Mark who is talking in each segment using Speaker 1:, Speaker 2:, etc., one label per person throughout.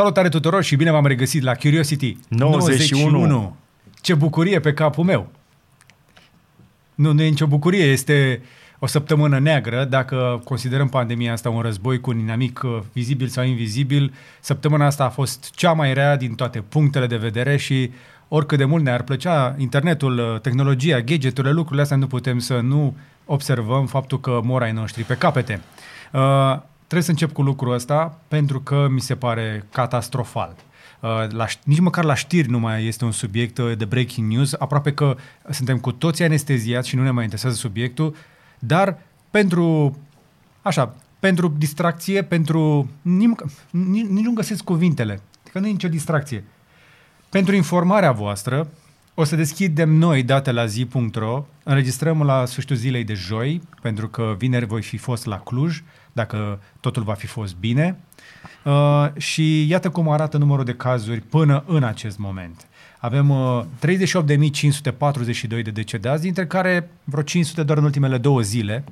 Speaker 1: Salutare tuturor și bine v-am regăsit la Curiosity
Speaker 2: 91.
Speaker 1: 91. Ce bucurie pe capul meu! Nu, nu e nicio bucurie, este o săptămână neagră. Dacă considerăm pandemia asta un război cu un inamic uh, vizibil sau invizibil, săptămâna asta a fost cea mai rea din toate punctele de vedere și oricât de mult ne-ar plăcea internetul, uh, tehnologia, gadgeturile, lucrurile astea, nu putem să nu observăm faptul că mor ai noștri pe capete. Uh, trebuie să încep cu lucrul ăsta pentru că mi se pare catastrofal. Uh, la, ș- nici măcar la știri nu mai este un subiect uh, de breaking news, aproape că suntem cu toții anesteziați și nu ne mai interesează subiectul, dar pentru, așa, pentru distracție, pentru... Nici, nici, nici nu găsesc cuvintele, că nu e nicio distracție. Pentru informarea voastră, o să deschidem noi date la zi.ro, înregistrăm la sfârșitul zilei de joi, pentru că vineri voi fi fost la Cluj, dacă totul va fi fost bine. Uh, și iată cum arată numărul de cazuri până în acest moment. Avem uh, 38.542 de decedați, dintre care vreo 500 doar în ultimele două zile,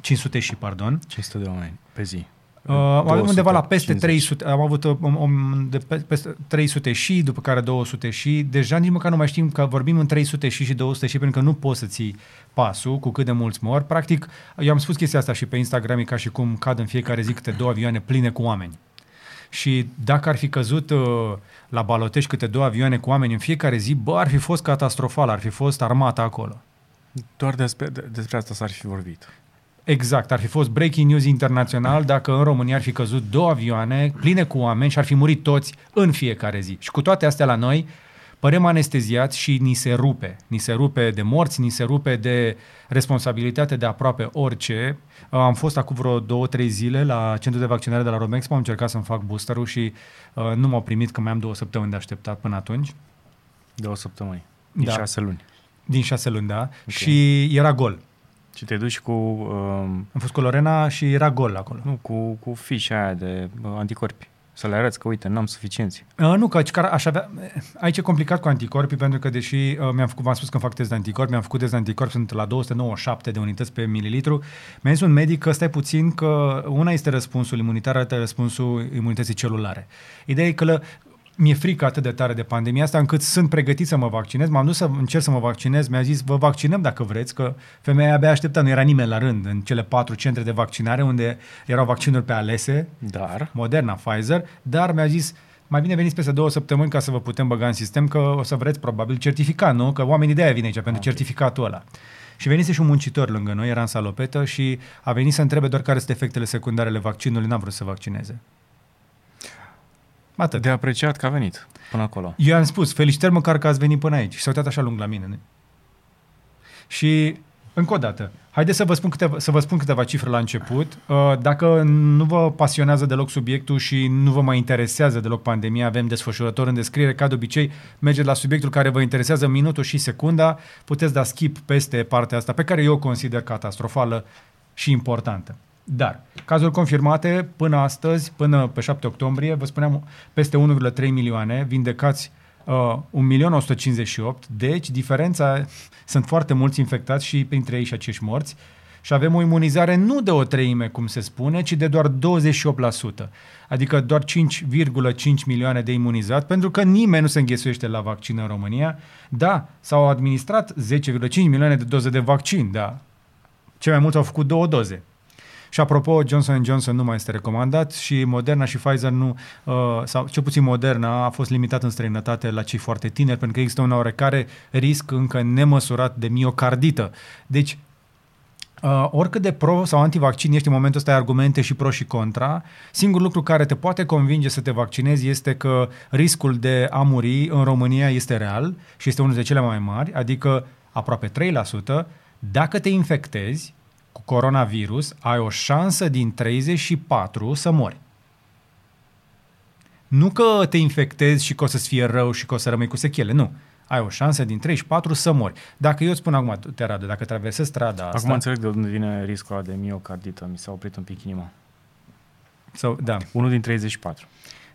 Speaker 1: 500 și, pardon.
Speaker 2: 500 de oameni pe zi.
Speaker 1: Uh, avem undeva la peste
Speaker 2: 250.
Speaker 1: 300, am avut uh, om, om, de pe, peste 300 și, după care 200 și, deja nici măcar nu mai știm că vorbim în 300 și și 200 și, pentru că nu poți să ții pasul cu cât de mulți mor. Practic, eu am spus chestia asta și pe Instagram, e ca și cum cad în fiecare zi câte două avioane pline cu oameni. Și dacă ar fi căzut uh, la Balotești câte două avioane cu oameni în fiecare zi, bă, ar fi fost catastrofal, ar fi fost armata acolo.
Speaker 2: Doar despre, de- despre asta s-ar fi vorbit.
Speaker 1: Exact, ar fi fost breaking news internațional dacă în România ar fi căzut două avioane pline cu oameni și ar fi murit toți în fiecare zi. Și cu toate astea la noi, părem anesteziați și ni se rupe. Ni se rupe de morți, ni se rupe de responsabilitate de aproape orice. Uh, Am fost acum vreo două, trei zile la centrul de vaccinare de la Romexpo, am încercat să-mi fac boosterul și uh, nu m-au primit că mai am două săptămâni de așteptat până atunci.
Speaker 2: Două săptămâni. Din
Speaker 1: Da.
Speaker 2: șase luni.
Speaker 1: Din șase luni, da. Și era gol.
Speaker 2: Și te duci cu, um,
Speaker 1: Am fost cu Lorena și era gol acolo.
Speaker 2: nu, cu, cu fișa aia de uh, anticorpi. Să le arăți că, uite, n-am suficienți.
Speaker 1: Uh, nu, că că aș avea... Aici e complicat cu anticorpii, pentru că deși uh, mi-am făcut, v-am spus că îmi fac test de anticorpi, mi-am făcut test de anticorpi, sunt la 297 de unități pe mililitru. Mi-a zis un medic că stai puțin, că una este răspunsul imunitar, alta răspunsul imunității celulare. Ideea e că lă, mi-e frică atât de tare de pandemia asta încât sunt pregătit să mă vaccinez. M-am dus să încerc să mă vaccinez, mi-a zis vă vaccinăm dacă vreți, că femeia abia aștepta, nu era nimeni la rând în cele patru centre de vaccinare unde erau vaccinuri pe alese,
Speaker 2: Dar,
Speaker 1: Moderna, Pfizer, dar mi-a zis mai bine veniți peste două săptămâni ca să vă putem băga în sistem, că o să vreți probabil certificat, nu? Că oamenii de aia vin aici, pentru
Speaker 2: Ok.
Speaker 1: certificatul ăla. Și venise și un muncitor lângă noi, era în salopetă și a venit să întrebe doar care sunt efectele secundare ale vaccinului, n-am vrut să vaccineze. Atât.
Speaker 2: de apreciat că a venit până acolo.
Speaker 1: Eu am spus, felicitări măcar că ați venit până aici. Și s-a uitat așa lung la mine. Nu? Și, încă o dată, haideți să vă spun câteva, să vă spun câteva cifre la început. Uh, Dacă nu vă pasionează deloc subiectul și nu vă mai interesează deloc pandemia, avem desfășurător în descriere, ca de obicei, mergeți la subiectul care vă interesează minutul și secunda, puteți da skip peste partea asta, pe care eu o consider catastrofală și importantă. Dar, cazuri confirmate până astăzi, până pe 7 octombrie, vă spuneam, peste 1,3 milioane, vindecați uh, 1.158.000, deci diferența, sunt foarte mulți infectați și printre ei și acești morți, și avem o imunizare nu de o treime, cum se spune, ci de doar 28%, adică doar 5,5 milioane de imunizat, pentru că nimeni nu se înghesuiește la vaccin în România. Da, s-au administrat 10,5 milioane de doze de vaccin, da. Cei mai mulți au făcut două doze. Și apropo, Johnson Johnson nu mai este recomandat și Moderna și Pfizer nu, uh, sau cel puțin Moderna a fost limitat în străinătate la cei foarte tineri, pentru că există un oarecare risc încă nemăsurat de miocardită. Deci, Uh, oricât de pro sau antivaccin ești în momentul ăsta ai argumente și pro și contra, singurul lucru care te poate convinge să te vaccinezi este că riscul de a muri în România este real și este unul dintre cele mai mari, adică aproape 3%. Dacă te infectezi cu coronavirus, ai o șansă din 34 să mori. Nu că te infectezi și că o să-ți fie rău și că o să rămâi cu sechele, nu. Ai o șansă din 34 să mori. Dacă eu îți spun acum, te Radu, dacă traversezi strada asta...
Speaker 2: Acum înțeleg de unde vine riscul ăla de miocardită. Mi s-a oprit un pic inima.
Speaker 1: Sau, da.
Speaker 2: Unul din 34.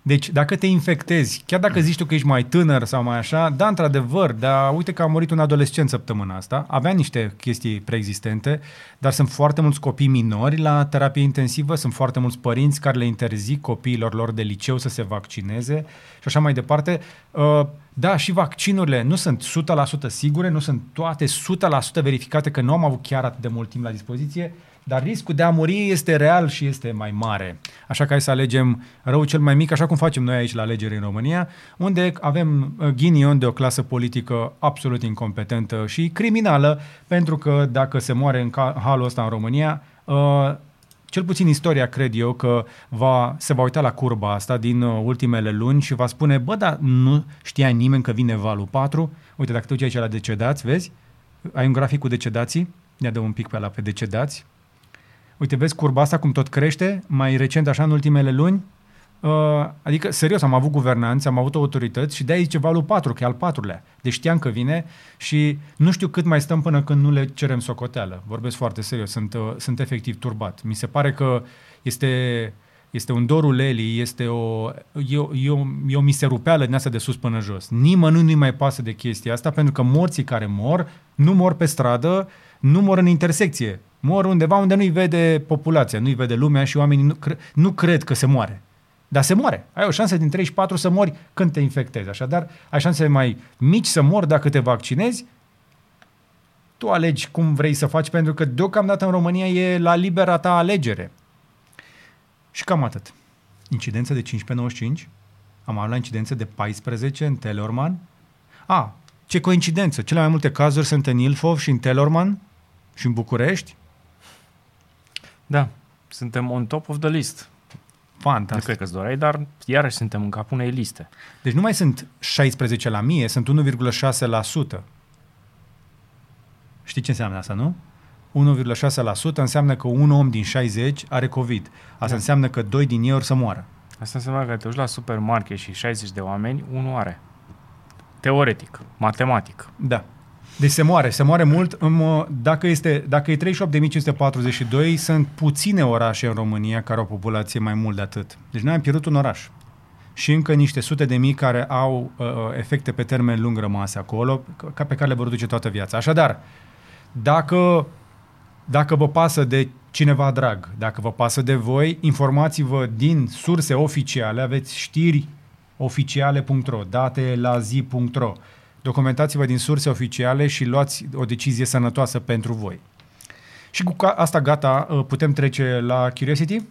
Speaker 1: Deci, dacă te infectezi, chiar dacă zici tu că ești mai tânăr sau mai așa, da, într-adevăr, dar uite că a murit un adolescent săptămâna asta, avea niște chestii preexistente, dar sunt foarte mulți copii minori la terapie intensivă, sunt foarte mulți părinți care le interzic copiilor lor de liceu să se vaccineze și așa mai departe. Uh, da, și vaccinurile nu sunt 100% sigure, nu sunt toate 100% verificate, că nu am avut chiar atât de mult timp la dispoziție, dar riscul de a muri este real și este mai mare. Așa că hai să alegem rău cel mai mic, așa cum facem noi aici la alegeri în România, unde avem uh, ghinion de o clasă politică absolut incompetentă și criminală, pentru că dacă se moare în halul ăsta în România, uh, cel puțin istoria cred eu că va, se va uita la curba asta din uh, ultimele luni și va spune, bă, dar nu știa nimeni că vine valul 4. Uite, dacă te uiți aici la decedați, vezi? Ai un grafic cu decedații? Ne dă un pic pe la pe decedați. Uite, vezi curba asta cum tot crește, mai recent așa în ultimele luni? Uh, adică, serios, am avut guvernanți, am avut autorități și de-aia zice valul 4, că e al patrulea. Deci știam că vine și nu știu cât mai stăm până când nu le cerem socoteală. Vorbesc foarte serios, sunt, uh, sunt efectiv turbat. Mi se pare că este, este un dorul Leli, este o, e, o, e, o, e o miserupeală din asta de sus până jos. Nimănui nu-i mai pasă de chestia asta pentru că morții care mor nu mor pe stradă, nu mor în intersecție. Mor undeva unde nu-i vede populația, nu-i vede lumea și oamenii nu, cre- nu cred că se moare. Dar se moare. Ai o șansă din 34 să mori când te infectezi. Așadar, ai șanse mai mici să mori dacă te vaccinezi. Tu alegi cum vrei să faci, pentru că deocamdată în România e la libera ta alegere. Și cam atât. Incidență de 15-95. Am avut la incidență de 14 în Telorman. A, ce coincidență! Cele mai multe cazuri sunt în Ilfov și în Telorman și în București.
Speaker 2: Da, suntem on top of the list.
Speaker 1: Fantastic.
Speaker 2: Nu cred că-ți doreai, dar iarăși suntem în capul unei liste.
Speaker 1: Deci nu mai sunt 16 la mie, sunt 1,6%. Știi ce înseamnă asta, nu? 1,6% înseamnă că un om din 60 are COVID. Asta da. înseamnă că 2 din ei or să moară.
Speaker 2: Asta înseamnă că te duci la supermarket și 60 de oameni, unul are. Teoretic, matematic.
Speaker 1: Da. Deci se moare, se moare mult. Dacă, este, dacă e 38.542, sunt puține orașe în România care au o populație mai mult de atât. Deci noi am pierdut un oraș. Și încă niște sute de mii care au uh, uh efecte pe termen lung rămase acolo, ca pe care le vor duce toată viața. Așadar, dacă, dacă vă pasă de cineva drag, dacă vă pasă de voi, informați-vă din surse oficiale, aveți știri oficiale.ro, date la zi.ro, documentați-vă din surse oficiale și luați o decizie sănătoasă pentru voi. Și cu asta gata, uh, putem trece la Curiosity?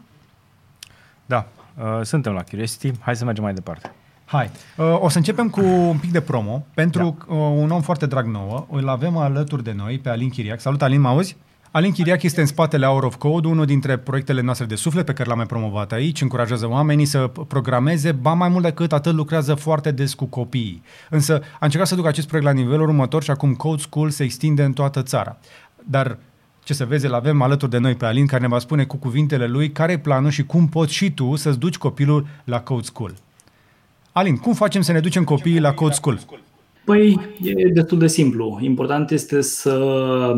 Speaker 2: Da, uh, suntem la Curiosity. Hai să mergem mai departe.
Speaker 1: Hai. Uh, o să începem cu un pic de promo pentru da. un om foarte drag nouă. Îl avem alături de noi pe Alin Chiriac. Salut, Alin, mă auzi? Alin Chiriac este în spatele Hour of Code, unul dintre proiectele noastre de suflet pe care l-am mai promovat aici, încurajează oamenii să programeze, ba mai mult decât atât lucrează foarte des cu copiii. Însă a încercat să ducă acest proiect la nivelul următor și acum Code School se extinde în toată țara. Dar ce să vezi, îl avem alături de noi pe Alin care ne va spune cu cuvintele lui care e planul și cum poți și tu să-ți duci copilul la Code School. Alin, cum facem să ne ducem copiii la Code School?
Speaker 3: Păi e destul de simplu. Important este să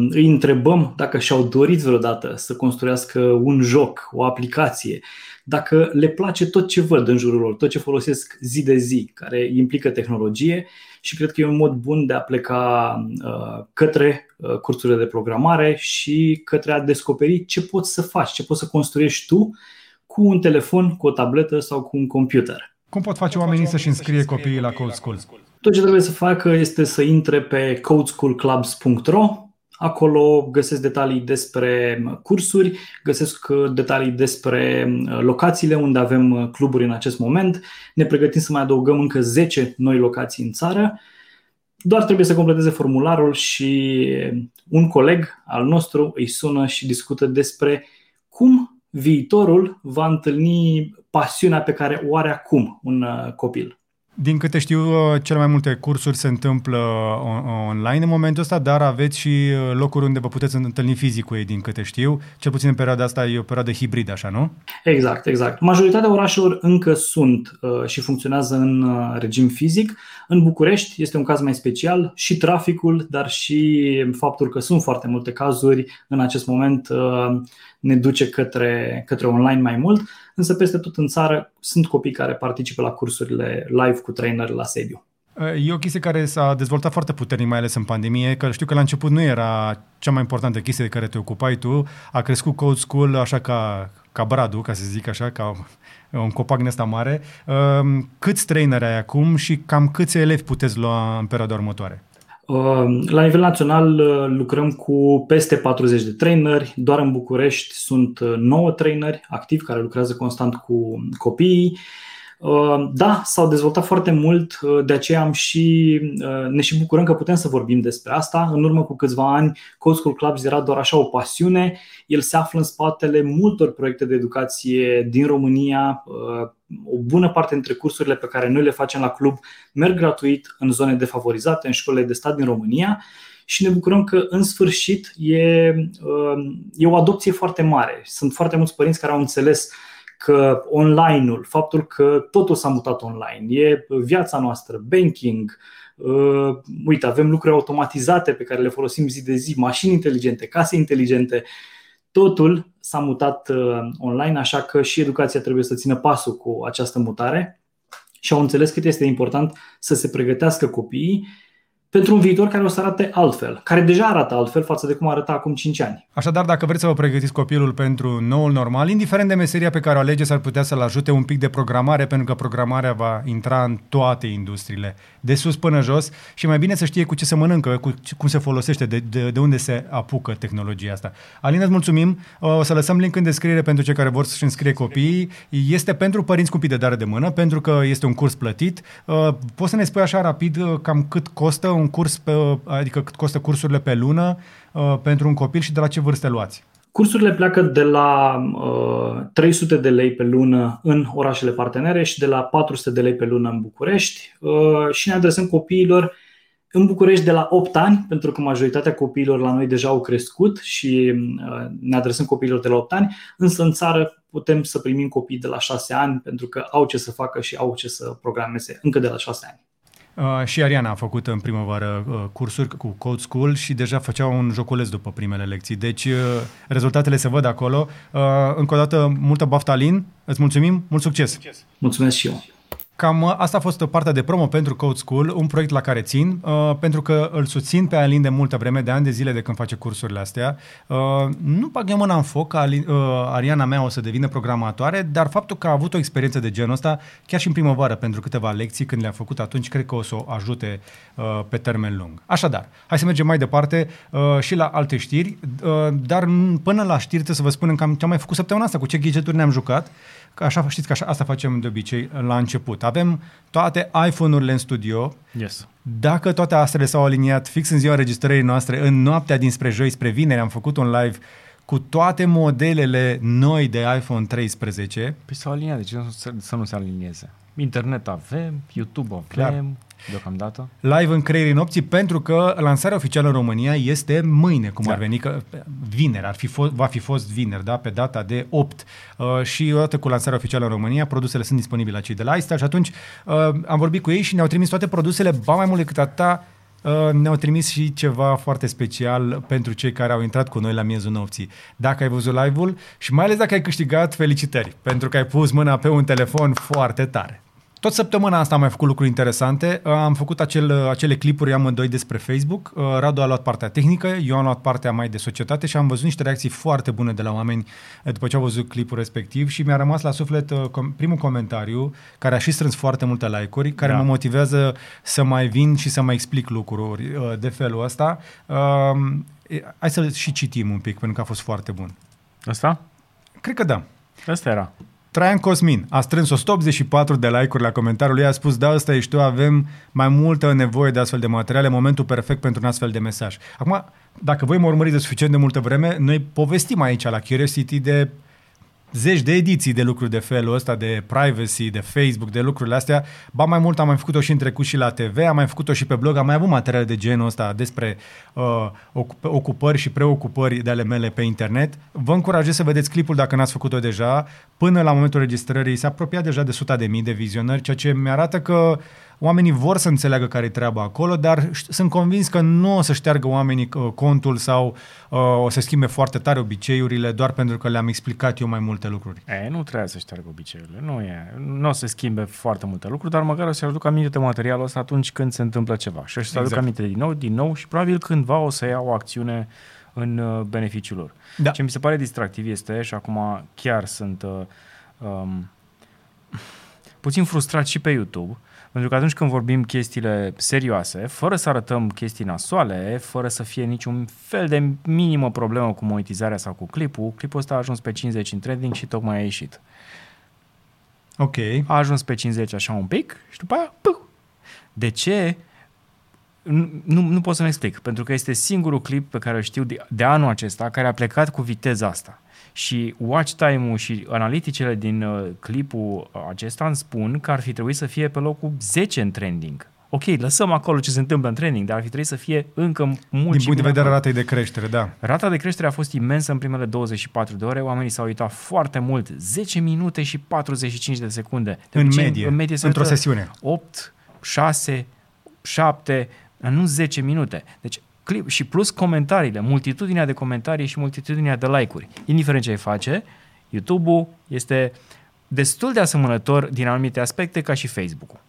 Speaker 3: îi întrebăm dacă și-au dorit vreodată să construiască un joc, o aplicație, dacă le place tot ce văd în jurul lor, tot ce folosesc zi de zi, care implică tehnologie și cred că e un mod bun de a pleca uh, către uh, cursurile de programare și către a descoperi ce poți să faci, ce poți să construiești tu cu un telefon, cu o tabletă sau cu un computer.
Speaker 1: Cum pot face oamenii să-și înscrie copiii la Code School?
Speaker 3: Tot ce trebuie să facă este să intre pe codeschoolclubs.ro Acolo găsesc detalii despre cursuri, găsesc detalii despre locațiile unde avem cluburi în acest moment. Ne pregătim să mai adăugăm încă 10 noi locații în țară. Doar trebuie să completeze formularul și un coleg al nostru îi sună și discută despre cum viitorul va întâlni pasiunea pe care o are acum un copil.
Speaker 1: Din câte știu, uh, cele mai multe cursuri se întâmplă online în momentul ăsta, dar aveți și uh, locuri unde vă puteți întâlni fizic cu ei, din câte știu. Cel puțin în perioada asta e o perioadă hibridă, așa, nu?
Speaker 3: Exact, exact. Majoritatea orașelor încă sunt uh, și funcționează în uh, regim fizic. În București este un caz mai special și traficul, dar și faptul că sunt foarte multe cazuri în acest moment uh, ne duce către, către online mai mult. însă peste tot în țară sunt copii care participă la cursurile live cu trainer la sediu.
Speaker 1: E o chestie care s-a dezvoltat foarte puternic, mai ales în pandemie, că știu că la început nu era cea mai importantă chestie de care te ocupai tu. A crescut Code School așa ca, ca bradul, ca să zic așa, ca un copac din ăsta mare. Ehm, câți traineri ai acum și cam câți elevi puteți lua în perioada următoare?
Speaker 3: Ehm, la nivel național uh, lucrăm cu peste 40 de traineri, doar în București sunt 9 uh, traineri activi care lucrează constant cu copiii. Uh, da, s-au dezvoltat foarte mult, uh, de aceea am și, uh, ne și bucurăm că putem să vorbim despre asta. În urmă cu câțiva ani, Code School Clubs era doar așa o pasiune. El se află în spatele multor proiecte de educație din România. O bună parte dintre cursurile pe care noi le facem la club merg gratuit în zone defavorizate, în școlile de stat din România și ne bucurăm că în sfârșit e, e o adopție foarte mare. Sunt foarte mulți părinți care au înțeles că online-ul, faptul că totul s-a mutat online, e viața noastră, banking, uh, uite, avem lucruri automatizate pe care le folosim zi de zi, mașini inteligente, case inteligente, totul s-a mutat uh, online, așa că și educația trebuie să țină pasul cu această mutare. Și au înțeles cât este important să se pregătească copiii pentru un viitor care o să arate altfel, care deja arată altfel față de cum arăta acum 5 ani.
Speaker 1: Așadar, dacă vreți să vă pregătiți copilul pentru noul normal, indiferent de meseria pe care o alegeți, ar putea să-l ajute un pic de programare, pentru că programarea va intra în toate industriile, de sus până jos, și mai bine să știe cu ce se mănâncă, cu cum se folosește, de, de, de unde se apucă tehnologia asta. Alina, îți mulțumim. O să lăsăm link în descriere pentru cei care vor să-și înscrie copiii. Este pentru părinți cu de dare de mână, pentru că este un curs plătit. Poți să ne spui așa rapid cam cât costă un curs, pe, adică cât costă cursurile pe lună uh, pentru un copil și de la ce vârste luați?
Speaker 3: Cursurile pleacă de la uh, 300 de lei pe lună în orașele partenere și de la 400 de lei pe lună în București uh, și ne adresăm copiilor în București de la 8 ani, pentru că majoritatea copiilor la noi deja au crescut și uh, ne adresăm copiilor de la 8 ani, însă în țară putem să primim copii de la 6 ani pentru că au ce să facă și au ce să programeze încă de la 6 ani.
Speaker 1: Uh, și Ariana a făcut în primăvară uh, cursuri cu Code School și deja făcea un joculeț după primele lecții. Deci uh, rezultatele se văd acolo. Uh, încă o dată, multă baftalin. Îți mulțumim, mult succes!
Speaker 3: Mulțumesc și eu!
Speaker 1: Cam uh, asta a fost partea de promo pentru Code School, un proiect la care țin, uh, pentru că îl susțin pe Alin de multă vreme, de ani de zile de când face cursurile astea. Uh, nu bag eu mâna în foc, Alin, uh, Ariana mea o să devină programatoare, dar faptul că a avut o experiență de genul ăsta, chiar și în primăvară, pentru câteva lecții, când le-a făcut atunci, cred că o să o ajute uh, pe termen lung. Așadar, hai să mergem mai departe uh, și la alte știri, uh, dar până la știri trebuie să vă spunem cam ce am mai făcut săptămâna asta, cu ce gadgeturi ne-am jucat. Așa, știți că așa, asta facem de obicei la început. Avem toate iPhone-urile în studio.
Speaker 2: Yes.
Speaker 1: Dacă toate astea s-au aliniat fix în ziua înregistrării noastre, în noaptea dinspre joi spre vineri, am făcut un live cu toate modelele noi de iPhone 13.
Speaker 2: Păi s-au aliniat, de ce să nu se alinieze? Internet avem, YouTube avem, Clar deocamdată.
Speaker 1: Live în creierii nopții pentru că lansarea oficială în România este mâine, cum ar veni, că vineri, ar fi fost, va fi fost vineri, da, pe data de 8. Uh, și odată cu lansarea oficială în România, produsele sunt disponibile la cei de la iStyle și atunci uh, am vorbit cu ei și ne-au trimis toate produsele, ba mai mult decât atâta, Uh, ne-au trimis și ceva foarte special pentru cei care au intrat cu noi la miezul nopții. Dacă ai văzut live-ul și mai ales dacă ai câștigat, felicitări, pentru că ai pus mâna pe un telefon foarte tare. Tot săptămâna asta am mai făcut lucruri interesante. Uh, am făcut acel, uh, acele clipuri amândoi despre Facebook. Uh, Radu a luat partea tehnică, eu am luat partea mai de societate și am văzut niște reacții foarte bune de la oameni după ce au văzut clipul respectiv și mi-a rămas la suflet primul comentariu, care a și strâns foarte multe like-uri, care da. mă motivează să mai vin și să mai explic lucruri de felul ăsta. Hai să și citim un pic, pentru că a fost foarte bun.
Speaker 2: Asta?
Speaker 1: Cred că da.
Speaker 2: Asta era.
Speaker 1: Traian Cosmin a strâns 184 de like-uri la comentariul lui, a spus, da, ăsta ești tu, avem mai multă nevoie de astfel de materiale, momentul perfect pentru un astfel de mesaj. Acum, dacă voi mă urmăriți de suficient de multă vreme, noi povestim aici la Curiosity de zeci de ediții de lucruri de felul ăsta, de privacy, de Facebook, de lucrurile astea. Ba mai mult am mai făcut-o și în trecut și la TV, am mai făcut-o și pe blog, am mai avut materiale de genul ăsta despre uh, ocupări și preocupări de ale mele pe internet. Vă încurajez să vedeți clipul dacă n-ați făcut-o deja. Până la momentul registrării se apropia deja de 100 de mii de vizionări, ceea ce mi arată că oamenii vor să înțeleagă care e treaba acolo, dar ș- sunt convins că nu o să șteargă oamenii uh, contul sau uh, o să schimbe foarte tare obiceiurile doar pentru că le-am explicat eu mai multe lucruri.
Speaker 2: E, nu trebuie să șteargă obiceiurile. Nu e. Nu o să schimbe foarte multe lucruri, dar măcar o să-și aducă aminte de materialul ăsta atunci când se întâmplă ceva. Și o să-și aducă
Speaker 1: Exact.
Speaker 2: aminte din nou, din nou și probabil cândva o să ia o acțiune în uh, beneficiul lor.
Speaker 1: Da.
Speaker 2: Ce mi se pare distractiv este, și acum chiar sunt uh, um, puțin frustrat și pe YouTube, pentru că atunci când vorbim chestiile serioase, fără să arătăm chestii nasoale, fără să fie niciun fel de minimă problemă cu monetizarea sau cu clipul, clipul ăsta a ajuns pe 50 în trending și tocmai a ieșit.
Speaker 1: Ok.
Speaker 2: A ajuns pe 50 așa un pic și după aia, puh. De ce? Nu, nu, nu pot să-mi explic, pentru că este singurul clip pe care îl știu de, de anul acesta care a plecat cu viteza asta. Și watch time-ul și analiticele din uh, clipul acesta îmi spun că ar fi trebuit să fie pe locul 10 în trending. Ok, lăsăm acolo ce se întâmplă în trending, dar ar fi trebuit să fie încă mult
Speaker 1: Din
Speaker 2: și
Speaker 1: punct de
Speaker 2: bine
Speaker 1: vedere a
Speaker 2: acolo.
Speaker 1: ratei de creștere, da.
Speaker 2: Rata de creștere a fost imensă în primele 24 de ore, oamenii s-au uitat foarte mult, 10 minute și 45 de secunde. De
Speaker 1: În
Speaker 2: obicei,
Speaker 1: medie,
Speaker 2: în medie se
Speaker 1: într-o
Speaker 2: uită
Speaker 1: sesiune.
Speaker 2: 8, 6, 7, nu 10 minute. Deci clip și plus comentariile, multitudinea de comentarii și multitudinea de like-uri. Indiferent ce ai face, YouTube-ul este destul de asemănător din anumite aspecte ca și Facebook-ul.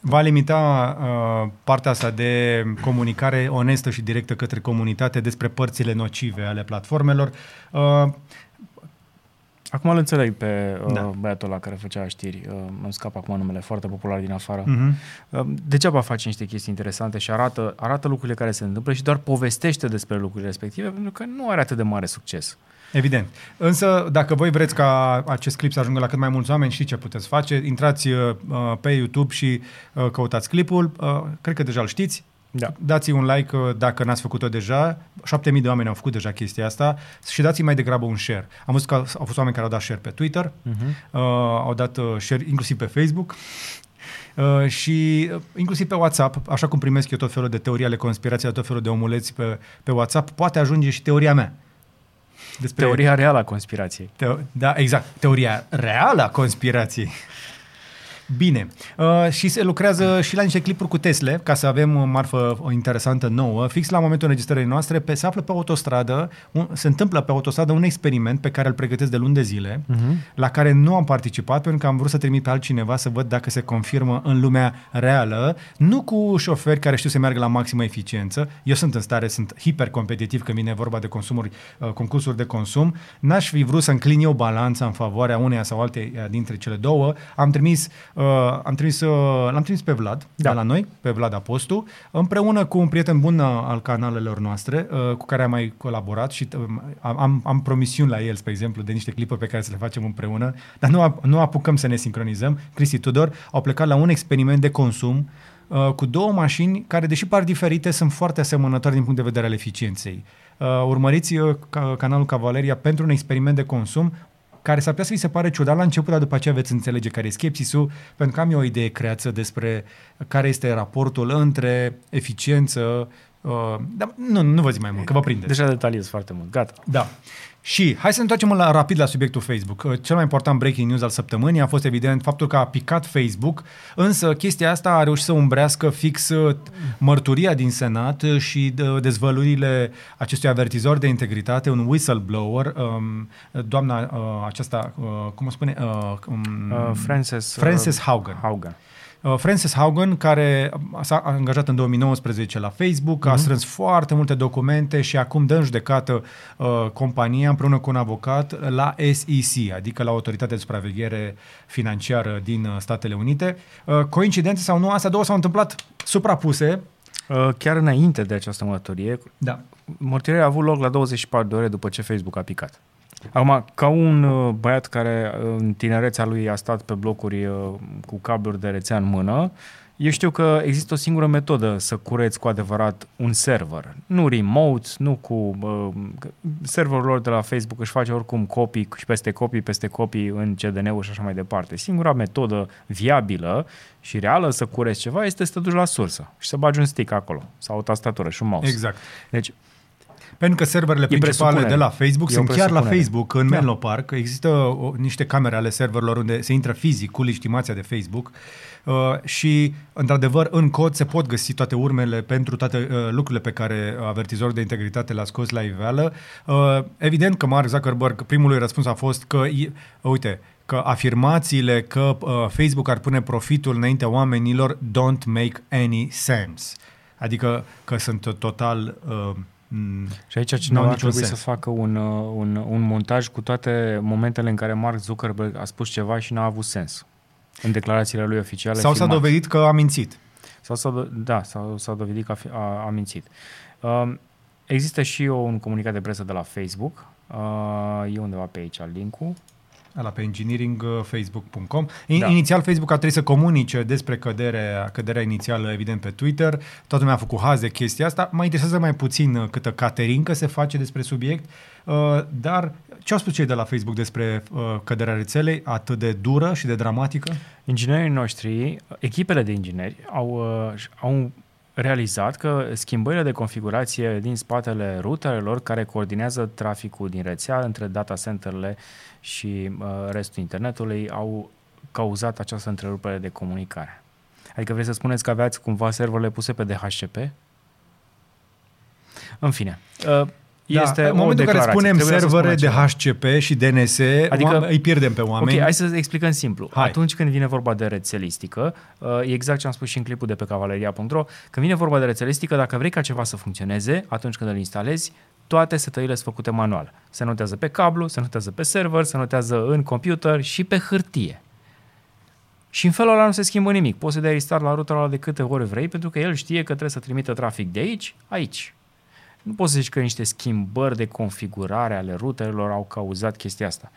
Speaker 1: Va limita uh, partea asta de comunicare onestă și directă către comunitate despre părțile nocive ale platformelor. Uh,
Speaker 2: Acum îl înțeleg pe uh,
Speaker 1: Da.
Speaker 2: da. băiatul ăla care făcea știri, uh, îmi scap acum numele, foarte popular din afară.
Speaker 1: uh-huh.
Speaker 2: Uh, Degeaba face niște chestii interesante și arată, arată lucrurile care se întâmplă și doar povestește despre lucrurile respective pentru că nu are atât de mare succes.
Speaker 1: Evident. Însă, dacă voi vreți ca acest clip să ajungă la cât mai mulți oameni, știți ce puteți face. Intrați uh, pe YouTube și uh, căutați clipul. Uh, cred că deja îl știți.
Speaker 2: Da.
Speaker 1: Dați un like uh, dacă n-ați făcut-o deja. 7000 de oameni au făcut deja chestia asta și dați mai degrabă un share. Am văzut că au fost oameni care au dat share pe Twitter,
Speaker 2: Uh-huh.
Speaker 1: uh, au dat uh, share inclusiv pe Facebook. Uh, și uh, inclusiv pe WhatsApp, așa cum primesc eu tot felul de teorii ale conspirației, tot felul de omuleți pe, pe WhatsApp, poate ajunge și teoria mea. Despre
Speaker 2: Teoria reală a conspirației.
Speaker 1: Teo- da, exact. Teoria reală a conspirației. Bine. Uh, și se lucrează și la niște clipuri cu Tesla, ca să avem o marfă interesantă nouă. Fix la momentul înregistrării noastre, pe, se află pe autostradă, un, se întâmplă pe autostradă un experiment pe care îl pregătesc de luni de zile,
Speaker 2: Uh-huh.
Speaker 1: la care nu am participat pentru că am vrut să trimit pe altcineva să văd dacă se confirmă în lumea reală, nu cu șoferi care știu să meargă la maximă eficiență. Eu sunt în stare, sunt hipercompetitiv când vine vorba de consumuri, uh, concursuri de consum. N-aș fi vrut să înclin eu balanța în favoarea uneia sau alteia dintre cele două. Am trimis, uh, am trimis, uh, l-am trimis pe Vlad, da. de la noi, pe Vlad Apostu, împreună cu un prieten bun uh, al canalelor noastre, uh, cu care am mai colaborat și uh, am, am, am promisiuni la el, spre exemplu, de niște clipuri pe care să le facem împreună, dar nu, ap- nu apucăm să ne sincronizăm. Cristi Tudor au plecat la un experiment de consum uh, cu două mașini care, deși par diferite, sunt foarte asemănătoare din punct de vedere al eficienței. Uh, urmăriți uh, ca, canalul Cavaleria pentru un experiment de consum care s-ar putea să vi se pare ciudat la început, dar după aceea veți înțelege care e skepsisul, pentru că am eu o idee creață despre care este raportul între eficiență, uh, dar nu, nu vă zic mai mult, că vă prindeți.
Speaker 2: Deja detaliez foarte mult. Gata.
Speaker 1: Da. Și hai să ne întoarcem la, rapid la subiectul Facebook. Uh, Cel mai important breaking news al săptămânii a fost evident faptul că a picat Facebook, însă chestia asta a reușit să umbrească fix uh, mărturia din Senat uh, și uh, dezvăluirile acestui avertizor de integritate, un whistleblower, um, doamna uh, aceasta, uh, cum o spune? Uh, um,
Speaker 2: Uh, Frances,
Speaker 1: Frances
Speaker 2: uh,
Speaker 1: Haugen.
Speaker 2: Haugen.
Speaker 1: Uh, Frances Haugen, care s-a angajat în 2019 la Facebook,
Speaker 2: Mhm.
Speaker 1: a strâns foarte multe documente și acum dă în judecată uh, compania împreună cu un avocat la SEC, adică la Autoritatea de Supraveghere Financiară din uh, Statele Unite. Uh, coincidențe sau nu, astea două s-au întâmplat suprapuse.
Speaker 2: Uh, chiar înainte de această mărturie,
Speaker 1: Da.
Speaker 2: mărturierea a avut loc la 24 de ore după ce Facebook a picat. Acum, ca un uh, băiat care uh, în tinerețea lui a stat pe blocuri uh, cu cabluri de rețea în mână, eu știu că există o singură metodă să cureți cu adevărat un server. Nu remote, nu cu... Uh, serverul lor de la Facebook își face oricum copii și peste copii, peste copii în CDN-ul și așa mai departe. Singura metodă viabilă și reală să cureți ceva este să te duci la sursă și să bagi un stick acolo sau o tastatură și un mouse.
Speaker 1: Exact.
Speaker 2: Deci,
Speaker 1: Pentru că serverele principale
Speaker 2: presupunere.
Speaker 1: de la Facebook
Speaker 2: E o
Speaker 1: sunt chiar la
Speaker 2: presupunere.
Speaker 1: Facebook, în
Speaker 2: Da.
Speaker 1: Menlo Park. Există o, niște camere ale serverelor unde se intră fizic cu legitimația de Facebook uh, și, într-adevăr, în cod se pot găsi toate urmele pentru toate uh, lucrurile pe care avertizorul de integritate le-a scos la iveală. Uh, evident că Mark Zuckerberg, primul lui răspuns a fost că, i- uite, că afirmațiile că uh, Facebook ar pune profitul înaintea oamenilor don't make any sense. Adică că sunt total... Uh, m,
Speaker 2: Și aici
Speaker 1: N-au
Speaker 2: cineva ar
Speaker 1: niciun
Speaker 2: trebui
Speaker 1: sens.
Speaker 2: să facă un, uh, un, un montaj cu toate momentele în care Mark Zuckerberg a spus ceva și n-a avut sens în declarațiile lui oficiale.
Speaker 1: sau s-a
Speaker 2: filmate.
Speaker 1: dovedit că a mințit.
Speaker 2: Sau s-a, do- da, sau s-a dovedit că a, fi- a, a mințit. Um, există și o, un comunicat de presă de la Facebook. Uh, e undeva pe aici link-ul.
Speaker 1: Ala pe engineeringfacebook.com. In,
Speaker 2: Da.
Speaker 1: Inițial Facebook a trebuit să comunice despre căderea, căderea inițială, evident, pe Twitter. Toată lumea a făcut haz de chestia asta. Mă interesează mai puțin uh, câtă caterincă se face despre subiect, uh, dar ce au spus cei de la Facebook despre uh, căderea rețelei atât de dură și de dramatică?
Speaker 2: Inginerii noștri, echipele de ingineri, au, uh, au realizat că schimbările de configurație din spatele routerelor care coordinează traficul din rețea între data centerele și uh, restul internetului au cauzat această întrerupere de comunicare. Adică vreți să spuneți că aveați cumva serverele puse pe DHCP? În fine, uh, este
Speaker 1: da, în
Speaker 2: o
Speaker 1: momentul în care
Speaker 2: declarație.
Speaker 1: spunem
Speaker 2: Trebuia să
Speaker 1: servere
Speaker 2: spun
Speaker 1: de
Speaker 2: acela.
Speaker 1: HCP și DNS,
Speaker 2: Adică-
Speaker 1: adică, îi pierdem pe oameni.
Speaker 2: Ok, hai să explicăm simplu.
Speaker 1: Hai.
Speaker 2: Atunci când vine vorba de rețelistică, uh, e exact ce am spus și în clipul de pe cavaleria.ro, când vine vorba de rețelistică, dacă vrei ca ceva să funcționeze, atunci când îl instalezi, toate setările sunt făcute manual. Se notează pe cablu, se notează pe server, se notează în computer și pe hârtie. Și în felul ăla nu se schimbă nimic. Poți să dai restart la routerul ăla de câte ori vrei, pentru că el știe că trebuie să trimită trafic de aici, aici. Nu poți să zici că niște schimbări de configurare ale routerelor au cauzat chestia asta.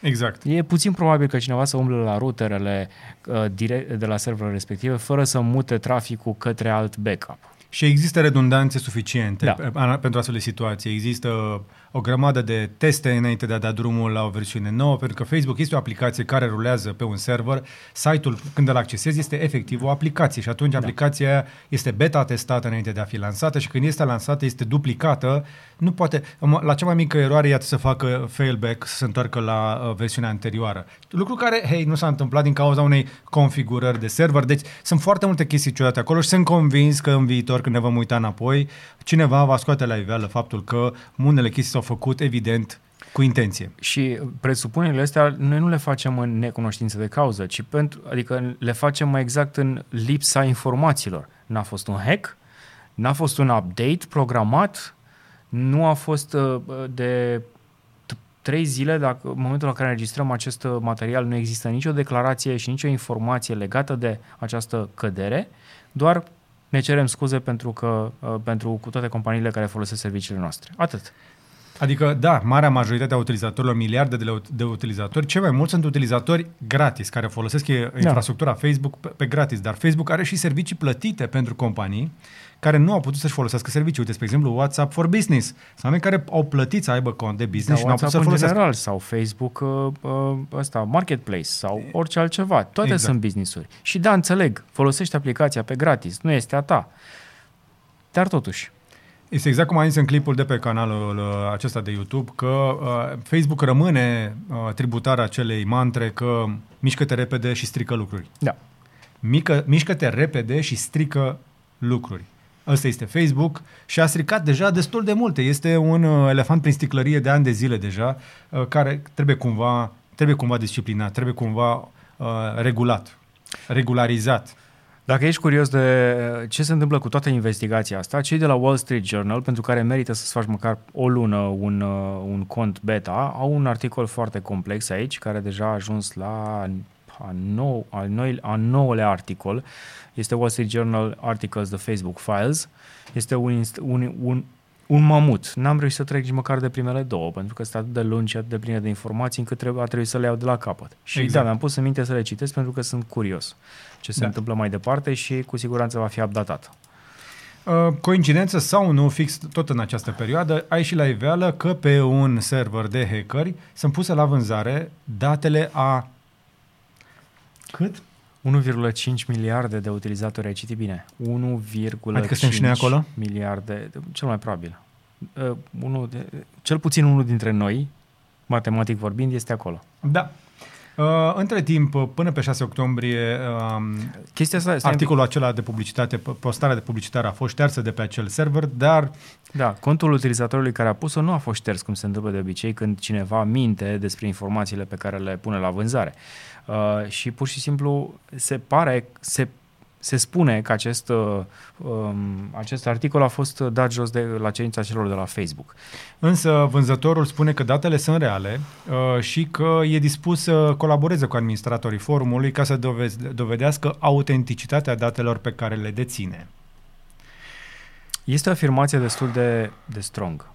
Speaker 1: Exact.
Speaker 2: E puțin probabil că cineva să umble la routerele uh, direct de la serverul respective fără să mute traficul către alt backup.
Speaker 1: Și există redundanțe suficiente
Speaker 2: Da.
Speaker 1: da. pentru astfel de situații. Există o grămadă de teste înainte de a da drumul la o versiune nouă, pentru că Facebook este o aplicație care rulează pe un server. Site-ul, când îl accesezi, este efectiv o aplicație și atunci da. aplicația aia este beta testată înainte de a fi lansată și când este lansată este duplicată. Nu poate, la cea mai mică eroare, iată să facă failback, să se întoarcă la uh, versiunea anterioară. Lucru care, hei, nu s-a întâmplat din cauza unei configurări de server. Deci sunt foarte multe chestii ciudate acolo și sunt convins că în viitor, când ne vom uita înapoi, cineva va scoate la iveală faptul că unele chestii s-au făcut, evident, cu intenție.
Speaker 2: Și presupunerile astea noi nu le facem în necunoștință de cauză, ci pentru, adică le facem mai exact în lipsa informațiilor. N-a fost un hack, n-a fost un update programat, nu a fost uh, de t- trei zile, dacă în momentul în care înregistrăm acest uh, material nu există nicio declarație și nicio informație legată de această cădere, doar ne cerem scuze pentru că uh, pentru cu toate companiile care folosesc serviciile noastre. Atât.
Speaker 1: Adică, da, marea majoritate a utilizatorilor, miliarde de, le- de utilizatori, cei mai mulți sunt utilizatori gratis, care folosesc da. infrastructura Facebook pe, pe gratis, dar Facebook are și servicii plătite pentru companii care nu au putut să-și folosească servicii. Uite, spre exemplu, WhatsApp for Business. Sunt oameni care au plătit să aibă cont de business
Speaker 2: Da,
Speaker 1: și nu au putut să
Speaker 2: WhatsApp în
Speaker 1: folosească.
Speaker 2: general sau Facebook uh, uh, ăsta, Marketplace sau orice altceva. Toate
Speaker 1: Exact.
Speaker 2: sunt business-uri. Și da, înțeleg, folosești aplicația pe gratis, nu este a ta. Dar totuși,
Speaker 1: Este exact cum am zis în clipul de pe canalul uh, acesta de YouTube, că uh, Facebook rămâne uh, tributar acelei mantre că mișcă-te repede și strică lucruri.
Speaker 2: da.
Speaker 1: Mică, mișcă-te repede și strică lucruri. Ăsta este Facebook și a stricat deja destul de multe. Este un uh, elefant prin sticlărie de ani de zile deja, uh, care trebuie cumva, trebuie cumva disciplinat, trebuie cumva uh, regulat, regularizat.
Speaker 2: Dacă ești curios de ce se întâmplă cu toată investigația asta, cei de la Wall Street Journal, pentru care merită să-ți faci măcar o lună un, uh, un cont beta, au un articol foarte complex aici, care deja a ajuns la a, nou, al, noi, a nouălea articol. Este Wall Street Journal Articles, The Facebook Files. Este un, inst- un, un, un mamut. N-am reușit să trec nici măcar de primele două, pentru că sunt atât de lungi și atât de pline de informații, încât trebuie, a trebuit să le iau de la capăt. Și
Speaker 1: Exact.
Speaker 2: da, mi-am pus în minte să le citesc pentru că sunt curios ce se
Speaker 1: Da.
Speaker 2: întâmplă mai departe și cu siguranță va fi updatat.
Speaker 1: Uh, coincidență sau nu, fix tot în această perioadă, ai și la iveală că pe un server de hackeri sunt puse la vânzare datele a cât?
Speaker 2: 1,5 miliarde de utilizatori, ai citit bine? 1,5
Speaker 1: Adică suntem și noi acolo?
Speaker 2: miliarde, cel mai probabil. uh, unul de, cel puțin unul dintre noi, matematic vorbind, este acolo.
Speaker 1: Da. Uh, între timp, până pe 6 octombrie, uh,
Speaker 2: Chestia asta, stai-
Speaker 1: articolul acela de publicitate, postarea de publicitate a fost ștearsă de pe acel server, dar
Speaker 2: Da, contul utilizatorului care a pus-o nu a fost șters, cum se întâmplă de obicei când cineva minte despre informațiile pe care le pune la vânzare. Uh, și pur și simplu se pare, se, se spune că acest, uh, um, acest articol a fost dat jos de, la cerința celor de la Facebook.
Speaker 1: Însă vânzătorul spune că datele sunt reale uh, și că e dispus să colaboreze cu administratorii forumului ca să dovez- dovedească autenticitatea datelor pe care le deține.
Speaker 2: Este o afirmație destul de, de strong.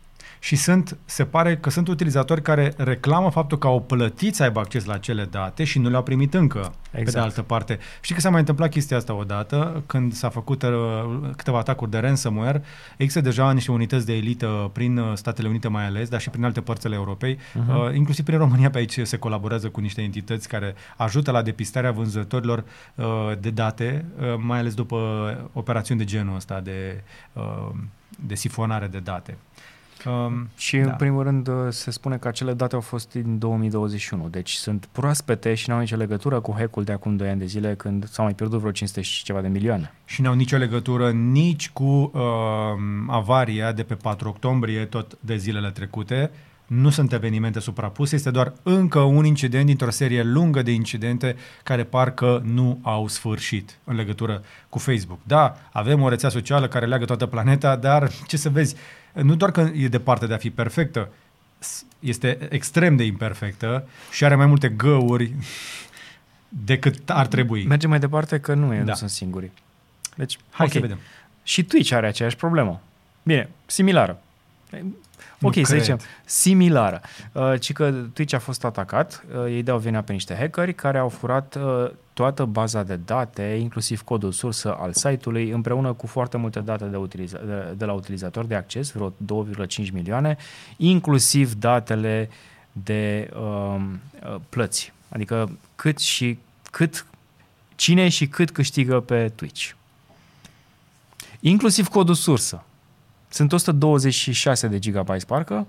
Speaker 1: Și sunt, se pare că sunt utilizatori care reclamă faptul că au plătit să aibă acces la acele date și nu le-au primit încă, exact. pe de
Speaker 2: Exact.
Speaker 1: altă parte. Știi că s-a mai întâmplat chestia asta odată, când s-a făcut uh, câteva atacuri de ransomware, există deja niște unități de elită prin uh, Statele Unite mai ales, dar și prin alte părți ale Europei, uh-huh. uh, inclusiv prin România pe aici se colaborează cu niște entități care ajută la depistarea vânzătorilor uh, de date, uh, mai ales după operațiuni de genul ăsta de, uh, de sifonare de date. Um,
Speaker 2: Și da. în primul rând uh, se spune că acele date au fost din 2021, deci sunt proaspete și nu au nicio legătură cu hack-ul de acum 2 ani de zile când s-au mai pierdut vreo 500 și ceva de milioane.
Speaker 1: și n-au nicio legătură nici cu uh, avaria de pe 4 octombrie, tot de zilele trecute. Nu sunt evenimente suprapuse, este doar încă un incident dintr-o serie lungă de incidente care parcă nu au sfârșit în legătură cu Facebook. Da, avem o rețea socială care leagă toată planeta, dar ce să vezi, nu doar că e departe de a fi perfectă, s- este extrem de imperfectă și are mai multe găuri decât ar trebui.
Speaker 2: Mergem mai departe că nu, e,
Speaker 1: Da.
Speaker 2: nu sunt singuri. Deci,
Speaker 1: Hai
Speaker 2: ok.
Speaker 1: să vedem.
Speaker 2: Și Twitch are aceeași problemă. Bine, similară.
Speaker 1: Nu
Speaker 2: Ok, să
Speaker 1: cred.
Speaker 2: zicem, similară. Uh, ci că Twitch a fost atacat, uh, ei dau vina pe niște hackeri care au furat uh, toată baza de date, inclusiv codul sursă al site-ului, împreună cu foarte multe date de, utiliza- de, de la utilizator de acces, vreo 2,5 milioane, inclusiv datele de um, uh, plăți. Adică cât și cât, cine și cât câștigă pe Twitch. Inclusiv codul sursă. Sunt 126 de gigabytes parcă,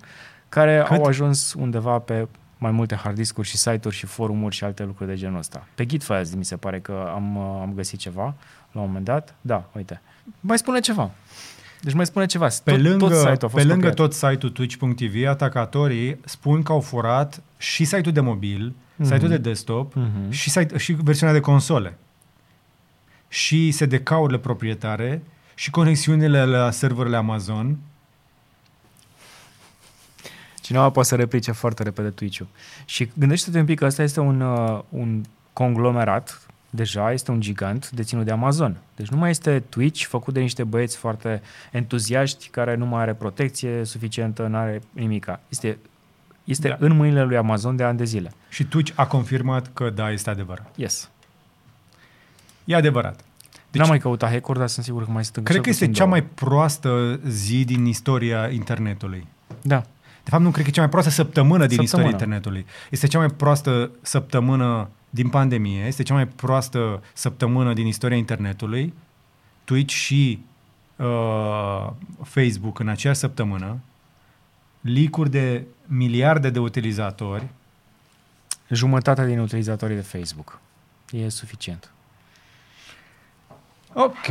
Speaker 2: care
Speaker 1: Cât?
Speaker 2: au ajuns undeva pe mai multe hard discuri și site-uri și forumuri și alte lucruri de genul ăsta. Pe Gitfiles mi se pare că am, uh, am găsit ceva la un moment dat. Da, uite. Mai spune ceva. Deci mai spune ceva.
Speaker 1: Pe
Speaker 2: tot,
Speaker 1: lângă,
Speaker 2: tot site-ul a fost
Speaker 1: pe lângă
Speaker 2: copiat.
Speaker 1: tot site-ul twitch.tv, atacatorii spun că au furat și site-ul de mobil,
Speaker 2: Mhm.
Speaker 1: site-ul de desktop
Speaker 2: Mhm.
Speaker 1: și, site, și versiunea de console. Și SDK-urile proprietare și conexiunile la serverele Amazon.
Speaker 2: Cineva poate să replice foarte repede Twitch-ul. Și gândește-te un pic că ăsta este un, uh, un conglomerat, deja este un gigant deținut de Amazon. Deci nu mai este Twitch făcut de niște băieți foarte entuziaști care nu mai are protecție suficientă, nu are nimica. Este, este
Speaker 1: Da.
Speaker 2: da. în mâinile lui Amazon de ani de zile.
Speaker 1: Și Twitch a confirmat că da, este adevărat.
Speaker 2: Yes.
Speaker 1: E adevărat.
Speaker 2: Deci, N-am mai căutat hack dar sunt sigur că mai sunt încă
Speaker 1: Cred că
Speaker 2: cel
Speaker 1: este
Speaker 2: puțin
Speaker 1: cea
Speaker 2: două.
Speaker 1: mai proastă zi din istoria internetului.
Speaker 2: Da.
Speaker 1: De fapt, nu cred că e cea mai proastă săptămână din
Speaker 2: Săptămână.
Speaker 1: istoria internetului. Este cea mai proastă săptămână din pandemie, este cea mai proastă săptămână din istoria internetului. Twitch și uh, Facebook în aceeași săptămână, leak de miliarde de utilizatori.
Speaker 2: Jumătatea din utilizatorii de Facebook. E suficient.
Speaker 1: Ok.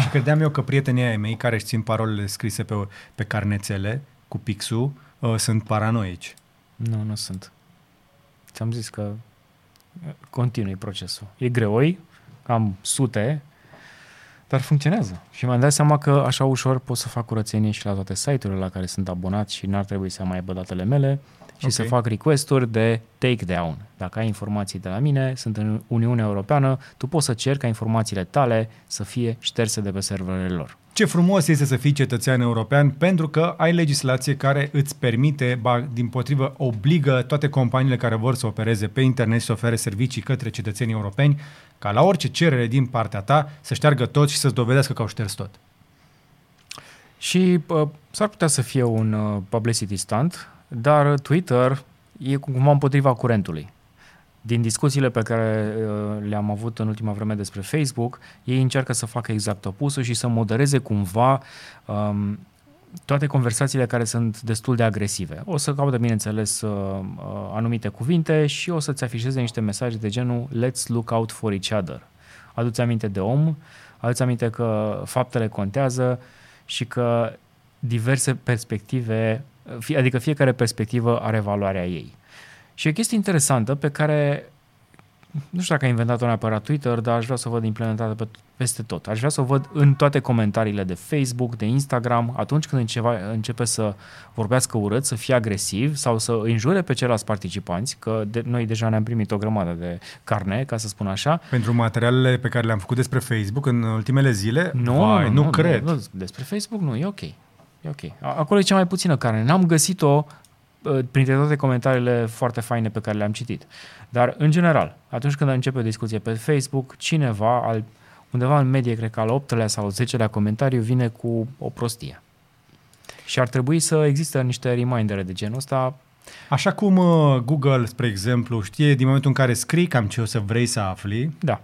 Speaker 1: și credeam eu că prietenii ai mei care își țin parolele scrise pe, pe carnețele cu pixul uh, sunt paranoici.
Speaker 2: Nu, nu sunt. Ți-am zis că uh, continui procesul. E greoi, am sute, dar funcționează. Și mi-am dat seama că așa ușor pot să fac curățenie și la toate site-urile la care sunt abonat și n-ar trebui să mai aibă datele mele și
Speaker 1: Ok.
Speaker 2: să fac request-uri de takedown. Dacă ai informații de la mine, sunt în Uniunea Europeană, tu poți să ceri ca informațiile tale să fie șterse de pe serverele lor.
Speaker 1: Ce frumos este să fii cetățean european pentru că ai legislație care îți permite, ba, din potrivă, obligă toate companiile care vor să opereze pe internet și să ofere servicii către cetățenii europeni ca la orice cerere din partea ta să șteargă tot și să-ți dovedească că au șters tot.
Speaker 2: Și uh, s-ar putea să fie un uh, publicity stunt, dar Twitter e cumva împotriva curentului. din discuțiile pe care uh, le-am avut în ultima vreme despre Facebook, ei încearcă să facă exact opusul și să modereze cumva um, toate conversațiile care sunt destul de agresive. O să caute, bineînțeles, uh, uh, anumite cuvinte și o să-ți afișeze niște mesaje de genul Let's look out for each other. Aduți aminte de om, aduți aminte că faptele contează și că diverse perspective, adică fiecare perspectivă are valoarea ei. Și e o chestie interesantă pe care nu știu dacă a inventat-o neapărat Twitter, dar aș vrea să o văd implementată pe, peste tot. Aș vrea să o văd în toate comentariile de Facebook, de Instagram, atunci când înceva, începe să vorbească urât, să fie agresiv sau să înjure pe ceilalți participanți, că de, noi deja ne-am primit o grămadă de carne, ca să spun așa.
Speaker 1: Pentru materialele pe care le-am făcut despre Facebook în ultimele zile,
Speaker 2: Nu,
Speaker 1: vai,
Speaker 2: nu,
Speaker 1: nu, cred.
Speaker 2: Nu, nu, despre Facebook nu, e ok. E ok. A- Acolo e cea mai puțină carne. N-am găsit-o uh, printre toate comentariile foarte faine pe care le-am citit. Dar, în general, atunci când începe o discuție pe Facebook, cineva, al, undeva în medie, cred că al 8-lea sau 10-lea comentariu, vine cu o prostie. Și ar trebui să existe niște remindere de genul ăsta.
Speaker 1: Așa cum uh, Google, spre exemplu, știe din momentul în care scrii cam ce o să vrei să afli,
Speaker 2: Da,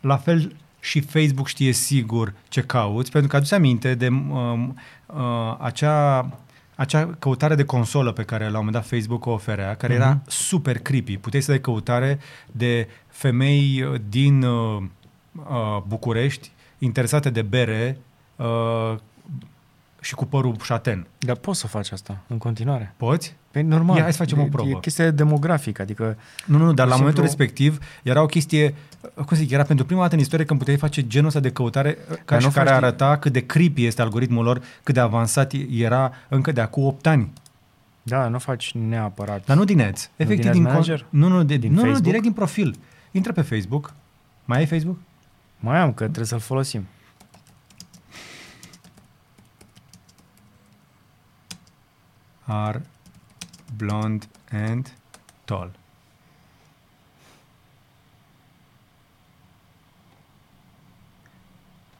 Speaker 1: la fel și Facebook știe sigur ce cauți, pentru că aduți aminte de um, uh, acea, acea căutare de consolă pe care la un moment dat Facebook o oferea, care era super creepy. Puteai să dai căutare de femei uh, din uh, uh, București interesate de bere uh, și cu părul șaten.
Speaker 2: dar poți să faci asta în continuare.
Speaker 1: Poți?
Speaker 2: Păi normal.
Speaker 1: Ia, hai să facem o
Speaker 2: E-
Speaker 1: probă.
Speaker 2: E chestie demografică, adică
Speaker 1: Nu, nu, nu, dar
Speaker 2: Pur
Speaker 1: la
Speaker 2: și
Speaker 1: momentul
Speaker 2: simplu-
Speaker 1: respectiv era o chestie, cum să zic, era pentru prima dată în istorie când puteai face genul ăsta de căutare ca
Speaker 2: Dar
Speaker 1: și
Speaker 2: nu
Speaker 1: care
Speaker 2: faci-
Speaker 1: arăta cât de creepy este algoritmul lor, cât de avansat era încă de acum 8 ani.
Speaker 2: Da, nu faci neapărat.
Speaker 1: Dar nu din ads. Efectiv
Speaker 2: din
Speaker 1: din,
Speaker 2: Ads Manager?
Speaker 1: Nu, nu, de,
Speaker 2: Din
Speaker 1: nu, nu,
Speaker 2: Facebook?
Speaker 1: direct din profil. Intră pe Facebook. Mai ai Facebook?
Speaker 2: Mai am, că trebuie să-l folosim.
Speaker 1: Are blonde and tall.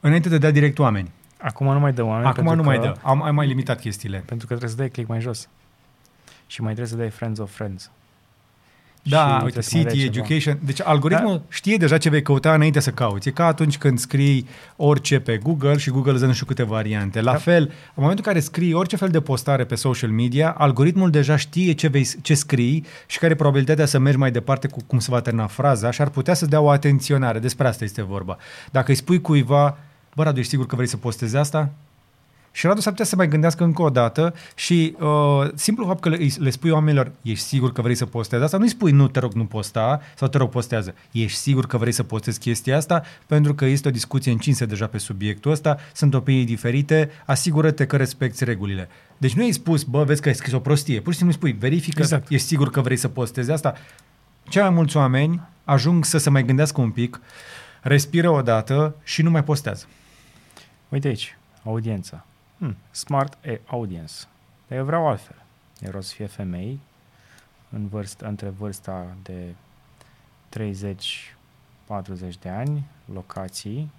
Speaker 1: Înainte de a da direct oameni.
Speaker 2: Acum nu mai dă oameni.
Speaker 1: Acum
Speaker 2: pentru
Speaker 1: nu mai
Speaker 2: că,
Speaker 1: dă. Am, am mai limitat chestiile.
Speaker 2: Pentru că trebuie să dai click mai jos. Și mai trebuie să dai friends of friends.
Speaker 1: Da,
Speaker 2: Și
Speaker 1: uite,
Speaker 2: trebuie să mai dai
Speaker 1: city,
Speaker 2: ceva.
Speaker 1: education. Deci algoritmul da. știe deja ce vei căuta înainte să cauți. E ca atunci când scrii orice pe Google și Google îți dă nu știu câte variante. La
Speaker 2: Da.
Speaker 1: fel, în momentul în care scrii orice fel de postare pe social media, algoritmul deja știe ce, vei, ce scrii și care e probabilitatea să mergi mai departe cu cum se va termina fraza și ar putea să dea o atenționare. Despre asta este vorba. Dacă îi spui cuiva, bă, Radu, ești sigur că vrei să postezi asta? Și Radu s-ar putea să mai gândească încă o dată și uh, simplu fapt că le, le spui oamenilor, ești sigur că vrei să postezi asta, nu-i spui nu, te rog, nu posta sau te rog, postează. Ești sigur că vrei să postezi chestia asta pentru că este o discuție încinsă deja pe subiectul ăsta, sunt opinii diferite, asigură-te că respecti regulile. Deci nu ai spus, bă, vezi că ai scris o prostie, pur și simplu spui, verifică,
Speaker 2: Exact.
Speaker 1: ești sigur că vrei să postezi asta. Cei mai mulți oameni ajung să se mai gândească un pic, respiră o dată și nu mai postează.
Speaker 2: Uite aici, audiența. Hmm, smart e audience. Dar eu vreau altfel. Eu vreau să fie femei în vârstă, între vârsta de 30-40 de ani, locații,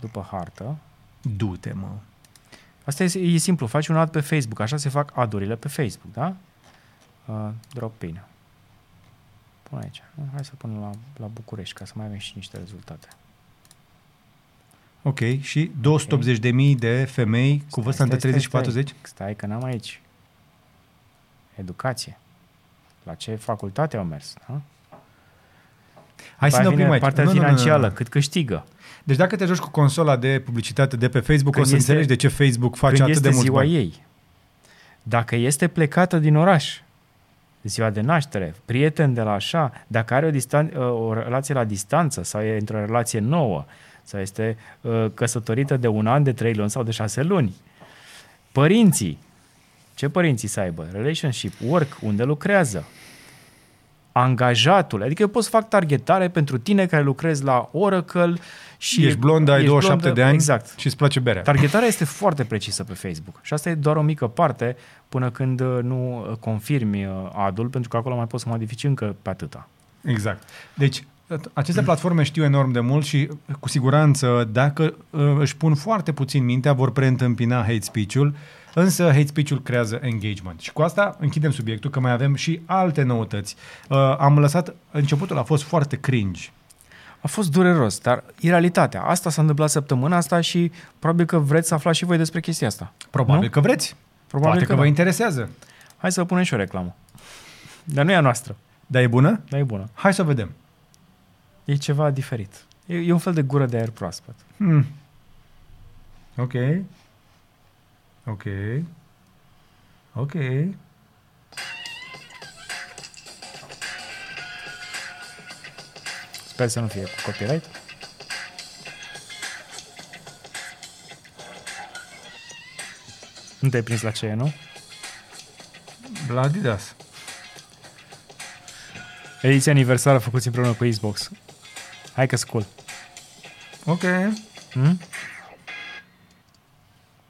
Speaker 2: după hartă.
Speaker 1: Du-te, mă.
Speaker 2: Asta e, e simplu, faci un ad pe Facebook, așa se fac adurile pe Facebook, da? Uh, drop pin. Pun aici. Hai să pun la, la București, ca să mai avem și niște rezultate.
Speaker 1: Ok, și 280.000 de femei cu vârsta între 30 și 40?
Speaker 2: Stai că n-am aici. Educație. La ce facultate au mers? Da?
Speaker 1: Hai să
Speaker 2: După
Speaker 1: ne
Speaker 2: aia
Speaker 1: oprim
Speaker 2: vine
Speaker 1: aici.
Speaker 2: Partea
Speaker 1: Nu, nu, nu, nu,
Speaker 2: financiară,
Speaker 1: nu.
Speaker 2: cât câștigă.
Speaker 1: Deci dacă te joci cu consola de publicitate de pe Facebook,
Speaker 2: Când
Speaker 1: o să
Speaker 2: este-
Speaker 1: înțelegi de ce Facebook face
Speaker 2: Când
Speaker 1: atât
Speaker 2: este
Speaker 1: de mult
Speaker 2: ziua
Speaker 1: bani.
Speaker 2: ei. Dacă este plecată din oraș, ziua de naștere, prieten de la așa, dacă are o, distan- o relație la distanță sau e într-o relație nouă, sau este uh, căsătorită de un an, de trei luni sau de șase luni. Părinții. Ce părinții să aibă? Relationship, work, unde lucrează. Angajatul. Adică eu pot să fac targetare pentru tine care lucrezi la Oracle și...
Speaker 1: Ești blondă, ai
Speaker 2: ești
Speaker 1: 27
Speaker 2: blondă,
Speaker 1: de ani
Speaker 2: Exact.
Speaker 1: și îți place berea.
Speaker 2: Targetarea este foarte precisă pe Facebook și asta e doar o mică parte până când uh, nu uh, confirmi uh, adul, pentru că acolo mai poți să modifici încă pe atâta.
Speaker 1: Exact. Deci, aceste platforme știu enorm de mult și cu siguranță dacă uh, își pun foarte puțin mintea vor preîntâmpina hate speech-ul însă hate speech-ul creează engagement. Și cu asta închidem subiectul, că mai avem și alte noutăți. Uh, am lăsat, începutul a fost foarte cringe.
Speaker 2: A fost dureros, dar e realitatea. Asta s-a întâmplat săptămâna asta și probabil că vreți să aflați și voi despre chestia asta.
Speaker 1: Probabil
Speaker 2: Nu?
Speaker 1: că vreți.
Speaker 2: Probabil
Speaker 1: Poate
Speaker 2: că
Speaker 1: că, vă
Speaker 2: da.
Speaker 1: interesează.
Speaker 2: Hai să punem și o reclamă. Dar nu e a noastră,
Speaker 1: Dar e bună?
Speaker 2: dar e bună.
Speaker 1: Hai să vedem.
Speaker 2: E ceva diferit. E, e un fel de gură de aer proaspăt.
Speaker 1: Hmm. Ok. Ok. Ok.
Speaker 2: Sper să nu fie cu copyright. Nu te-ai prins la ce e, nu?
Speaker 1: La Adidas.
Speaker 2: Ediția aniversară făcuți împreună cu Xbox. Hai că cool.
Speaker 1: Ok.
Speaker 2: Hmm?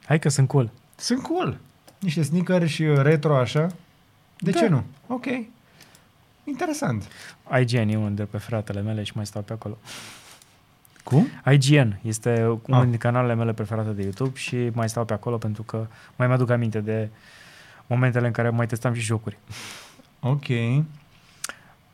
Speaker 2: Hai că sunt cool.
Speaker 1: Sunt cool. Niște sneaker și retro așa. De
Speaker 2: Da.
Speaker 1: ce nu? Ok. Interesant.
Speaker 2: IGN e unul dintre preferatele mele și mai stau pe acolo.
Speaker 1: Cum?
Speaker 2: IGN este unul
Speaker 1: Ah.
Speaker 2: dintre canalele mele preferate de YouTube și mai stau pe acolo pentru că mai mi-aduc aminte de momentele în care mai testam și jocuri.
Speaker 1: Ok. Uh,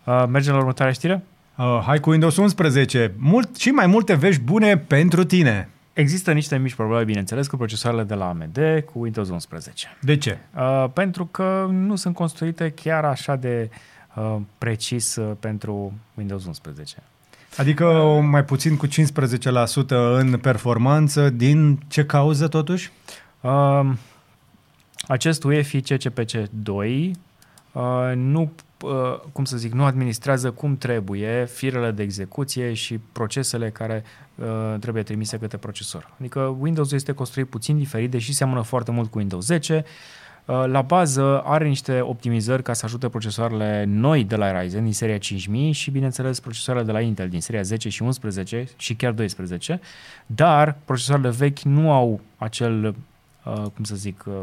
Speaker 2: Uh, mergem la următoarea știre?
Speaker 1: Hai cu Windows 11. Mult, și mai multe vești bune pentru tine.
Speaker 2: Există niște mici probleme, bineînțeles, cu procesoarele de la AMD cu Windows 11.
Speaker 1: De ce?
Speaker 2: Uh, pentru că nu sunt construite chiar așa de uh, precis uh, pentru Windows 11.
Speaker 1: Adică o mai puțin cu 15% în performanță. Din ce cauză totuși?
Speaker 2: Uh, acest UEFI CCPC 2 uh, nu, uh, cum să zic, nu administrează cum trebuie firele de execuție și procesele care uh, trebuie trimise către procesor. Adică Windows este construit puțin diferit, deși seamănă foarte mult cu Windows 10. Uh, La bază are niște optimizări ca să ajute procesoarele noi de la Ryzen din seria 5000 și bineînțeles procesoarele de la Intel din seria 10 și 11 și chiar 12, dar procesoarele vechi nu au acel uh, cum să zic, uh,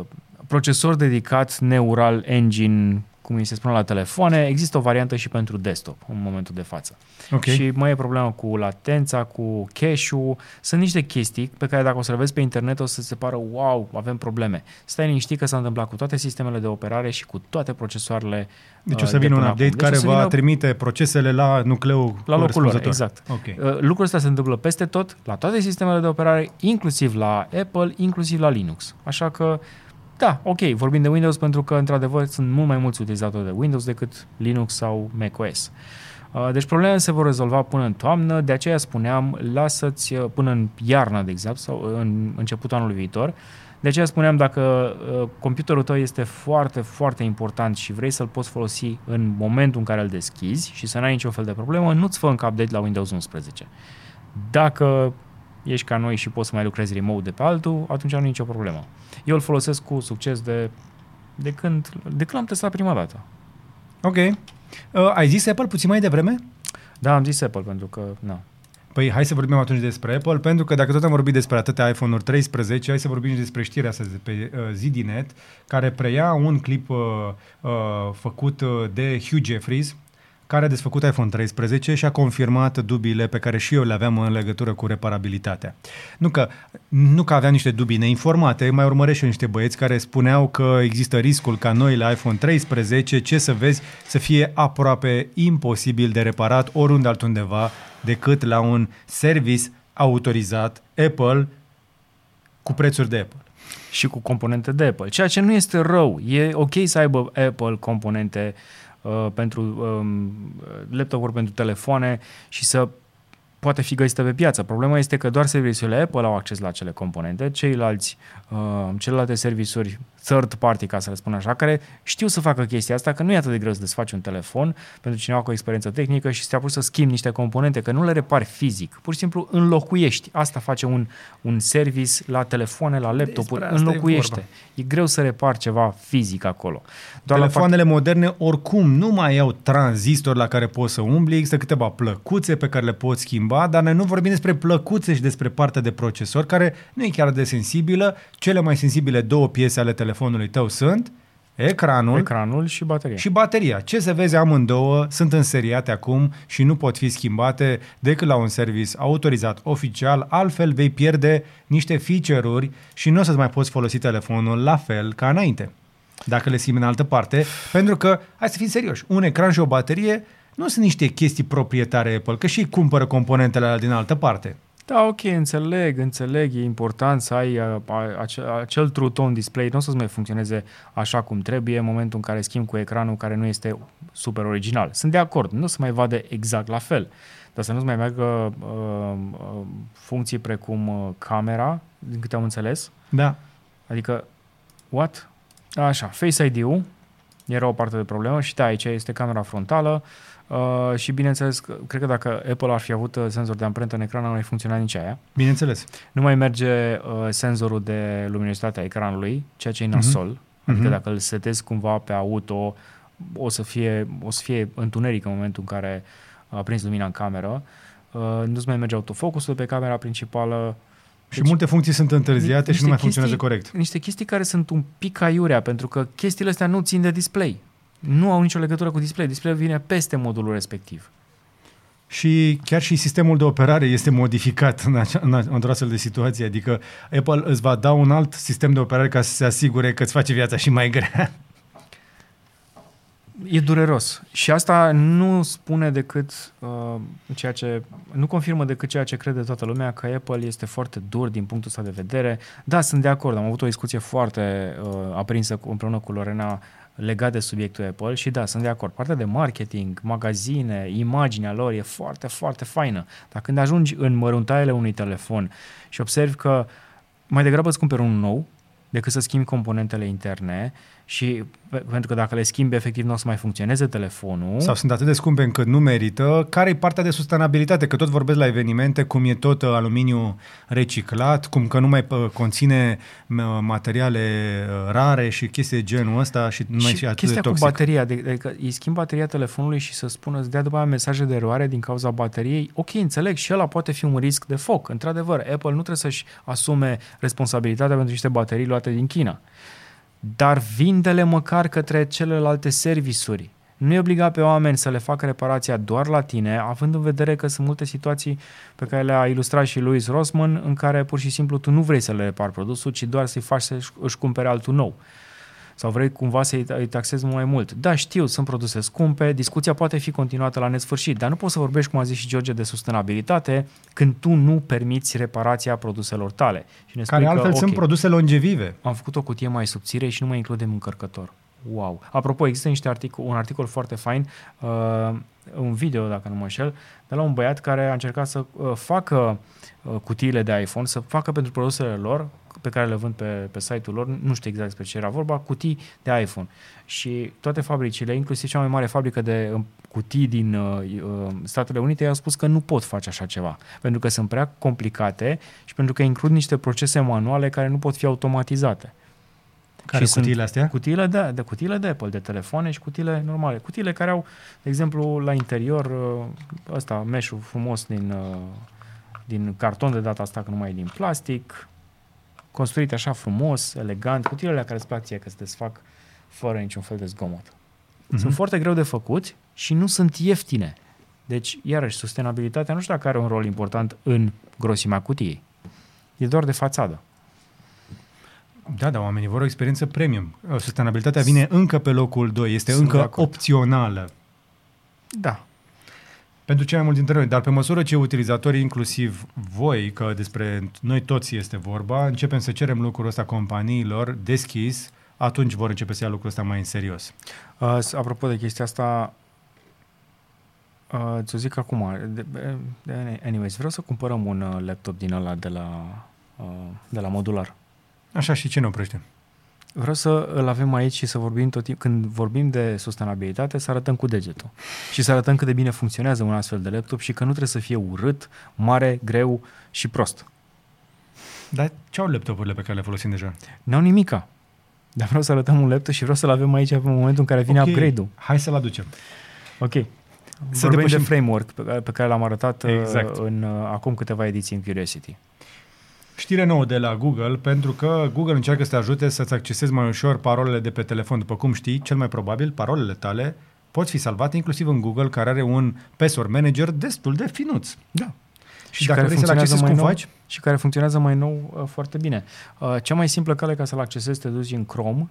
Speaker 2: procesor dedicat neural engine, cum îi se spune la telefoane, există o variantă și pentru desktop în momentul de față.
Speaker 1: Ok.
Speaker 2: Și mai e problemă cu latența, cu cache-ul. Sunt niște chestii pe care dacă o să le vezi pe internet o să se pară wow, avem probleme. Stai liniștit că s-a întâmplat cu toate sistemele de operare și cu toate procesoarele
Speaker 1: Deci
Speaker 2: uh,
Speaker 1: o să
Speaker 2: de
Speaker 1: vină un
Speaker 2: până
Speaker 1: update
Speaker 2: acum. Deci
Speaker 1: care
Speaker 2: o să
Speaker 1: va
Speaker 2: vină
Speaker 1: trimite procesele la nucleul
Speaker 2: la locul lor,
Speaker 1: corespunzător.
Speaker 2: exact.
Speaker 1: Ok.
Speaker 2: Uh, Lucrul ăsta se întâmplă peste tot, la toate sistemele de operare, inclusiv la Apple, inclusiv la Linux. Așa că, da, ok, vorbim de Windows pentru că, într-adevăr, sunt mult mai mulți utilizatori de Windows decât Linux sau macOS. Uh, Deci problemele se vor rezolva până în toamnă, de aceea spuneam, lasă-ți uh, până în iarnă, de exemplu, sau în începutul anului viitor. De aceea spuneam, dacă uh, computerul tău este foarte, foarte important și vrei să-l poți folosi în momentul în care îl deschizi și să n-ai niciun fel de problemă, nu-ți fă încă update la Windows 11. Dacă ești ca noi și poți să mai lucrezi remote de pe altul, atunci nu e nicio problemă. Eu îl folosesc cu succes de, de când, de când l-am testat prima dată.
Speaker 1: Ok. Uh, ai zis Apple puțin mai devreme?
Speaker 2: Da, am zis Apple pentru că, na,
Speaker 1: Păi hai să vorbim atunci despre Apple, pentru că dacă tot am vorbit despre atâtea iPhone-uri 13, hai să vorbim și despre știrea asta de pe uh, ZDNet, care preia un clip uh, uh, făcut uh, de Hugh Jeffries, care a desfăcut iPhone 13 și a confirmat dubiile pe care și eu le aveam în legătură cu reparabilitatea. Nu că, nu că aveam niște dubii neinformate, mai urmăresc și eu niște băieți care spuneau că există riscul ca noile iPhone 13, ce să vezi, să fie aproape imposibil de reparat oriunde altundeva decât la un service autorizat Apple cu prețuri de Apple.
Speaker 2: și cu componente de Apple, ceea ce nu este rău. E ok să aibă Apple componente uh, pentru um, laptopuri, pentru telefoane și să poate fi găsită pe piață. Problema este că doar serviciile Apple au acces la acele componente, ceilalți, uh, celelalte servisuri third party, ca să le spun așa, care știu să facă chestia asta, că nu e atât de greu să desfaci un telefon pentru cineva cu o experiență tehnică și să te apuci să schimbi niște componente, că nu le repari fizic. Pur și simplu înlocuiești. Asta face un, un service la telefoane, la laptopuri.
Speaker 1: Despre asta e
Speaker 2: Înlocuiește.
Speaker 1: vorba.
Speaker 2: E, greu să repari ceva fizic acolo. Doar la
Speaker 1: Telefoanele moderne oricum nu mai au tranzistori la care poți să umbli, există câteva plăcuțe pe care le poți schimba, dar noi nu vorbim despre plăcuțe și despre partea de procesor, care nu e chiar de sensibilă. Cele mai sensibile două piese ale telefonului tău sunt Ecranul,
Speaker 2: Ecranul și bateria.
Speaker 1: și bateria. Ce se vezi amândouă sunt înseriate acum și nu pot fi schimbate decât la un service autorizat oficial, altfel vei pierde niște feature-uri și nu o să-ți mai poți folosi telefonul la fel ca înainte. Dacă le schimbi în altă parte, pentru că, hai să fim serioși, un ecran și o baterie nu sunt niște chestii proprietare Apple, că și ei cumpără componentele alea din altă parte.
Speaker 2: Da, ok, înțeleg, înțeleg, e important să ai uh, a- acel, acel True Tone display, nu o să-ți mai funcționeze așa cum trebuie în momentul în care schimbi cu ecranul care nu este super original. Sunt de acord, nu o să mai vadă exact la fel, dar să nu-ți mai meargă uh, uh, funcții precum uh, camera, din câte am înțeles,
Speaker 1: Da.
Speaker 2: Adică, what? Așa, Face ID-ul era o parte de problemă și da, aici este camera frontală uh, și bineînțeles, că- cred că dacă Apple ar fi avut uh, senzor de amprentă în ecran, nu ar mai funcționa nici aia.
Speaker 1: Bineînțeles.
Speaker 2: Nu mai merge uh, senzorul de luminositate a ecranului, ceea ce e
Speaker 1: Mhm.
Speaker 2: nasol. Adică
Speaker 1: Mhm.
Speaker 2: dacă îl setezi cumva pe auto, o să fie, o să fie întuneric în momentul în care a prins lumina în cameră. Uh, nu-ți mai merge autofocusul pe camera principală.
Speaker 1: Și
Speaker 2: Deci-
Speaker 1: multe funcții sunt întârziate și
Speaker 2: niște
Speaker 1: nu mai
Speaker 2: chestii-
Speaker 1: funcționează corect.
Speaker 2: niște chestii care sunt un pic aiurea, pentru că chestiile astea nu țin de display. Nu au nicio legătură cu display. Display vine peste modulul respectiv.
Speaker 1: Și chiar și sistemul de operare este modificat în acea, în a- într-o astfel de situație. Adică Apple îți va da un alt sistem de operare ca să se asigure că îți face viața și mai grea.
Speaker 2: E dureros. Și asta nu spune decât uh, ceea ce, nu confirmă decât ceea ce crede toată lumea, că Apple este foarte dur din punctul ăsta de vedere. Da, sunt de acord. Am avut o discuție foarte uh, aprinsă cu, împreună cu Lorena legat de subiectul Apple și da, sunt de acord. Partea de marketing, magazine, imaginea lor e foarte, foarte faină. Dar când ajungi în măruntaiele unui telefon și observi că mai degrabă îți cumperi unul nou decât să schimbi componentele interne și pe- pentru că dacă le schimbi efectiv nu o să mai funcționeze telefonul.
Speaker 1: Sau sunt atât de scumpe încât nu merită. Care e partea de sustenabilitate? Că tot vorbesc la evenimente cum e tot uh, aluminiu reciclat, cum că nu mai uh, conține uh, materiale uh, rare și chestii de genul ăsta și nu mai
Speaker 2: și
Speaker 1: și atât
Speaker 2: chestia
Speaker 1: de
Speaker 2: cu
Speaker 1: toxic.
Speaker 2: bateria, de, adică îi schimb bateria telefonului și să spună, îți dea după aia mesaje de eroare din cauza bateriei, ok, înțeleg, și ăla poate fi un risc de foc. Într-adevăr, Apple nu trebuie să-și asume responsabilitatea pentru niște baterii luate din China. Dar vinde-le măcar către celelalte servisuri. Nu e obligat pe oameni să le facă reparația doar la tine, având în vedere că sunt multe situații pe care le-a ilustrat și Louis Rossman, în care pur și simplu tu nu vrei să le repari produsul, ci doar să-i faci să își cumpere altul nou sau vrei cumva să-i îi taxezi mult mai mult. Da, știu, sunt produse scumpe, discuția poate fi continuată la nesfârșit, dar nu poți să vorbești, cum a zis și George, de sustenabilitate când tu nu permiți reparația produselor tale. Și ne
Speaker 1: Care
Speaker 2: spui
Speaker 1: altfel
Speaker 2: că,
Speaker 1: sunt
Speaker 2: ok,
Speaker 1: produse longevive.
Speaker 2: am făcut o cutie mai subțire și nu mai includem încărcător. Wow! Apropo, există niște articol, un articol foarte fain, uh, un video, dacă nu mă înșel, de la un băiat care a încercat să uh, facă uh, cutiile de iPhone, să facă pentru produsele lor, pe care le vând pe, pe site-ul lor, nu știu exact despre ce era vorba, cutii de iPhone. Și toate fabricile, inclusiv cea mai mare fabrică de uh, cutii din uh, uh, Statele Unite, i-au spus că nu pot face așa ceva, pentru că sunt prea complicate și pentru că includ niște procese manuale care nu pot fi automatizate.
Speaker 1: Care
Speaker 2: Și sunt
Speaker 1: cutiile astea?
Speaker 2: Cutiile de, de cutiile de Apple, de telefoane și cutiile normale. Cutiile care au, de exemplu, la interior uh, ăsta, meșul frumos din, uh, din carton de data asta, că nu mai e din plastic, construite așa frumos, elegant, cutiile alea care îți plac ție, că se desfac fără niciun fel de zgomot.
Speaker 1: Mhm.
Speaker 2: Sunt foarte greu de făcut și nu sunt ieftine. Deci, iarăși, sustenabilitatea nu știu dacă are un rol important în grosimea cutiei. E doar de fațadă.
Speaker 1: Da, da, oamenii vor o experiență premium. Uh, Sustenabilitatea vine încă pe locul 2, este
Speaker 2: Sunt de
Speaker 1: încă
Speaker 2: acord.
Speaker 1: opțională.
Speaker 2: Da,
Speaker 1: Pentru cei mai mulți dintre noi, dar pe măsură ce utilizatorii, inclusiv voi, că despre noi toți este vorba, începem să cerem lucrul ăsta companiilor deschis, atunci vor începe să ia lucrul ăsta mai în serios.
Speaker 2: Uh, s- apropo de chestia asta, uh, ți-o zic acum, de, de, anyways, vreau să cumpărăm un uh, laptop din ăla de la, uh, de la modular.
Speaker 1: Așa și ce ne oprește?
Speaker 2: Vreau să îl avem aici și să vorbim tot timp, când vorbim de sustenabilitate, să arătăm cu degetul. Și să arătăm cât de bine funcționează un astfel de laptop și că nu trebuie să fie urât, mare, greu și prost.
Speaker 1: Dar ce au laptopurile pe care le folosim deja?
Speaker 2: N-au nimica. Dar vreau să arătăm un laptop și vreau să-l avem aici în momentul în care vine
Speaker 1: Ok,
Speaker 2: upgrade-ul.
Speaker 1: Hai să-l aducem.
Speaker 2: Ok.
Speaker 1: Să
Speaker 2: Vorbim
Speaker 1: depășim-
Speaker 2: de framework pe care, pe care l-am arătat
Speaker 1: Exact.
Speaker 2: exact. în, uh, acum câteva ediții în Curiosity.
Speaker 1: Știre nouă de la Google, pentru că Google încearcă să te ajute să-ți accesezi mai ușor parolele de pe telefon. După cum știi, cel mai probabil, parolele tale pot fi salvate inclusiv în Google, care are un password manager destul de finuț.
Speaker 2: Da.
Speaker 1: Și, și dacă vrei să-l accesezi, cum
Speaker 2: nou,
Speaker 1: faci?
Speaker 2: Și care funcționează mai nou uh, foarte bine. Uh, cea mai simplă cale ca să-l accesezi, te duci în Chrome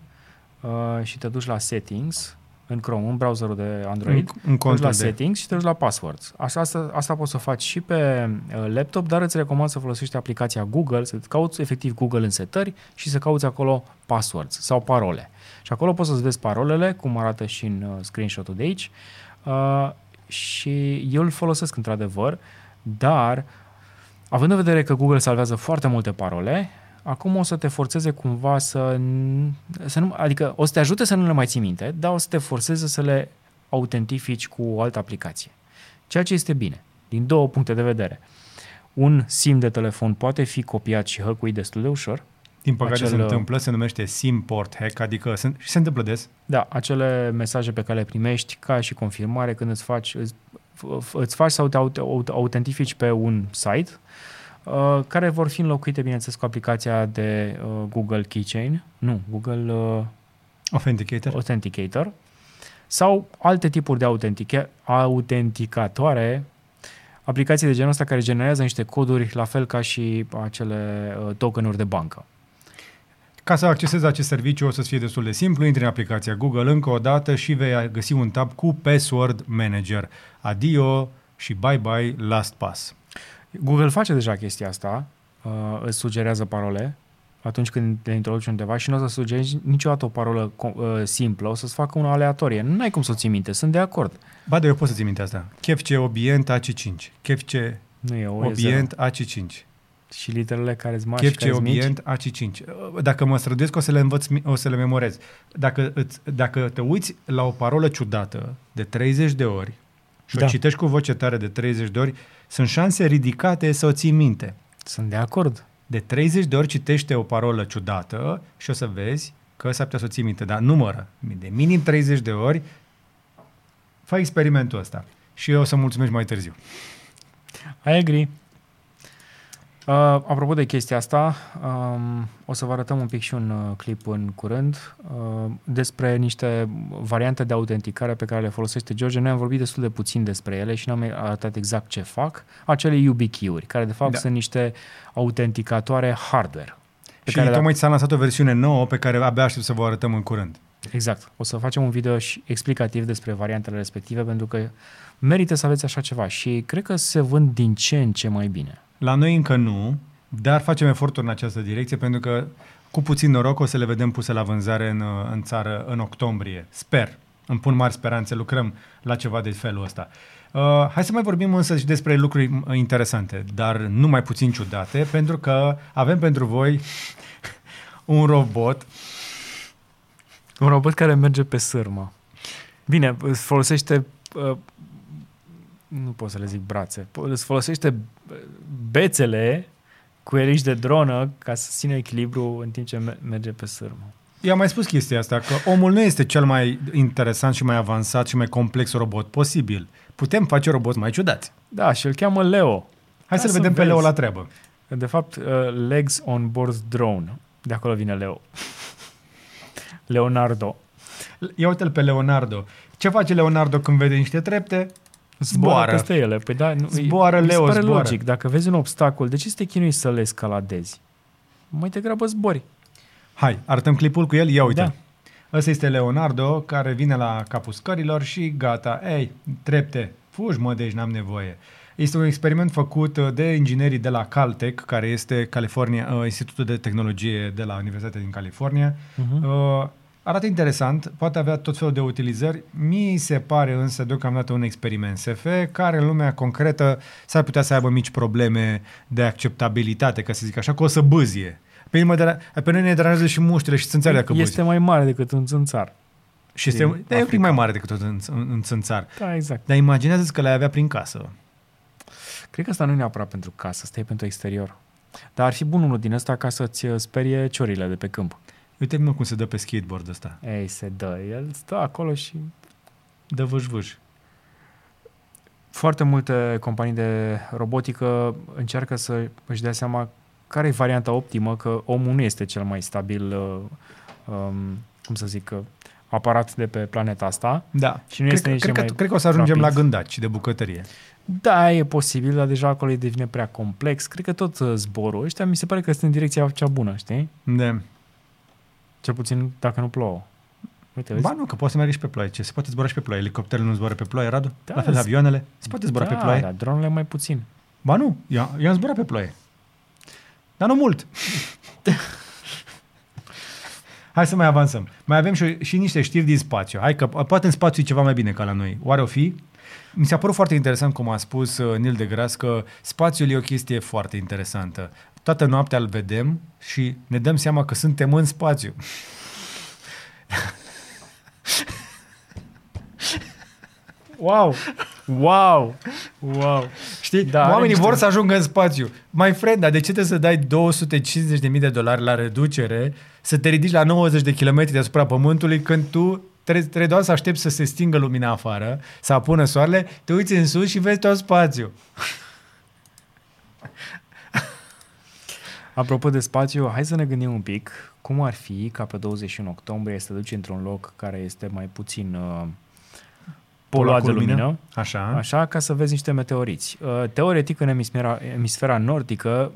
Speaker 2: uh, și te duci la Settings, în Chrome, în browserul de Android,
Speaker 1: în, în
Speaker 2: te duci la
Speaker 1: de...
Speaker 2: Settings și te duci la Passwords. Asta, asta, asta poți să faci și pe uh, laptop, dar îți recomand să folosești aplicația Google, să cauți efectiv Google în setări și să cauți acolo passwords sau parole. Și acolo poți să-ți vezi parolele, cum arată și în uh, screenshot-ul de aici. Uh, și eu îl folosesc într-adevăr, dar având în vedere că Google salvează foarte multe parole, acum o să te forțeze cumva să, să nu, adică o să te ajute să nu le mai ții minte, dar o să te forțeze să le autentifici cu o altă aplicație. Ceea ce este bine, din două puncte de vedere. Un SIM de telefon poate fi copiat și hăcuit destul de ușor.
Speaker 1: Din păcate acel, se întâmplă, se numește SIM port hack, adică se, și se întâmplă des.
Speaker 2: Da, acele mesaje pe care le primești ca și confirmare când îți faci, îți, îți faci sau te autentifici pe un site, Uh, care vor fi înlocuite, bineînțeles, cu aplicația de uh, Google Keychain, nu, Google uh,
Speaker 1: Authenticator.
Speaker 2: Authenticator sau alte tipuri de autentica- autenticatoare, aplicații de genul ăsta care generează niște coduri la fel ca și acele uh, tokenuri de bancă.
Speaker 1: Ca să accesezi acest serviciu o să fie destul de simplu, intri în aplicația Google încă o dată și vei găsi un tab cu Password Manager. Adio și bye-bye LastPass.
Speaker 2: Google face deja chestia asta, uh, îți sugerează parole atunci când te introduci undeva și nu o să sugerezi niciodată o parolă uh, simplă, o să-ți facă una aleatorie. Nu ai cum să o ții minte, sunt de acord.
Speaker 1: Ba, de eu pot să ții minte asta. Chefce Obient AC5. Chefce
Speaker 2: nu e, o
Speaker 1: Obient AC5.
Speaker 2: Și literele care îți mari
Speaker 1: Chefce Obient AC5. Dacă mă străduiesc, o să le învăț, o să le memorez. Dacă, îți, dacă te uiți la o parolă ciudată de 30 de ori și da. o citești cu voce tare de 30 de ori, sunt șanse ridicate să o ții minte.
Speaker 2: Sunt de acord.
Speaker 1: De 30 de ori citește o parolă ciudată și o să vezi că s-ar putea să o ții minte, dar numără. De minim 30 de ori, fă experimentul ăsta și eu o să mulțumesc mai târziu.
Speaker 2: I agree. Uh, apropo de chestia asta, um, o să vă arătăm un pic și un uh, clip în curând uh, despre niște variante de autenticare pe care le folosește George. Noi am vorbit destul de puțin despre ele și n-am arătat exact ce fac. Acele YubiKey-uri, care de fapt da. sunt niște autenticatoare hardware.
Speaker 1: Pe și care tocmai s-a lansat o versiune nouă pe care abia aștept să vă arătăm în curând.
Speaker 2: Exact. O să facem un video și explicativ despre variantele respective pentru că merită să aveți așa ceva și cred că se vând din ce în ce mai bine.
Speaker 1: La noi încă nu, dar facem eforturi în această direcție pentru că cu puțin noroc o să le vedem puse la vânzare în, în țară în octombrie. Sper. Îmi pun mari speranțe, lucrăm la ceva de felul ăsta. Uh, hai să mai vorbim însă și despre lucruri interesante, dar nu mai puțin ciudate, pentru că avem pentru voi un robot.
Speaker 2: Un robot care merge pe sârmă. Bine, folosește uh, nu pot să le zic brațe, îți folosește bețele cu elici de dronă ca să țină echilibru în timp ce merge pe sârmă.
Speaker 1: I-am mai spus chestia asta, că omul nu este cel mai interesant și mai avansat și mai complex robot posibil. Putem face roboți mai ciudați.
Speaker 2: Da, și îl cheamă Leo.
Speaker 1: Hai să-l vedem vezi. pe Leo la treabă.
Speaker 2: De fapt, uh, Legs on Board Drone. De acolo vine Leo. Leonardo.
Speaker 1: Ia uite-l pe Leonardo. Ce face Leonardo când vede niște trepte?
Speaker 2: Zboară. peste ele. Păi da, nu,
Speaker 1: zboară, mi Leo,
Speaker 2: pare
Speaker 1: zboară.
Speaker 2: logic. Dacă vezi un obstacol, de ce să te chinui să le escaladezi? Mai degrabă zbori.
Speaker 1: Hai, arătăm clipul cu el? Ia uite. Da. Ăsta este Leonardo care vine la capul scărilor și gata. Ei, trepte, fugi mă, deci n-am nevoie. Este un experiment făcut uh, de inginerii de la Caltech, care este California, uh, Institutul de Tehnologie de la Universitatea din California. Uh-huh. Uh, Arată interesant, poate avea tot felul de utilizări. Mi se pare însă deocamdată un experiment SF care în lumea concretă s-ar putea să aibă mici probleme de acceptabilitate, ca să zic așa, că o să bâzie. Pe, mine de la, pe noi ne deranjează și muștile și țânțarii dacă
Speaker 2: Este bâzi. mai mare decât un țânțar.
Speaker 1: Și este da, e un pic mai mare decât un, un țânțar.
Speaker 2: Da, exact.
Speaker 1: Dar imaginează că le avea prin casă.
Speaker 2: Cred că asta nu e neapărat pentru casă, asta e pentru exterior. Dar ar fi bun unul din ăsta ca să-ți sperie ciorile de pe câmp.
Speaker 1: Uite mă cum se dă pe skateboard ăsta.
Speaker 2: Ei, se dă. El stă acolo și
Speaker 1: dă vâș-vâș.
Speaker 2: Foarte multe companii de robotică încearcă să își dea seama care e varianta optimă, că omul nu este cel mai stabil, uh, um, cum să zic, uh, aparat de pe planeta asta.
Speaker 1: Da.
Speaker 2: Și nu
Speaker 1: cred,
Speaker 2: este
Speaker 1: că,
Speaker 2: nici
Speaker 1: cred,
Speaker 2: cel
Speaker 1: că,
Speaker 2: mai
Speaker 1: cred că o să ajungem
Speaker 2: rapid.
Speaker 1: la gândaci de bucătărie.
Speaker 2: Da, e posibil, dar deja acolo devine prea complex. Cred că tot uh, zborul ăștia mi se pare că sunt în direcția cea bună, știi?
Speaker 1: De...
Speaker 2: Cel puțin dacă nu plouă. Uite, vezi?
Speaker 1: Ba nu, că poți să mergi și pe ploaie. Ce? Se poate zbura și pe ploaie. Elicopterele nu zboară pe ploaie, Radu?
Speaker 2: Da,
Speaker 1: la fel,
Speaker 2: z-
Speaker 1: avioanele. Se poate zbura
Speaker 2: da,
Speaker 1: pe ploaie.
Speaker 2: Da, dronele mai puțin.
Speaker 1: Ba nu, eu, eu am zburat pe ploaie. Dar nu mult. Hai să mai avansăm. Mai avem și, și niște știri din spațiu. Hai că poate în spațiu e ceva mai bine ca la noi. Oare o fi? Mi s-a părut foarte interesant cum a spus uh, Nil de Gras că spațiul e o chestie foarte interesantă. Toată noaptea îl vedem și ne dăm seama că suntem în spațiu.
Speaker 2: Wow! Wow! Wow!
Speaker 1: Știi?
Speaker 2: Da,
Speaker 1: Da,
Speaker 2: are
Speaker 1: Oamenii
Speaker 2: niște-
Speaker 1: vor să ajungă în spațiu. My friend, dar de ce trebuie să dai 250.000 de dolari la reducere, să te ridici la 90 de kilometri deasupra Pământului când tu trebuie, trebuie doar să aștepți să se stingă lumina afară, să apună soarele, te uiți în sus și vezi tot spațiu.
Speaker 2: Apropo de spațiu, hai să ne gândim un pic cum ar fi ca pe 21 octombrie să te duci într-un loc care este mai puțin uh, poluat de
Speaker 1: cu lumină?
Speaker 2: lumină,
Speaker 1: Așa.
Speaker 2: așa, ca să vezi niște meteoriți. Uh, teoretic, în emisfera, emisfera nordică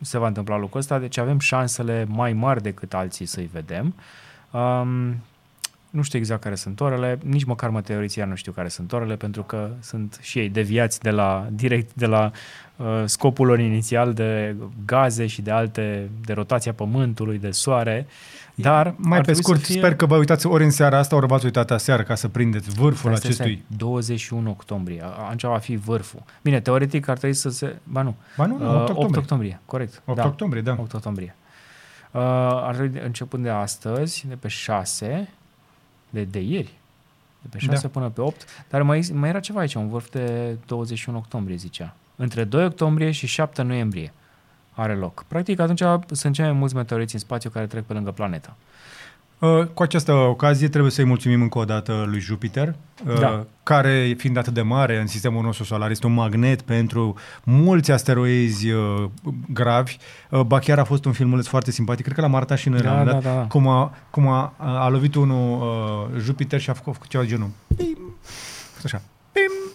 Speaker 2: se va întâmpla lucrul ăsta, deci avem șansele mai mari decât alții să-i vedem. Um, nu știu exact care sunt orele, nici măcar meteoriții nu știu care sunt orele, pentru că sunt și ei deviați de la, direct de la uh, scopul lor inițial de gaze și de alte, de rotația Pământului, de soare, dar
Speaker 1: Mai
Speaker 2: ar
Speaker 1: pe
Speaker 2: trebui
Speaker 1: scurt,
Speaker 2: să fie...
Speaker 1: sper că vă uitați ori în seara asta, ori v-ați uitat aseară ca să prindeți vârful
Speaker 2: Stai, stai,
Speaker 1: acestui...
Speaker 2: stai, 21 octombrie, a- atunci va fi vârful. Bine, teoretic ar trebui să se... Ba nu,
Speaker 1: Ba nu, nu,
Speaker 2: Uh,
Speaker 1: 8 octombrie.
Speaker 2: octombrie, corect.
Speaker 1: 8
Speaker 2: da.
Speaker 1: octombrie, da.
Speaker 2: 8 octombrie. Uh, ar trebui de- începând de astăzi, de pe 6, de, de ieri, de pe 6
Speaker 1: Da.
Speaker 2: până pe 8, dar mai, mai era ceva aici, un vârf de 21 octombrie, zicea. Între 2 octombrie și 7 noiembrie are loc. Practic, atunci sunt cei mai mulți meteoriți în spațiu care trec pe lângă planetă.
Speaker 1: Uh, Cu această ocazie trebuie să-i mulțumim încă o dată lui Jupiter, uh,
Speaker 2: Da.
Speaker 1: care, fiind atât de mare în sistemul nostru solar, este un magnet pentru mulți asteroizi uh, gravi. Uh, Ba chiar a fost un filmuleț foarte simpatic, cred că l-am arătat și noi la
Speaker 2: Da,
Speaker 1: un
Speaker 2: da,
Speaker 1: moment dat,
Speaker 2: da, da.
Speaker 1: cum, a, cum a, a lovit unul uh, Jupiter și a făcut, a făcut ceva de genul. Pim! Așa. Pim!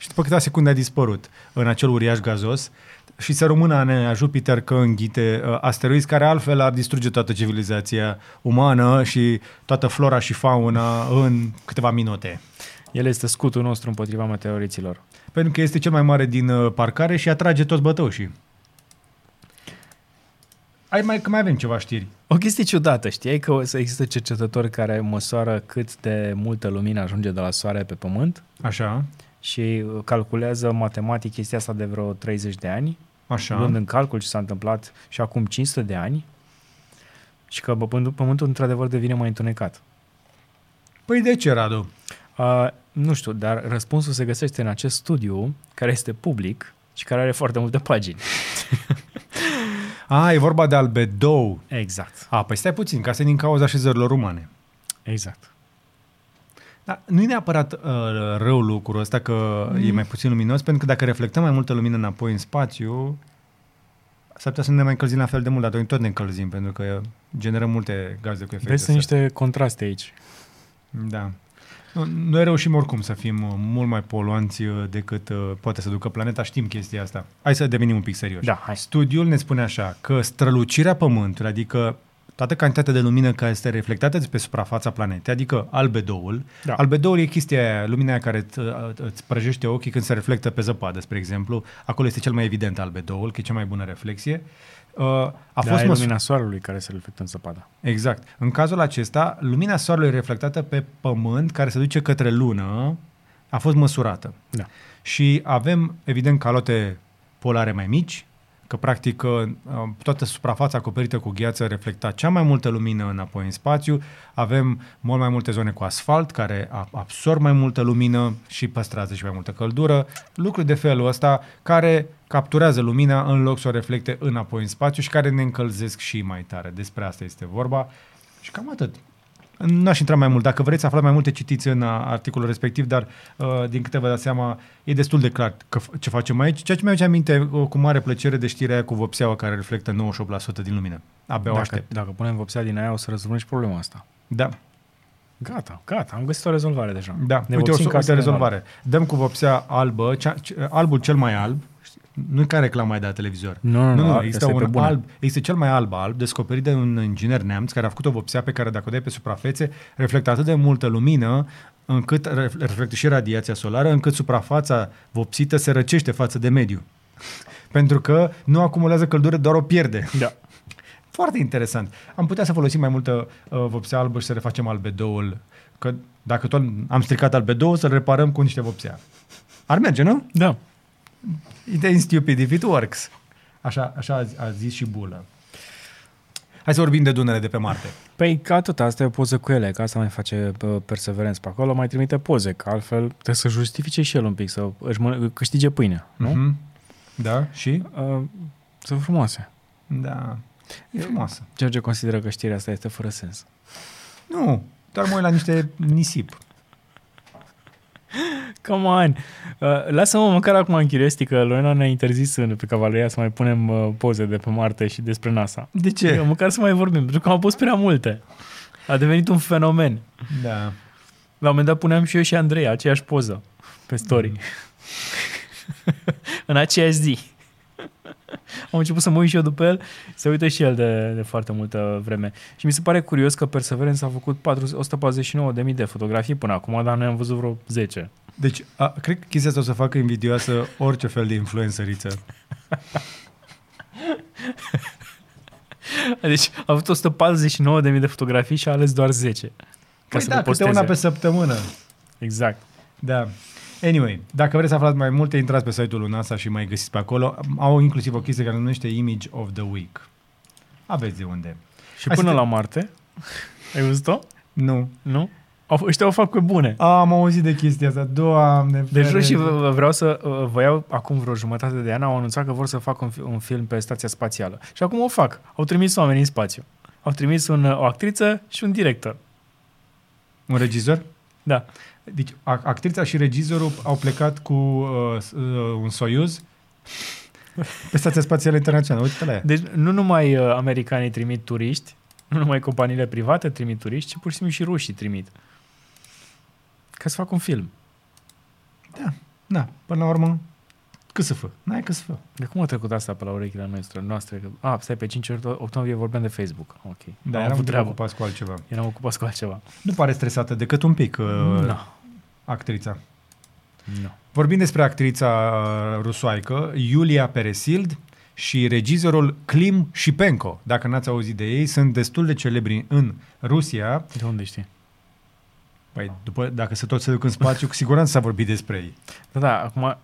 Speaker 1: Și, a- și după câteva secunde a dispărut în acel uriaș gazos și să rămână a nea Jupiter că înghite uh, asteroizi care altfel ar distruge toată civilizația umană și toată flora și fauna în câteva minute.
Speaker 2: El este scutul nostru împotriva meteoriților.
Speaker 1: Pentru că este cel mai mare din uh, parcare și atrage toți bătăușii. Ai mai, că mai avem ceva știri.
Speaker 2: O chestie ciudată, știai că o să există cercetători care măsoară cât de multă lumină ajunge de la soare pe pământ
Speaker 1: Așa,
Speaker 2: și uh, calculează matematic chestia asta de vreo 30 de ani,
Speaker 1: așa.
Speaker 2: luând în calcul ce s-a întâmplat și acum 500 de ani și că pământul, pământul într-adevăr devine mai întunecat.
Speaker 1: Păi de ce, Radu?
Speaker 2: Uh, nu știu, dar răspunsul se găsește în acest studiu care este public și care are foarte multe pagini.
Speaker 1: A, e vorba de albedou.
Speaker 2: Exact.
Speaker 1: A, păi stai puțin, ca să din cauza așezărilor umane.
Speaker 2: Exact.
Speaker 1: Dar nu e neapărat uh, rău lucrul ăsta că mm. e mai puțin luminos, pentru că dacă reflectăm mai multă lumină înapoi în spațiu, s-ar putea să nu ne mai încălzim la fel de mult, dar noi tot ne încălzim, pentru că generăm multe gaze cu efect
Speaker 2: Vezi,
Speaker 1: de
Speaker 2: sunt
Speaker 1: seră.
Speaker 2: niște contraste aici.
Speaker 1: Da. Nu, Noi reușim oricum să fim uh, mult mai poluanți uh, decât uh, poate să ducă planeta, știm chestia asta. Hai să devenim un pic serioși.
Speaker 2: Da, hai.
Speaker 1: Studiul ne spune așa, că strălucirea Pământului, adică toată cantitatea de lumină care este reflectată pe suprafața planetei, adică albedoul.
Speaker 2: Da.
Speaker 1: Albedoul e chestia aia, lumina aia care îți, îți prăjește ochii când se reflectă pe zăpadă, spre exemplu. Acolo este cel mai evident albedoul, că e cea mai bună reflexie. Uh, A
Speaker 2: A
Speaker 1: fost
Speaker 2: da, e
Speaker 1: măs-
Speaker 2: lumina soarelui care se reflectă în zăpadă.
Speaker 1: Exact. În cazul acesta, lumina soarelui reflectată pe pământ, care se duce către lună, a fost măsurată.
Speaker 2: Da.
Speaker 1: Și avem, evident, calote polare mai mici, că practic uh, toată suprafața acoperită cu gheață reflecta cea mai multă lumină înapoi în spațiu. Avem mult mai multe zone cu asfalt care a- absorb mai multă lumină și păstrează și mai multă căldură. Lucruri de felul ăsta care capturează lumina în loc să o reflecte înapoi în spațiu și care ne încălzesc și mai tare. Despre asta este vorba. Și cam atât. N-aș intra mai mult. Dacă vreți să aflați mai multe, citiți în uh, articolul respectiv, dar uh, din câte vă dați seama, e destul de clar că, f- ce facem aici. Ceea ce mi-aduce aminte uh, cu mare plăcere de știrea aia cu vopseaua care reflectă 98% din lumină. Abia o
Speaker 2: Dacă,
Speaker 1: aștept.
Speaker 2: dacă punem vopsea din aia, o să rezolvăm și problema asta.
Speaker 1: Da,
Speaker 2: Gata, gata, am găsit o rezolvare deja.
Speaker 1: da.
Speaker 2: Ne
Speaker 1: uite, o,
Speaker 2: vopsim
Speaker 1: uite
Speaker 2: casele în
Speaker 1: rezolvare. Dăm cu vopsea albă, cea, ce- albul cel mai alb, nu ca reclama aia de la televizor.
Speaker 2: Nu, nu,
Speaker 1: Nu,
Speaker 2: nu,
Speaker 1: nu,
Speaker 2: asta
Speaker 1: există
Speaker 2: e pe
Speaker 1: un
Speaker 2: bune.
Speaker 1: alb, există cel mai alb alb, descoperit de un inginer neamț care a făcut o vopsea pe care dacă o dai pe suprafețe, reflectă atât de multă lumină încât ref- reflectă și radiația solară, încât suprafața vopsită se răcește față de mediu. Pentru că nu acumulează căldură, doar o pierde.
Speaker 2: Da.
Speaker 1: Foarte interesant. Am putea să folosim mai multă uh, vopsea albă și să refacem albedoul, că dacă tot am stricat albedoul, să-l reparăm cu niște vopsea. Ar merge, nu?
Speaker 2: Da.
Speaker 1: It ain't stupid if it works. Așa, așa a, a zis și Bulă. Hai să vorbim de dunele de pe Marte.
Speaker 2: Păi ca atât, asta e o poză cu ele, că asta mai face uh, Perseverance pe acolo, mai trimite poze, că altfel trebuie să justifice și el un pic, să își mănă- câștige pâine, nu?
Speaker 1: Mhm. Da, și?
Speaker 2: Uh, sunt frumoase.
Speaker 1: Da. E frumoasă.
Speaker 2: George consideră că știrea asta este fără sens.
Speaker 1: Nu, doar mă uit la niște nisip.
Speaker 2: Come on! Uh, lasă-mă măcar acum în curiosity că Lorena ne-a interzis în, pe Cavaleria să mai punem uh, poze de pe Marte și despre NASA.
Speaker 1: De ce?
Speaker 2: Eu, măcar să mai vorbim, pentru că am pus prea multe. A devenit un fenomen.
Speaker 1: Da.
Speaker 2: La un moment dat puneam și eu și Andrei aceeași poză pe story.
Speaker 1: Mm.
Speaker 2: în aceeași zi. Am început să mă uit și eu după el, se uită și el de, de foarte multă vreme. Și mi se pare curios că Perseverance a făcut 149.000 de fotografii până acum, dar noi am văzut vreo 10.
Speaker 1: Deci, a, cred că chestia asta o să facă invidioasă orice fel de influenceriță.
Speaker 2: Deci a avut 149.000 de fotografii și a ales doar 10. Ca
Speaker 1: Păi
Speaker 2: să
Speaker 1: da,
Speaker 2: le
Speaker 1: câte
Speaker 2: posteze.
Speaker 1: una pe săptămână.
Speaker 2: Exact.
Speaker 1: Da. Anyway, dacă vreți să aflați mai multe, intrați pe site-ul lui NASA și mai găsiți pe acolo. Au inclusiv o chestie care se numește Image of the Week. Aveți de unde.
Speaker 2: Și
Speaker 1: Hai
Speaker 2: până
Speaker 1: să te-
Speaker 2: la Marte, ai văzut-o?
Speaker 1: Nu.
Speaker 2: Nu? Au, ăștia o fac pe bune.
Speaker 1: Am auzit de chestia asta, doamne.
Speaker 2: Deci
Speaker 1: ferește.
Speaker 2: și v- vreau să uh, vă iau acum vreo jumătate de an, au anunțat că vor să facă un, fi- un film pe stația spațială. Și acum o fac. Au trimis oameni în spațiu. Au trimis un, uh, o actriță și un director.
Speaker 1: Un regizor?
Speaker 2: Da.
Speaker 1: Deci a- actrița și regizorul au plecat cu uh, s- uh, un Soyuz pe Stația Spațială Internațională. Uite la ea.
Speaker 2: Deci nu numai uh, americanii trimit turiști, nu numai companiile private trimit turiști, ci pur și simplu și rușii trimit. Ca să facă un film.
Speaker 1: Da, până la urmă, cât să fă? N-ai cât să fă.
Speaker 2: De cum a trecut asta pe la urechile noastre? noastre? Că- A, stai, pe 5 octombrie vorbeam de Facebook. Ok.
Speaker 1: Da,
Speaker 2: Am
Speaker 1: eram
Speaker 2: avut treabă.
Speaker 1: ocupați cu altceva.
Speaker 2: Eram ocupat cu altceva.
Speaker 1: Nu pare stresată decât un pic uh,
Speaker 2: Nu.
Speaker 1: actrița.
Speaker 2: Nu.
Speaker 1: Vorbim despre actrița uh, rusoaică, Iulia Peresild, și regizorul Klim Shipenko. Dacă n-ați auzit de ei, sunt destul de celebri în Rusia.
Speaker 2: De unde știi?
Speaker 1: Păi, după, dacă se tot se duc în spațiu, cu siguranță s-a vorbit despre ei.
Speaker 2: Da, da, acum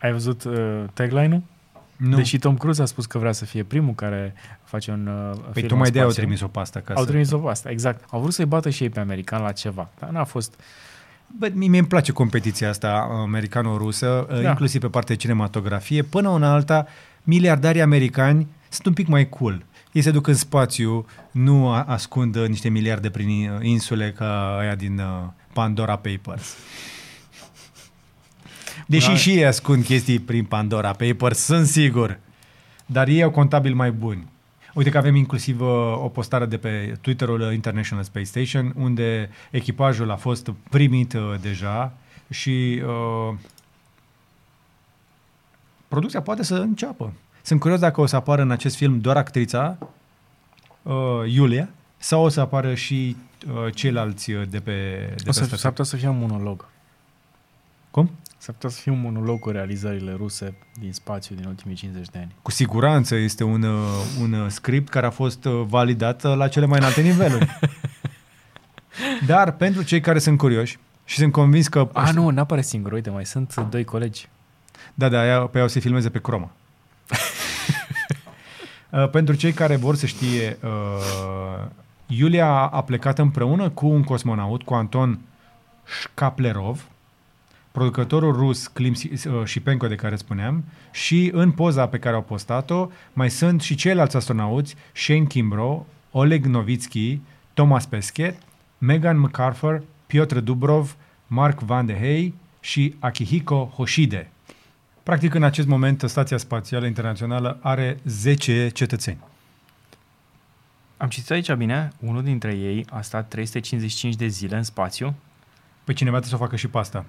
Speaker 2: ai văzut uh, tagline-ul?
Speaker 1: Nu.
Speaker 2: Deși Tom Cruise a spus că vrea să fie primul care face un uh,
Speaker 1: păi
Speaker 2: film
Speaker 1: tocmai
Speaker 2: în
Speaker 1: de aia au
Speaker 2: spațiu.
Speaker 1: trimis o pastă. Ca
Speaker 2: Au
Speaker 1: să...
Speaker 2: trimis o pe asta, exact. Au vrut să-i bată și ei pe american la ceva, dar n-a fost...
Speaker 1: Bă, mie îmi place competiția asta americano-rusă,
Speaker 2: Da.
Speaker 1: da. inclusiv pe partea de cinematografie. Până una alta, miliardarii americani sunt un pic mai cool. Ei se duc în spațiu, nu a- ascund uh, niște miliarde prin uh, insule ca aia din uh, Pandora Papers. Deși
Speaker 2: Da.
Speaker 1: și ei ascund chestii prin Pandora Papers, sunt sigur. Dar ei au contabili mai buni. Uite că avem inclusiv uh, o postare de pe Twitterul uh, International Space Station, unde echipajul a fost primit uh, deja și uh, producția poate să înceapă. Sunt curios dacă o să apară în acest film doar actrița, uh, Iulia, sau o să apară și uh, ceilalți uh, de pe, de
Speaker 2: O
Speaker 1: pe
Speaker 2: să,
Speaker 1: stație.
Speaker 2: s-ar putea să fie un monolog.
Speaker 1: Cum?
Speaker 2: S-ar putea să fie un monolog cu realizările ruse din spațiu din ultimii 50 de ani.
Speaker 1: Cu siguranță este un, uh, un uh, script care a fost uh, validat uh, la cele mai înalte niveluri. Dar pentru cei care sunt curioși și sunt convins că...
Speaker 2: A, nu, n-apare singur. Uite, mai sunt doi colegi.
Speaker 1: Da, da, aia, pe ea o să filmeze pe croma. Uh, pentru cei care vor să știe, uh, Iulia a plecat împreună cu un cosmonaut, cu Anton Shkaplerov, producătorul rus Klim uh, Shipenko de care spuneam, și în poza pe care au postat-o mai sunt și ceilalți astronauți, Shane Kimbrough, Oleg Novitsky, Thomas Pesquet, Megan McArthur, Piotr Dubrov, Mark Van de Hey și Akihiko Hoshide. Practic, în acest moment, Stația Spațială Internațională are 10 cetățeni.
Speaker 2: Am citit aici bine, unul dintre ei a stat 355 de zile în spațiu.
Speaker 1: Pe cineva trebuie să o facă și pe asta.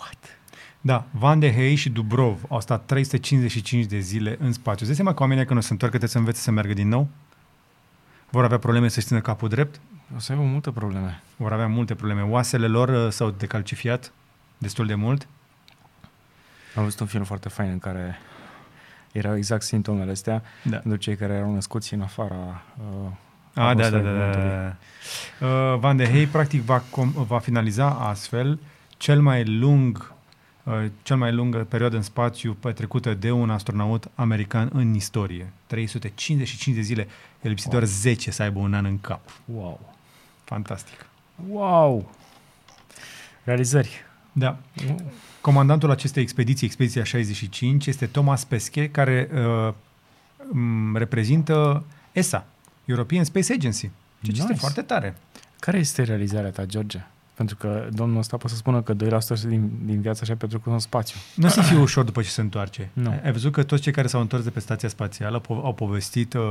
Speaker 2: What?
Speaker 1: Da, Van de Hey și Dubrov au stat 355 de zile în spațiu. Îți seama că oamenii când o să întoarcă trebuie să învețe să meargă din nou? Vor avea probleme să-și țină capul drept?
Speaker 2: O să aibă multe probleme.
Speaker 1: Vor avea multe probleme. Oasele lor uh, s-au decalcifiat destul de mult.
Speaker 2: Am văzut un film foarte fain în care erau exact simptomele astea
Speaker 1: Da.
Speaker 2: pentru cei care erau născuți în afara uh,
Speaker 1: Ah, da, da, da,
Speaker 2: atmosferei
Speaker 1: da,
Speaker 2: Pământului.
Speaker 1: da. Uh, Van de Hey practic va, com- va finaliza astfel cel mai lung uh, cel mai lungă perioadă în spațiu petrecută de un astronaut american în istorie. 355 de zile. El lipsit doar 10 să aibă un an în cap.
Speaker 2: Wow!
Speaker 1: Fantastic.
Speaker 2: Wow! Realizări.
Speaker 1: Da. Comandantul acestei expediții, expediția 65, este Thomas Pesquet, care uh, m- reprezintă ESA, European Space Agency. Ceea ce este
Speaker 2: Nice.
Speaker 1: foarte tare.
Speaker 2: Care este realizarea ta, George? Pentru că domnul ăsta poate să spună că 2% din, din viața și-a petrecut în spațiu.
Speaker 1: Nu o să fie ușor după ce se întoarce.
Speaker 2: Nu.
Speaker 1: Ai văzut că toți cei care s-au întors de pe stația spațială po- au povestit uh,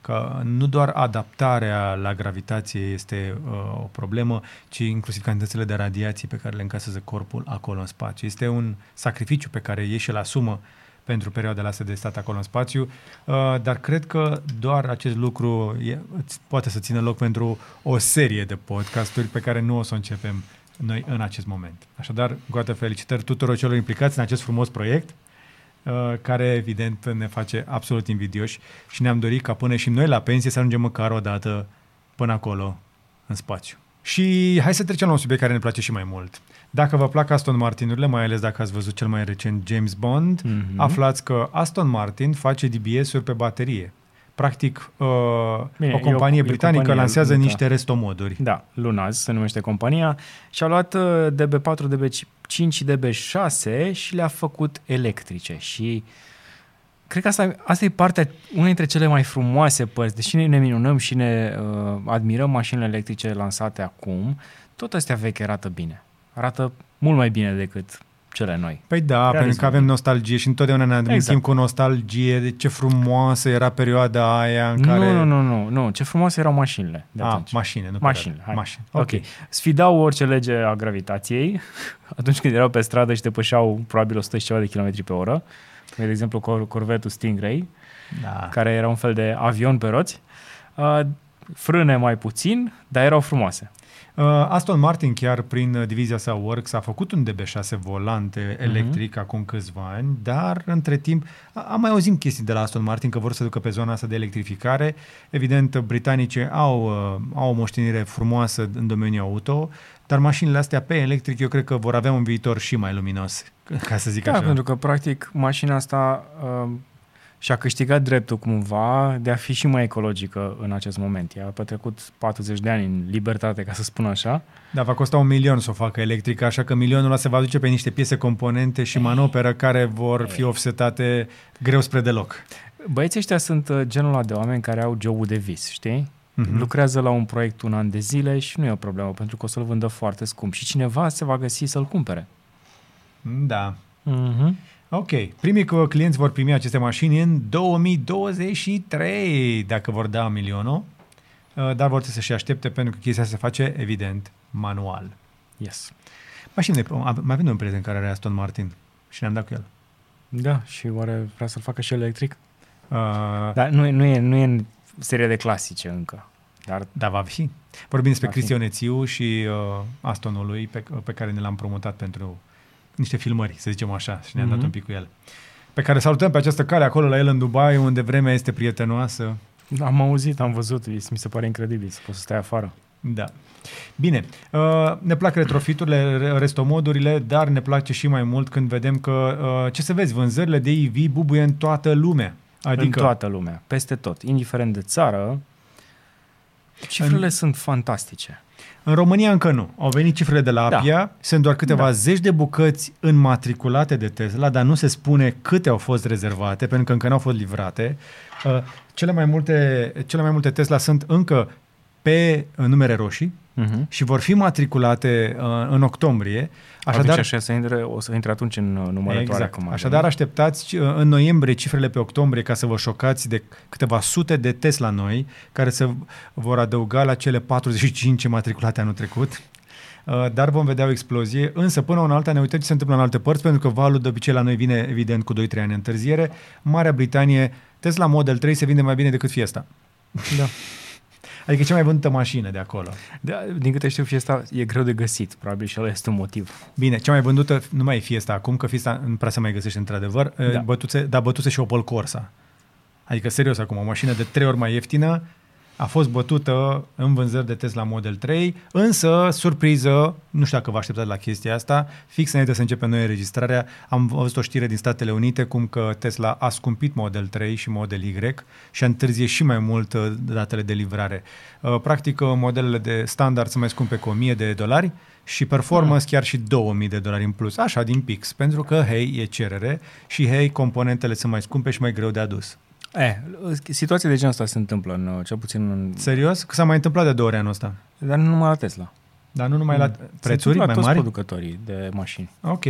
Speaker 1: că nu doar adaptarea la gravitație este uh, o problemă, ci inclusiv cantitățile de radiații pe care le încasează corpul acolo în spațiu. Este un sacrificiu pe care ei și-l asumă pentru perioadele astea de stat acolo în spațiu, uh, dar cred că doar acest lucru e, îți poate să țină loc pentru o serie de podcasturi pe care nu o să o începem noi în acest moment. Așadar, încă o dată felicitări tuturor celor implicați în acest frumos proiect, uh, care evident ne face absolut invidioși și ne-am dorit ca până și noi la pensie să ajungem măcar o dată până acolo, în spațiu. Și hai să trecem la un subiect care ne place și mai mult. Dacă vă plac Aston Martinurile, mai ales dacă ați văzut cel mai recent James Bond,
Speaker 2: Mhm.
Speaker 1: mm-hmm. aflați că Aston Martin face DBS-uri pe baterie. Practic, uh,
Speaker 2: Bine,
Speaker 1: o
Speaker 2: e o-
Speaker 1: companie
Speaker 2: e o
Speaker 1: britanică
Speaker 2: companie,
Speaker 1: lansează
Speaker 2: da.
Speaker 1: niște restomoduri.
Speaker 2: Da, Lunaz se numește compania și a luat uh, DB4, DB5 și DB6 și le-a făcut electrice și cred că asta, asta e partea, una dintre cele mai frumoase părți, deși ne, ne minunăm și ne uh, admirăm mașinile electrice lansate acum, tot astea vechi arată bine. Arată mult mai bine decât cele noi.
Speaker 1: Păi da,
Speaker 2: Realism.
Speaker 1: pentru că avem nostalgie și întotdeauna ne amintim
Speaker 2: Exact.
Speaker 1: cu nostalgie de ce frumoasă era perioada aia în
Speaker 2: Nu,
Speaker 1: care...
Speaker 2: nu, nu, nu, nu, ce frumoase erau mașinile de
Speaker 1: A,
Speaker 2: atunci.
Speaker 1: mașini, nu
Speaker 2: Mașini,
Speaker 1: perioada.
Speaker 2: hai.
Speaker 1: Mașini.
Speaker 2: Ok. okay. Sfidau orice lege a gravitației atunci când erau pe stradă și depășeau probabil 100 și ceva de kilometri pe oră. De exemplu, cor- Corvetul Stingray,
Speaker 1: Da.
Speaker 2: care era un fel de avion pe roți. Uh, frâne mai puțin, dar erau frumoase.
Speaker 1: Uh, Aston Martin chiar prin uh, divizia sa Works a făcut un DB6 volante electric acum câțiva ani, dar între timp a- am mai auzit chestii de la Aston Martin că vor să ducă pe zona asta de electrificare. Evident, britanicii au, uh, au o moștenire frumoasă în domeniul auto, dar mașinile astea pe electric eu cred că vor avea un viitor și mai luminos, ca să zic
Speaker 2: Da,
Speaker 1: așa.
Speaker 2: pentru că practic mașina asta uh, și-a câștigat dreptul cumva de a fi și mai ecologică în acest moment. Ea a petrecut 40 de ani în libertate, ca să spun așa.
Speaker 1: Da, va costa un milion să o facă electrică, așa că milionul ăla se va duce pe niște piese componente și manoperă care vor fi offsetate greu spre deloc.
Speaker 2: Băieții ăștia sunt uh, genul ăla de oameni care au jobul de vis, știi?
Speaker 1: Mhm.
Speaker 2: Lucrează la un proiect un an de zile și nu e o problemă, pentru că o să-l vândă foarte scump și cineva se va găsi să-l cumpere.
Speaker 1: Da.
Speaker 2: Uh-huh.
Speaker 1: Ok. Primii cu- clienți vor primi aceste mașini în 2023, dacă vor da milionul, uh, dar vor trebui să-și aștepte pentru că chestia se face, evident, manual.
Speaker 2: Yes.
Speaker 1: Mașinile, mai avem un prieten care are Aston Martin și ne-am dat cu el.
Speaker 2: Da, și oare vrea să-l facă și electric?
Speaker 1: Uh,
Speaker 2: Dar nu e, nu e, nu e în serie de clasice încă. Dar
Speaker 1: Da, va fi. Vorbim despre
Speaker 2: Va fi.
Speaker 1: Cristian Ețiu și uh, Astonului pe, pe care ne l-am promutat pentru niște filmări, să zicem așa, și ne-am
Speaker 2: Mhm.
Speaker 1: dat un pic cu el. Pe care salutăm pe această cale acolo la el în Dubai, unde vremea este prietenoasă.
Speaker 2: am auzit, am văzut, mi se pare incredibil să poți să stai afară.
Speaker 1: Da. Bine, uh, ne plac retrofiturile, re- restomodurile, dar ne place și mai mult când vedem că, uh, ce să vezi, vânzările de EV bubuie în toată lumea.
Speaker 2: Adică
Speaker 1: Adică,
Speaker 2: în toată lumea, peste tot, indiferent de țară, cifrele
Speaker 1: În-
Speaker 2: sunt fantastice.
Speaker 1: În România încă nu. Au venit cifrele de la
Speaker 2: Da.
Speaker 1: Apia, sunt doar câteva
Speaker 2: Da.
Speaker 1: zeci de bucăți înmatriculate de Tesla, dar nu se spune câte au fost rezervate, pentru că încă nu au fost livrate. Uh, Cele mai multe, cele mai multe Tesla sunt încă pe uh, numere roșii
Speaker 2: Uh-huh.
Speaker 1: și vor fi matriculate uh, în octombrie.
Speaker 2: Așadar, așa să intre, o să intre atunci în uh, numărătoare.
Speaker 1: Exact.
Speaker 2: Cum
Speaker 1: Așadar, așteptați uh, în noiembrie cifrele pe octombrie ca să vă șocați de câteva sute de Tesla noi care se vor adăuga la cele 45 matriculate anul trecut. Uh, dar vom vedea o explozie, însă până una alta ne uităm ce se întâmplă în alte părți, pentru că valul de obicei la noi vine evident cu 2-3 ani întârziere. Marea Britanie, Tesla Model 3 se vinde mai bine decât Fiesta.
Speaker 2: Da.
Speaker 1: Adică cea mai vândută mașină de acolo.
Speaker 2: Da, din câte știu, Fiesta e greu de găsit. Probabil și ăla este un motiv.
Speaker 1: Bine, cea mai vândută nu mai e Fiesta acum, că Fiesta nu prea se mai găsește într-adevăr,
Speaker 2: Da.
Speaker 1: da. bătuse, dar bătuse și Opel Corsa. Adică, serios acum, o mașină de trei ori mai ieftină a fost bătută în vânzări de Tesla Model 3, însă, surpriză, nu știu dacă vă așteptați la chestia asta, fix înainte să începem noi înregistrarea, am văzut o știre din Statele Unite cum că Tesla a scumpit Model 3 și Model Y și a întârzie și mai mult uh, datele de livrare. Uh, Practic, uh, modelele de standard sunt mai scumpe cu 1000 de dolari și performance chiar și 2000 de dolari în plus, așa din pix, pentru că, hei, e cerere și, hei, componentele sunt mai scumpe și mai greu de adus.
Speaker 2: Eh, situații de genul ăsta se întâmplă, în, cel puțin în...
Speaker 1: Serios? Că s-a mai întâmplat de două ori anul ăsta.
Speaker 2: Dar nu numai la Tesla.
Speaker 1: Dar nu numai la
Speaker 2: Se
Speaker 1: prețuri
Speaker 2: întâmplă la
Speaker 1: mai
Speaker 2: toți
Speaker 1: mari?
Speaker 2: producătorii de mașini.
Speaker 1: Ok.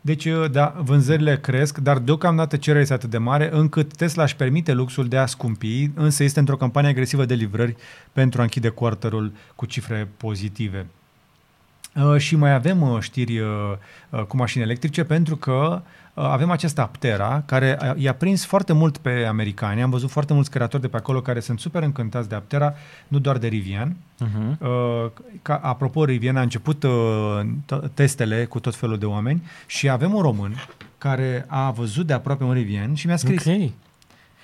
Speaker 1: Deci, uh, da, vânzările cresc, dar deocamdată cererea este atât de mare încât Tesla își permite luxul de a scumpi, însă este într-o campanie agresivă de livrări pentru a închide quarterul cu cifre pozitive. Uh, și mai avem uh, știri uh, uh, cu mașini electrice pentru că uh, avem acest Aptera care a- i-a prins foarte mult pe americani. Am văzut foarte mulți creatori de pe acolo care sunt super încântați de Aptera, nu doar de Rivian.
Speaker 2: Uh-huh.
Speaker 1: Uh, ca, apropo, Rivian a început uh, t- testele cu tot felul de oameni și avem un român care a văzut de aproape un Rivian și mi-a scris
Speaker 2: Ok.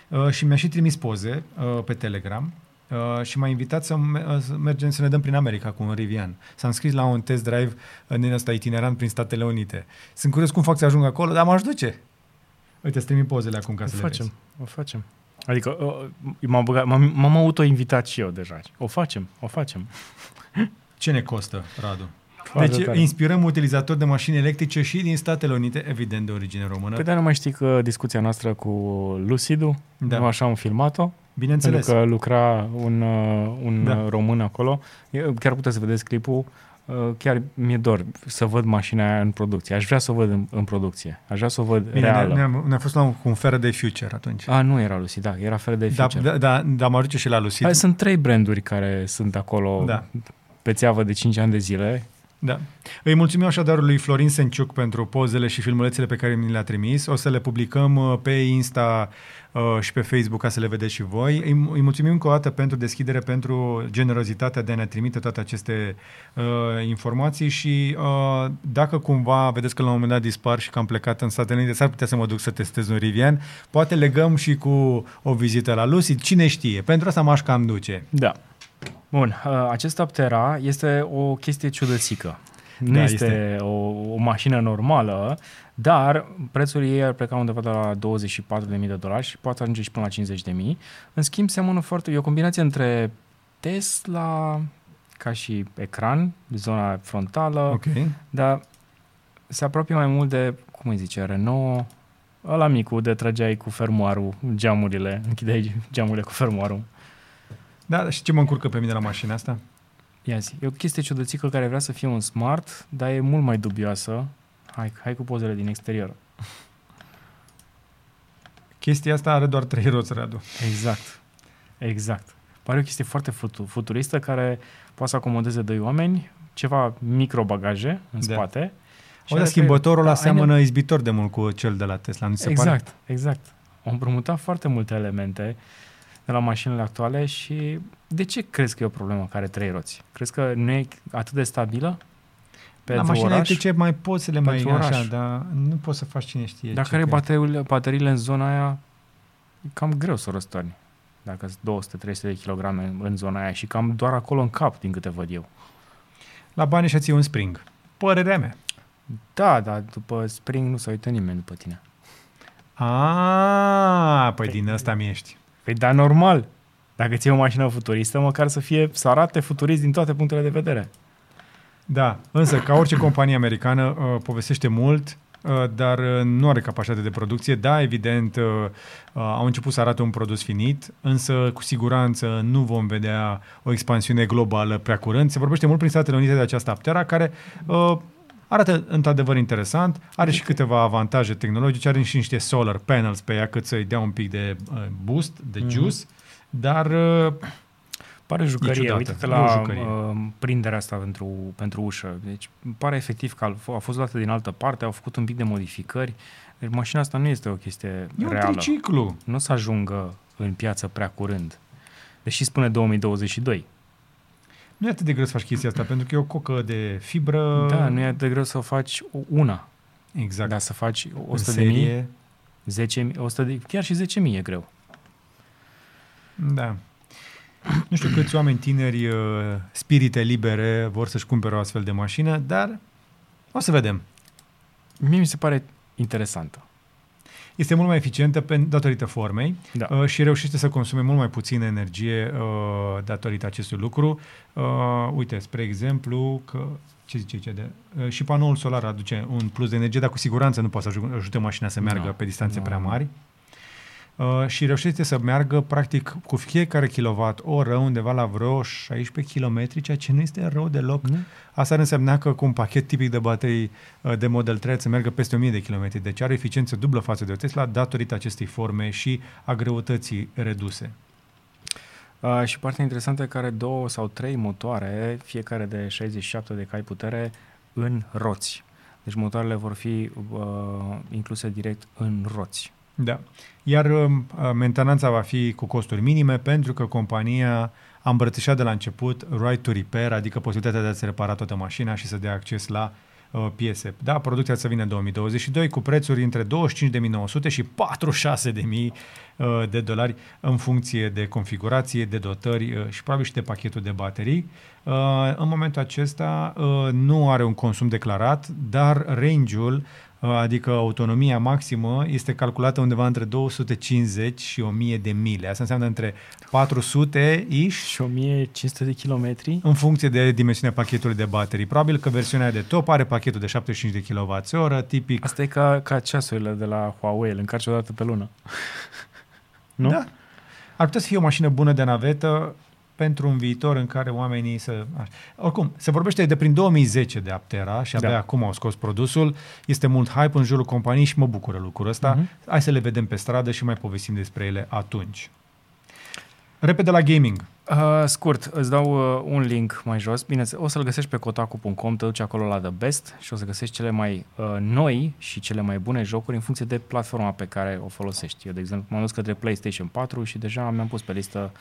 Speaker 1: uh, și mi-a și trimis poze uh, pe Telegram uh, și m-a invitat să, me- uh, să mergem să ne dăm prin America cu un Rivian. S-a înscris la un test drive uh, din ăsta itinerant prin Statele Unite. Sunt curios cum fac să ajung acolo, dar m-aș duce. Uite, îți trimit pozele acum ca
Speaker 2: O
Speaker 1: să le
Speaker 2: facem,
Speaker 1: vezi.
Speaker 2: o facem. Adică uh, m-am, băgat, m-am, m-am auto-invitat și eu deja. O facem, o facem.
Speaker 1: Ce ne costă, Radu?
Speaker 2: Foarte
Speaker 1: deci
Speaker 2: tare.
Speaker 1: inspirăm utilizatori de mașini electrice și din Statele Unite, evident de origine română.
Speaker 2: Păi dar nu mai știi că discuția noastră cu Lucidu,
Speaker 1: Da.
Speaker 2: da. nu așa am filmat-o,
Speaker 1: Bineînțeles.
Speaker 2: pentru că lucra un, uh, un
Speaker 1: Da.
Speaker 2: da. român acolo. Eu, chiar puteți să vedeți clipul, uh, chiar mi-e dor să văd mașina aia în producție. Aș vrea să o văd în, în producție. Aș vrea să o văd
Speaker 1: Bine, ne-
Speaker 2: reală.
Speaker 1: ne-am, ne-a fost la un, cu un Faraday Future atunci.
Speaker 2: A, nu era Lucy, da, era fel de
Speaker 1: Da,
Speaker 2: future.
Speaker 1: da, da, dar mă duce și la Lucid.
Speaker 2: Hai, sunt trei branduri care sunt acolo
Speaker 1: Da.
Speaker 2: pe țeavă de 5 ani de zile.
Speaker 1: Da. Îi mulțumim așadar lui Florin Senciuc pentru pozele și filmulețele pe care mi le-a trimis. O să le publicăm uh, pe Insta uh, și pe Facebook ca să le vedeți și voi. Îi, îi mulțumim încă o dată pentru deschidere, pentru generozitatea de a ne trimite toate aceste uh, informații și uh, dacă cumva vedeți că la un moment dat dispar și că am plecat în Statele Unite, s-ar putea să mă duc să testez un Rivian, poate legăm și cu o vizită la Lucid, cine știe. Pentru asta m-aș cam duce.
Speaker 2: Da. Bun, uh, acest Aptera este o chestie ciudățică. Nu
Speaker 1: Da,
Speaker 2: da, este,
Speaker 1: este.
Speaker 2: este o, o mașină normală, dar prețul ei ar pleca undeva de la 24.000 de dolari și poate ajunge și până la 50.000. În schimb, seamănă foarte... E o combinație între Tesla, ca și ecran, zona frontală,
Speaker 1: Ok.
Speaker 2: dar se apropie mai mult de, cum îi zice, Renault, ăla micu de trăgeai cu fermoarul, geamurile, închideai geamurile cu fermoarul.
Speaker 1: Da, și ce mă încurcă pe mine la mașina asta?
Speaker 2: Ia zi. E o chestie ciudățică care vrea să fie un smart, dar e mult mai dubioasă. Hai, hai cu pozele din exterior.
Speaker 1: Chestia asta are doar trei roți, Radu.
Speaker 2: Exact. Exact. Pare o chestie foarte futu- futuristă care poate să acomodeze doi oameni, ceva microbagaje în
Speaker 1: Da.
Speaker 2: spate.
Speaker 1: O,
Speaker 2: are
Speaker 1: da, schimbătorul
Speaker 2: trei-
Speaker 1: ăla
Speaker 2: da, ai
Speaker 1: seamănă izbitor de mult cu cel de la Tesla, nu ți se pare?
Speaker 2: Exact, exact. Au împrumutat foarte multe elemente de la mașinile actuale și de ce crezi că e o problemă care are trei roți? Crezi că nu e atât de stabilă?
Speaker 1: La
Speaker 2: Pentru
Speaker 1: mașini
Speaker 2: oraș?
Speaker 1: electrice mai poți să le mai
Speaker 2: Pentru
Speaker 1: așa,
Speaker 2: oraș.
Speaker 1: dar nu poți să faci cine știe
Speaker 2: Dacă
Speaker 1: ce.
Speaker 2: are
Speaker 1: cu-
Speaker 2: bateriile, bateriile în zona aia, e cam greu să o răstorni. Dacă sunt 200-300 de kilograme în, în zona aia și cam doar acolo în cap, din câte văd eu.
Speaker 1: La bani și ții un spring. Părerea mea.
Speaker 2: Da, dar după Spring nu se uită nimeni după tine.
Speaker 1: A, păi din ăsta mi ești.
Speaker 2: Păi da, normal. Dacă ți o mașină futuristă, măcar să fie, să arate futurist din toate punctele de vedere.
Speaker 1: Da, însă ca orice companie americană uh, povestește mult, uh, dar uh, nu are capacitate de producție. Da, evident, uh, uh, au început să arate un produs finit, însă cu siguranță nu vom vedea o expansiune globală prea curând. Se vorbește mult prin Statele Unite de această Aptera, care uh, arată într-adevăr interesant, are și câteva avantaje tehnologice, are și niște solar panels pe ea cât să-i dea un pic de uh, boost, de
Speaker 2: Mhm.
Speaker 1: juice, dar uh,
Speaker 2: Pare jucărie,
Speaker 1: ciudată.
Speaker 2: uite-te
Speaker 1: E
Speaker 2: la
Speaker 1: o jucărie.
Speaker 2: uh, prinderea asta pentru, pentru ușă. Deci pare efectiv că a f- a fost luată din altă parte, au făcut un pic de modificări. Deci mașina asta nu este o chestie
Speaker 1: e un
Speaker 2: reală.
Speaker 1: triciclu.
Speaker 2: Nu o să ajungă în piață prea curând. Deși spune 2022.
Speaker 1: Nu e atât de greu să faci chestia asta, pentru că e o cocă de fibră.
Speaker 2: Da, nu e de greu să faci una,
Speaker 1: Exact.
Speaker 2: dar să faci
Speaker 1: În
Speaker 2: 100 de mii,
Speaker 1: serie,
Speaker 2: 10 mii, 100 de, chiar și 10 mii e greu.
Speaker 1: Da. Nu știu câți oameni tineri, uh, spirite libere, vor să-și cumpere o astfel de mașină, dar o să vedem.
Speaker 2: Mie mi se pare interesantă.
Speaker 1: Este mult mai eficientă pe, datorită formei
Speaker 2: Da.
Speaker 1: uh, și reușește să consume mult mai puțină energie uh, datorită acestui lucru. Uh, uite, spre exemplu, că ce zice aici de, uh, și panoul solar aduce un plus de energie, dar cu siguranță nu poate să aju- ajute mașina să meargă
Speaker 2: Nu.
Speaker 1: pe distanțe
Speaker 2: Nu.
Speaker 1: prea mari. Uh, și reușește să meargă practic cu fiecare kilowatt oră undeva la vreo 16 km, ceea ce nu este rău deloc.
Speaker 2: Nu?
Speaker 1: Asta ar însemna că cu un pachet tipic de baterii uh, de Model 3 să meargă peste 1000 de km, deci are eficiență dublă față de o Tesla datorită acestei forme și a greutății reduse.
Speaker 2: Uh, și partea interesantă e că are două sau trei motoare, fiecare de 67 de cai putere, în roți. Deci motoarele vor fi uh, incluse direct în roți.
Speaker 1: Da. Iar um, uh, mentenanța va fi cu costuri minime pentru că compania a îmbrățișat de la început right to repair, adică posibilitatea de a-ți repara toată mașina și să dea acces la uh, piese. Da, producția să vină în 2022 cu prețuri între 25.900 și 46.000 uh, de dolari în funcție de configurație, de dotări uh, și probabil și de pachetul de baterii. Uh, în momentul acesta uh, nu are un consum declarat, dar range-ul Uh, adică autonomia maximă este calculată undeva între 250 și 1000 de mile. Asta înseamnă între 400 ish
Speaker 2: Și 1500 de kilometri?
Speaker 1: în funcție de dimensiunea pachetului de baterii. Probabil că versiunea de top are pachetul de 75 de kWh, tipic.
Speaker 2: Asta e ca, ca ceasurile de la Huawei, îl încarci o dată pe lună. nu?
Speaker 1: Da. Ar putea să fie o mașină bună de navetă pentru un viitor în care oamenii să... Așa. Oricum, se vorbește de prin 2010 de Aptera și abia
Speaker 2: Da.
Speaker 1: acum au scos produsul. Este mult hype în jurul companiei și mă bucură lucrul ăsta.
Speaker 2: Mhm.
Speaker 1: Hai să le vedem pe stradă și mai povestim despre ele atunci. Repede la gaming.
Speaker 2: Uh, scurt, îți dau uh, un link mai jos. Bine, o să-l găsești pe kotaku.com, te duci acolo la The Best și o să găsești cele mai uh, noi și cele mai bune jocuri în funcție de platforma pe care o folosești. Eu, de exemplu, m-am dus către PlayStation 4 și deja mi-am pus pe listă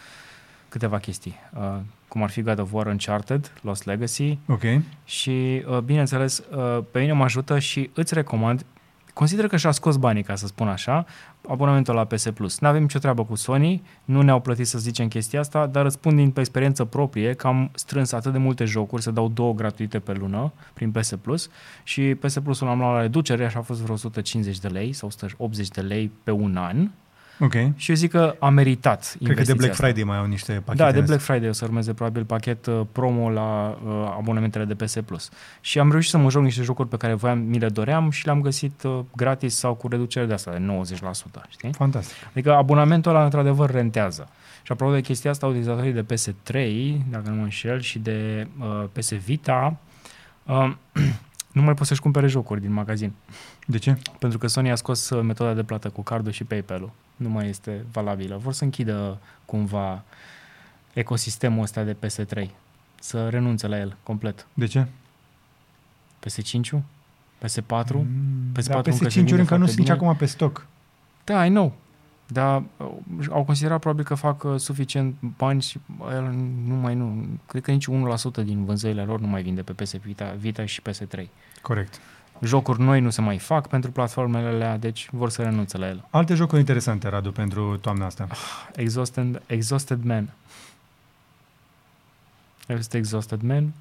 Speaker 2: câteva chestii, uh, cum ar fi God of War Uncharted, Lost Legacy
Speaker 1: Ok.
Speaker 2: și, uh, bineînțeles, uh, pe mine mă ajută și îți recomand Consider că și-a scos banii, ca să spun așa, abonamentul la PS Plus. Nu avem nicio treabă cu Sony, nu ne-au plătit să zicem chestia asta, dar îți spun din pe experiență proprie că am strâns atât de multe jocuri, să dau două gratuite pe lună prin PS Plus și PS Plus-ul l-am luat la reducere, așa a fost vreo 150 de lei sau 180 de lei pe un an
Speaker 1: Ok.
Speaker 2: și eu zic că a meritat
Speaker 1: Cred că de
Speaker 2: investiția
Speaker 1: Black
Speaker 2: asta.
Speaker 1: Friday mai au niște pachete.
Speaker 2: Da, de
Speaker 1: în
Speaker 2: Black Friday o să urmeze probabil pachet uh, promo la uh, abonamentele de PS Plus. Și am reușit să mă joc niște jocuri pe care voiam, mi le doream și le-am găsit uh, gratis sau cu reducere de asta, de 90%, știi?
Speaker 1: Fantastic.
Speaker 2: Adică abonamentul ăla într-adevăr rentează. Și apropo de chestia asta, utilizatorii de PS3, dacă nu mă înșel, și de uh, PS Vita, uh, nu mai pot să-și cumpere jocuri din magazin.
Speaker 1: De ce?
Speaker 2: Pentru că Sony a scos uh, metoda de plată cu cardul și PayPal-ul. Nu mai este valabilă. Vor să închidă cumva ecosistemul ăsta de PS3. Să renunțe la el complet.
Speaker 1: De ce?
Speaker 2: PS5? PS4?
Speaker 1: Mm,
Speaker 2: PS4
Speaker 1: dar
Speaker 2: încă se
Speaker 1: PS5
Speaker 2: vinde
Speaker 1: încă nu
Speaker 2: foarte
Speaker 1: sunt nici
Speaker 2: bine.
Speaker 1: acum pe stoc.
Speaker 2: Da, I know. Dar uh, au considerat probabil că fac uh, suficient bani și uh, el nu mai nu. Cred că nici 1% din vânzările lor nu mai vinde pe PS Vita, Vita și PS3.
Speaker 1: Corect.
Speaker 2: Jocuri noi nu se mai fac pentru platformele alea, deci vor să renunțe la ele.
Speaker 1: Alte jocuri interesante, Radu, pentru toamna asta.
Speaker 2: Exhausted, exhausted Man. Ai văzut Exhausted Man?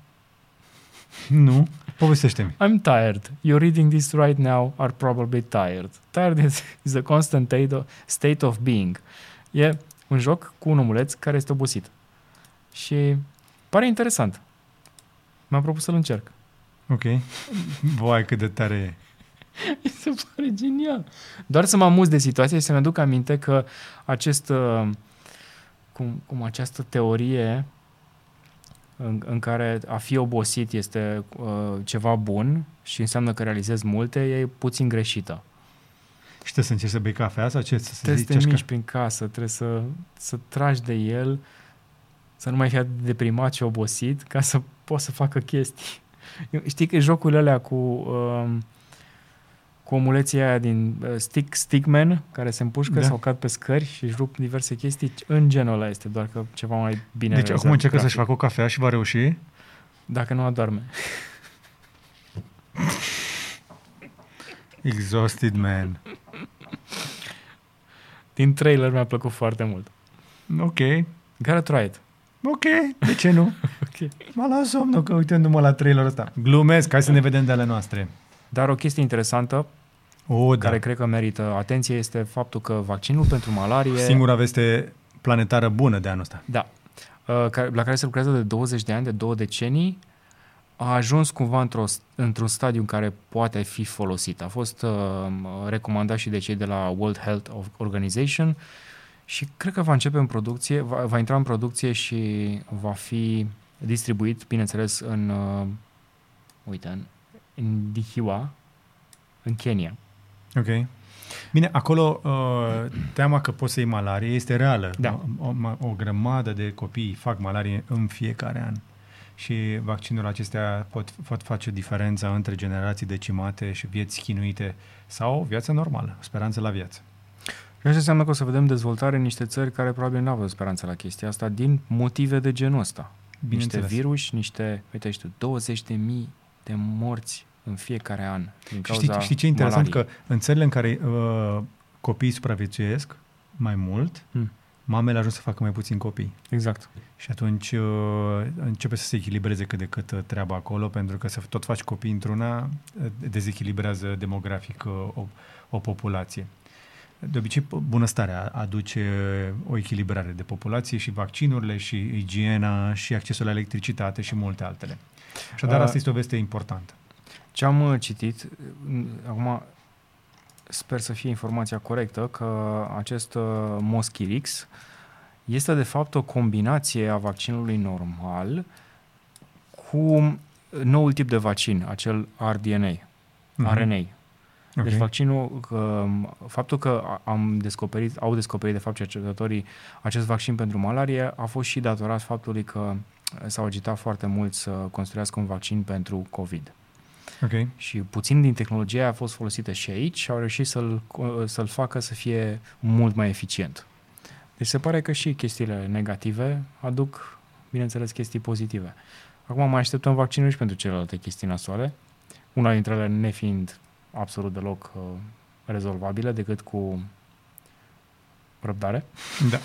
Speaker 1: Nu? Povestește-mi.
Speaker 2: I'm tired. You're reading this right now are probably tired. Tired is, is a constant state of, state of being. E un joc cu un omuleț care este obosit. Și pare interesant. Mi-am propus să-l încerc.
Speaker 1: Ok. Vai, cât de tare e.
Speaker 2: Mi se pare genial. Doar să mă amuz de situație și să-mi aduc aminte că acest, uh, cum, cum această teorie în, în care a fi obosit este uh, ceva bun și înseamnă că realizezi multe, e puțin greșită.
Speaker 1: Și trebuie să încerci să bei cafea sau ce? Să
Speaker 2: trebuie să te miști prin casă, trebuie să, să tragi de el, să nu mai fii atât de deprimat și obosit, ca să poți să facă chestii. Știi că jocurile alea cu... Uh, cu omuleția aia din uh, stick, stickman, care se împușcă da. sau cad pe scări și își rup diverse chestii, în genul ăla este, doar că ceva mai bine
Speaker 1: Deci acum încearcă să-și facă o cafea și va reuși?
Speaker 2: Dacă nu adorme.
Speaker 1: Exhausted man.
Speaker 2: Din trailer mi-a plăcut foarte mult.
Speaker 1: Ok.
Speaker 2: Gotta try it.
Speaker 1: Ok, de ce nu? ok. M-a luat somnul că uitându-mă la trailerul ăsta. Glumesc, hai să ne vedem de ale noastre.
Speaker 2: Dar o chestie interesantă o, da. care cred că merită atenție este faptul că vaccinul pentru malarie...
Speaker 1: Singura veste planetară bună de anul ăsta.
Speaker 2: Da. Uh, la care se lucrează de 20 de ani, de două decenii, a ajuns cumva într-o, într-un stadiu în care poate fi folosit. A fost uh, recomandat și de cei de la World Health Organization și cred că va începe în producție, va, va intra în producție și va fi distribuit, bineînțeles, în, uh, uite, în, în Dihiwa, în Kenya.
Speaker 1: Ok. Bine, acolo uh, teama că poți să iei malarie este reală.
Speaker 2: Da.
Speaker 1: O, o, o grămadă de copii fac malarie în fiecare an. Și vaccinurile acestea pot, pot face diferența între generații decimate și vieți chinuite sau viața normală, speranță la viață.
Speaker 2: Și asta înseamnă că o să vedem dezvoltare în niște țări care probabil nu au speranță la chestia asta din motive de genul ăsta. Niște virus, niște, uite, știu, 20 de mii de morți în fiecare an din cauza
Speaker 1: știi, știi ce e interesant? Malarii. Că în țările în care uh, copiii supraviețuiesc mai mult, hmm. mamele ajung să facă mai puțin copii.
Speaker 2: Exact.
Speaker 1: Și atunci uh, începe să se echilibreze cât de cât uh, treaba acolo, pentru că să tot faci copii într-una uh, dezechilibrează demografic uh, o, o populație. De obicei, bunăstarea aduce o echilibrare de populație și vaccinurile și igiena și accesul la electricitate și multe altele. Așadar, asta este o veste importantă.
Speaker 2: Ce am uh, citit, uh, acum sper să fie informația corectă, că acest uh, Moschirix este de fapt o combinație a vaccinului normal cu noul tip de vaccin, acel RDNA, uh-huh. RNA. Okay. Deci vaccinul, că, faptul că am descoperit, au descoperit de fapt cercetătorii acest vaccin pentru malarie a fost și datorat faptului că s-au agitat foarte mult să construiască un vaccin pentru COVID.
Speaker 1: Okay.
Speaker 2: Și puțin din tehnologia a fost folosită și aici și au reușit să-l, să-l facă să fie mult mai eficient. Deci se pare că și chestiile negative aduc, bineînțeles, chestii pozitive. Acum mai așteptăm vaccinul și pentru celelalte chestii nasoale, una dintre ele nefiind absolut deloc uh, rezolvabile decât cu răbdare.
Speaker 1: Da.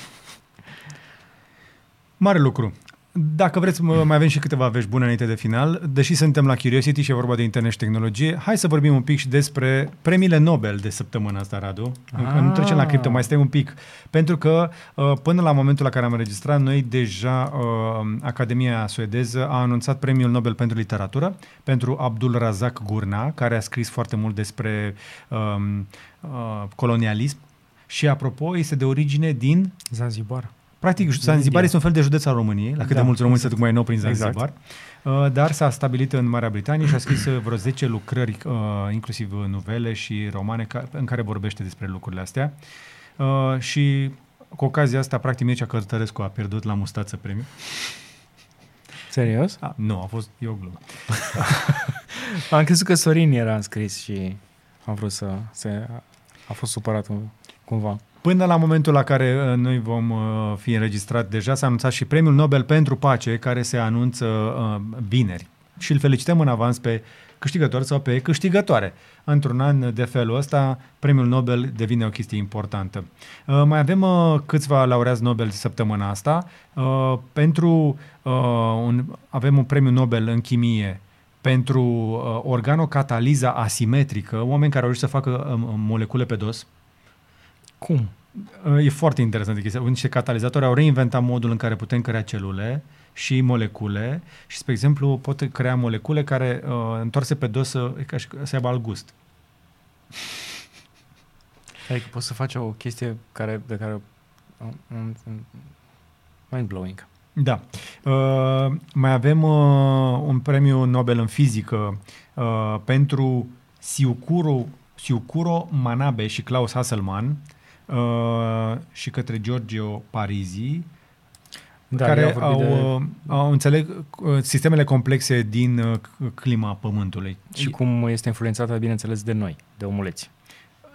Speaker 1: Mare lucru. Dacă vreți, mai avem și câteva vești bune înainte de final. Deși suntem la Curiosity și e vorba de internet și tehnologie, hai să vorbim un pic și despre premiile Nobel de săptămâna asta, Radu. Ah. Nu trecem la cripto, mai stai un pic. Pentru că uh, până la momentul la care am înregistrat, noi deja uh, Academia Suedeză a anunțat premiul Nobel pentru literatură pentru Abdul Razak Gurna, care a scris foarte mult despre um, uh, colonialism și, apropo, este de origine din...
Speaker 2: Zanzibar.
Speaker 1: Practic, Zanzibar este un fel de județ al României, la cât da, de mulți români exact. se duc mai nou prin Zanzibar. Exact. Uh, dar s-a stabilit în Marea Britanie și a scris uh, vreo 10 lucrări, uh, inclusiv novele și romane, în care vorbește despre lucrurile astea. Și cu ocazia asta, practic, Mircea Cărtărescu a pierdut la mustață premiu.
Speaker 2: Serios?
Speaker 1: A, nu, a fost eu glumă.
Speaker 2: am crezut că Sorin era înscris și am vrut să... Se, a fost supărat cumva.
Speaker 1: Până la momentul la care uh, noi vom uh, fi înregistrat deja, s-a anunțat și Premiul Nobel pentru Pace, care se anunță uh, vineri. Și îl felicităm în avans pe câștigător sau pe câștigătoare. Într-un an de felul ăsta, premiul Nobel devine o chestie importantă. Uh, mai avem uh, câțiva laureați Nobel săptămâna asta. Uh, pentru un, avem un premiu Nobel în chimie pentru organocataliza asimetrică, oameni care au reușit să facă molecule pe dos.
Speaker 2: Cum?
Speaker 1: E foarte interesant chestia. Niște catalizatori au reinventat modul în care putem crea celule și molecule și, spre exemplu, pot crea molecule care uh, întoarse pe dos să, să aibă alt gust.
Speaker 2: Adică poți să faci o chestie care, de care... Mind-blowing.
Speaker 1: Da. Uh, mai avem uh, un premiu Nobel în fizică uh, pentru Siukuro, Siukuro Manabe și Klaus Hasselmann uh, și către Giorgio Parisi,
Speaker 2: Da,
Speaker 1: care
Speaker 2: ei
Speaker 1: au,
Speaker 2: vorbit
Speaker 1: uh, au înțeleg uh, sistemele complexe din uh, clima Pământului.
Speaker 2: de, și cum este influențată, bineînțeles, de noi, de omuleți.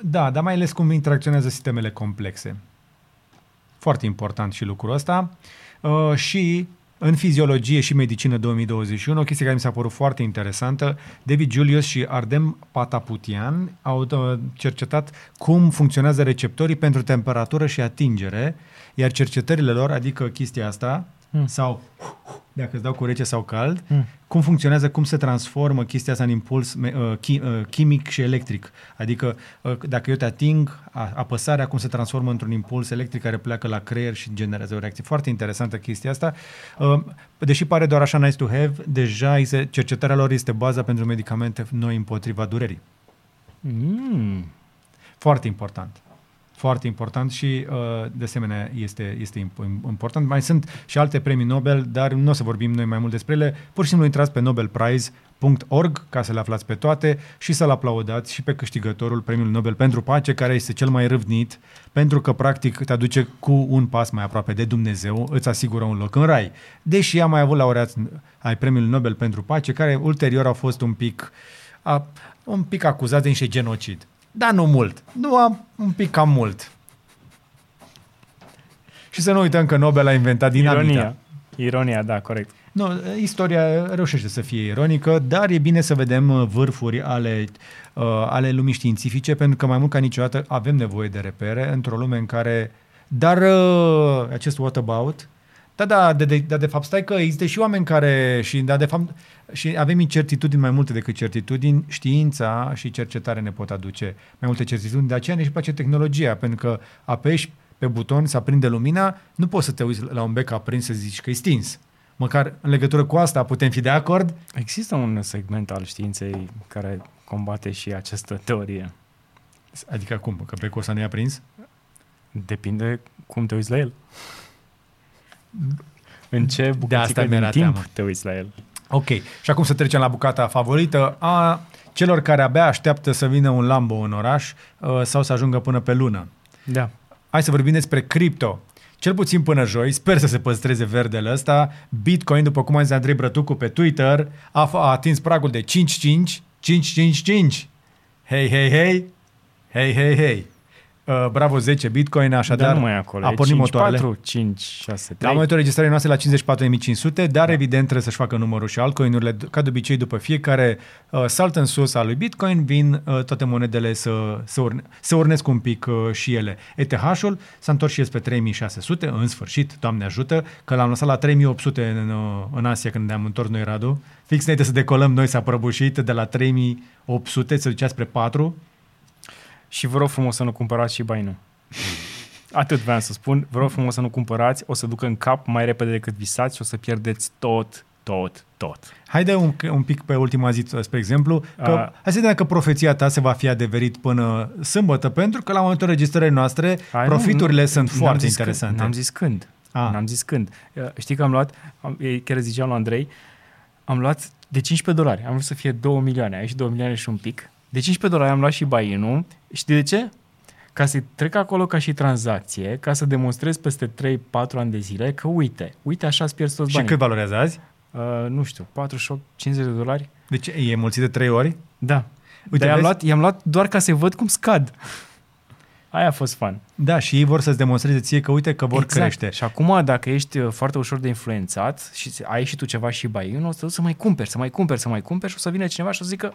Speaker 1: Da, dar mai ales cum interacționează sistemele complexe. Foarte important și lucrul ăsta. Uh, și în fiziologie și medicină 2021, o chestie care mi s-a părut foarte interesantă, David Julius și Ardem Pataputian au uh, cercetat cum funcționează receptorii pentru temperatură și atingere, iar cercetările lor, adică chestia asta,
Speaker 2: Hmm.
Speaker 1: sau dacă îți dau cu rece sau cald,
Speaker 2: Hmm.
Speaker 1: cum funcționează, cum se transformă chestia asta în impuls me- uh, chi- uh, chimic și electric. Adică uh, dacă eu te ating, a- apăsarea cum se transformă într-un impuls electric care pleacă la creier și generează o reacție. Foarte interesantă chestia asta. Uh, Deși pare doar așa nice to have, deja este, cercetarea lor este baza pentru medicamente noi împotriva durerii.
Speaker 2: Mm.
Speaker 1: Foarte important. Foarte important și, uh, de asemenea, este, este imp- important. Mai sunt și alte premii Nobel, dar nu o să vorbim noi mai mult despre ele. Pur și simplu intrați pe nobelprize.org ca să le aflați pe toate și să-l aplaudați și pe câștigătorul premiului Nobel pentru pace, care este cel mai râvnit, pentru că, practic, te aduce cu un pas mai aproape de Dumnezeu, îți asigură un loc în rai. Deși am mai avut laureați ai premiului Nobel pentru pace, care ulterior au fost un pic, a, un pic acuzați de niște genocid. Dar nu mult. Nu am un pic cam mult. Și să nu uităm că Nobel a inventat dinamita.
Speaker 2: Ironia. Ironia, da, corect.
Speaker 1: Nu, istoria reușește să fie ironică, dar e bine să vedem uh, vârfuri ale, uh, ale lumii științifice, pentru că mai mult ca niciodată avem nevoie de repere într-o lume în care... Dar uh, acest what about? Da, da, de, de, de, de fapt, stai că există și oameni care... Și, da, de fapt, și avem incertitudini mai multe decât certitudini. Știința și cercetarea ne pot aduce mai multe certitudini. De aceea ne și place tehnologia, pentru că apeși pe buton să aprinde lumina, nu poți să te uiți la un bec aprins să zici că e stins. Măcar în legătură cu asta putem fi de acord?
Speaker 2: Există un segment al științei care combate și această teorie.
Speaker 1: Adică cum? Că becul ăsta nu e aprins?
Speaker 2: Depinde cum te uiți la el. În ce
Speaker 1: asta
Speaker 2: bucățică
Speaker 1: mi-era
Speaker 2: din timp
Speaker 1: teamă.
Speaker 2: te uiți la el.
Speaker 1: Ok. Și acum să trecem la bucata favorită a celor care abia așteaptă să vină un Lambo în oraș uh, sau să ajungă până pe lună.
Speaker 2: Da.
Speaker 1: Hai să vorbim despre cripto. Cel puțin până joi, sper să se păstreze verdele ăsta. Bitcoin, după cum a zis Andrei Brătucu pe Twitter, a, f- a atins pragul de 5-5, 5-5-5. Hei, hei, hei, hei, hei, hei. Uh, bravo 10 Bitcoin, așadar
Speaker 2: Dar nu mai e acolo.
Speaker 1: a
Speaker 2: e
Speaker 1: pornit
Speaker 2: 5,
Speaker 1: motoarele.
Speaker 2: 4, 5, 6,
Speaker 1: La
Speaker 2: 3.
Speaker 1: momentul registrării noastre la 54.500, dar da. evident trebuie să-și facă numărul și altcoinurile. Ca de obicei, după fiecare uh, salt în sus al lui Bitcoin, vin uh, toate monedele să, să, urne, să urnesc un pic uh, și ele. ETH-ul s-a întors și el spre 3.600, în sfârșit, Doamne ajută, că l-am lăsat la 3.800 în, uh, în Asia când ne-am întors noi, Radu. Fix înainte să decolăm noi, s-a prăbușit de la 3.800, se ducea spre 4.
Speaker 2: Și vă rog frumos să nu cumpărați și Bainu. Atât vreau să spun. Vă rog frumos să nu cumpărați. O să ducă în cap mai repede decât visați și o să pierdeți tot, tot, tot.
Speaker 1: Haide un, un pic pe ultima zi, spre exemplu, că,
Speaker 2: A.
Speaker 1: hai să vedem dacă profeția ta se va fi adeverit până sâmbătă, pentru că la momentul registrării noastre
Speaker 2: Hai,
Speaker 1: profiturile
Speaker 2: nu,
Speaker 1: sunt
Speaker 2: n-am
Speaker 1: foarte
Speaker 2: zis
Speaker 1: interesante.
Speaker 2: Când, n-am zis când.
Speaker 1: A.
Speaker 2: N-am zis când. Uh, Știi că am luat, am, ei chiar ziceam lui Andrei, am luat de 15 dolari. Am vrut să fie 2 milioane. Aici 2 milioane și un pic. De 15 dolari am luat și buy-in-ul. Știi de ce? Ca să trec acolo ca și tranzacție, ca să demonstrez peste 3-4 ani de zile că uite, uite așa îți pierzi toți
Speaker 1: Și
Speaker 2: banii.
Speaker 1: cât valorează azi?
Speaker 2: Uh, nu știu, 48, 50 de dolari?
Speaker 1: Deci e mulțit de trei ori?
Speaker 2: Da.
Speaker 1: Uite,
Speaker 2: Uite, Dar i-am
Speaker 1: vezi?
Speaker 2: luat, i-am luat doar ca să văd cum scad. Aia a fost fun.
Speaker 1: Da, și ei vor să-ți demonstreze ție că uite că vor
Speaker 2: exact.
Speaker 1: crește.
Speaker 2: Și acum, dacă ești uh, foarte ușor de influențat și ai și tu ceva și bai, o să te duci să mai cumperi, să mai cumperi, să mai cumperi și o să vină cineva și o să zică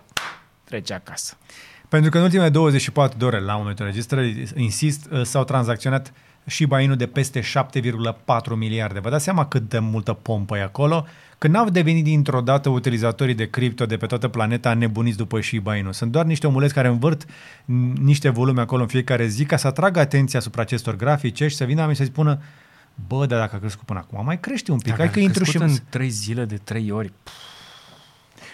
Speaker 2: trece acasă.
Speaker 1: Pentru că în ultimele 24 de ore la momentul înregistrării, insist, uh, s-au tranzacționat și bainul de peste 7,4 miliarde. Vă dați seama cât de multă pompă e acolo? Că n-au devenit dintr-o dată utilizatorii de cripto de pe toată planeta nebuniți după și bainul. Sunt doar niște omuleți care învârt n- niște volume acolo în fiecare zi ca să atragă atenția asupra acestor grafice și să vină oamenii să spună bă, dar dacă a crescut până acum, mai crește un pic.
Speaker 2: Dacă
Speaker 1: Hai că
Speaker 2: a
Speaker 1: intru și...
Speaker 2: crescut în 3 zile de 3 ori, pf,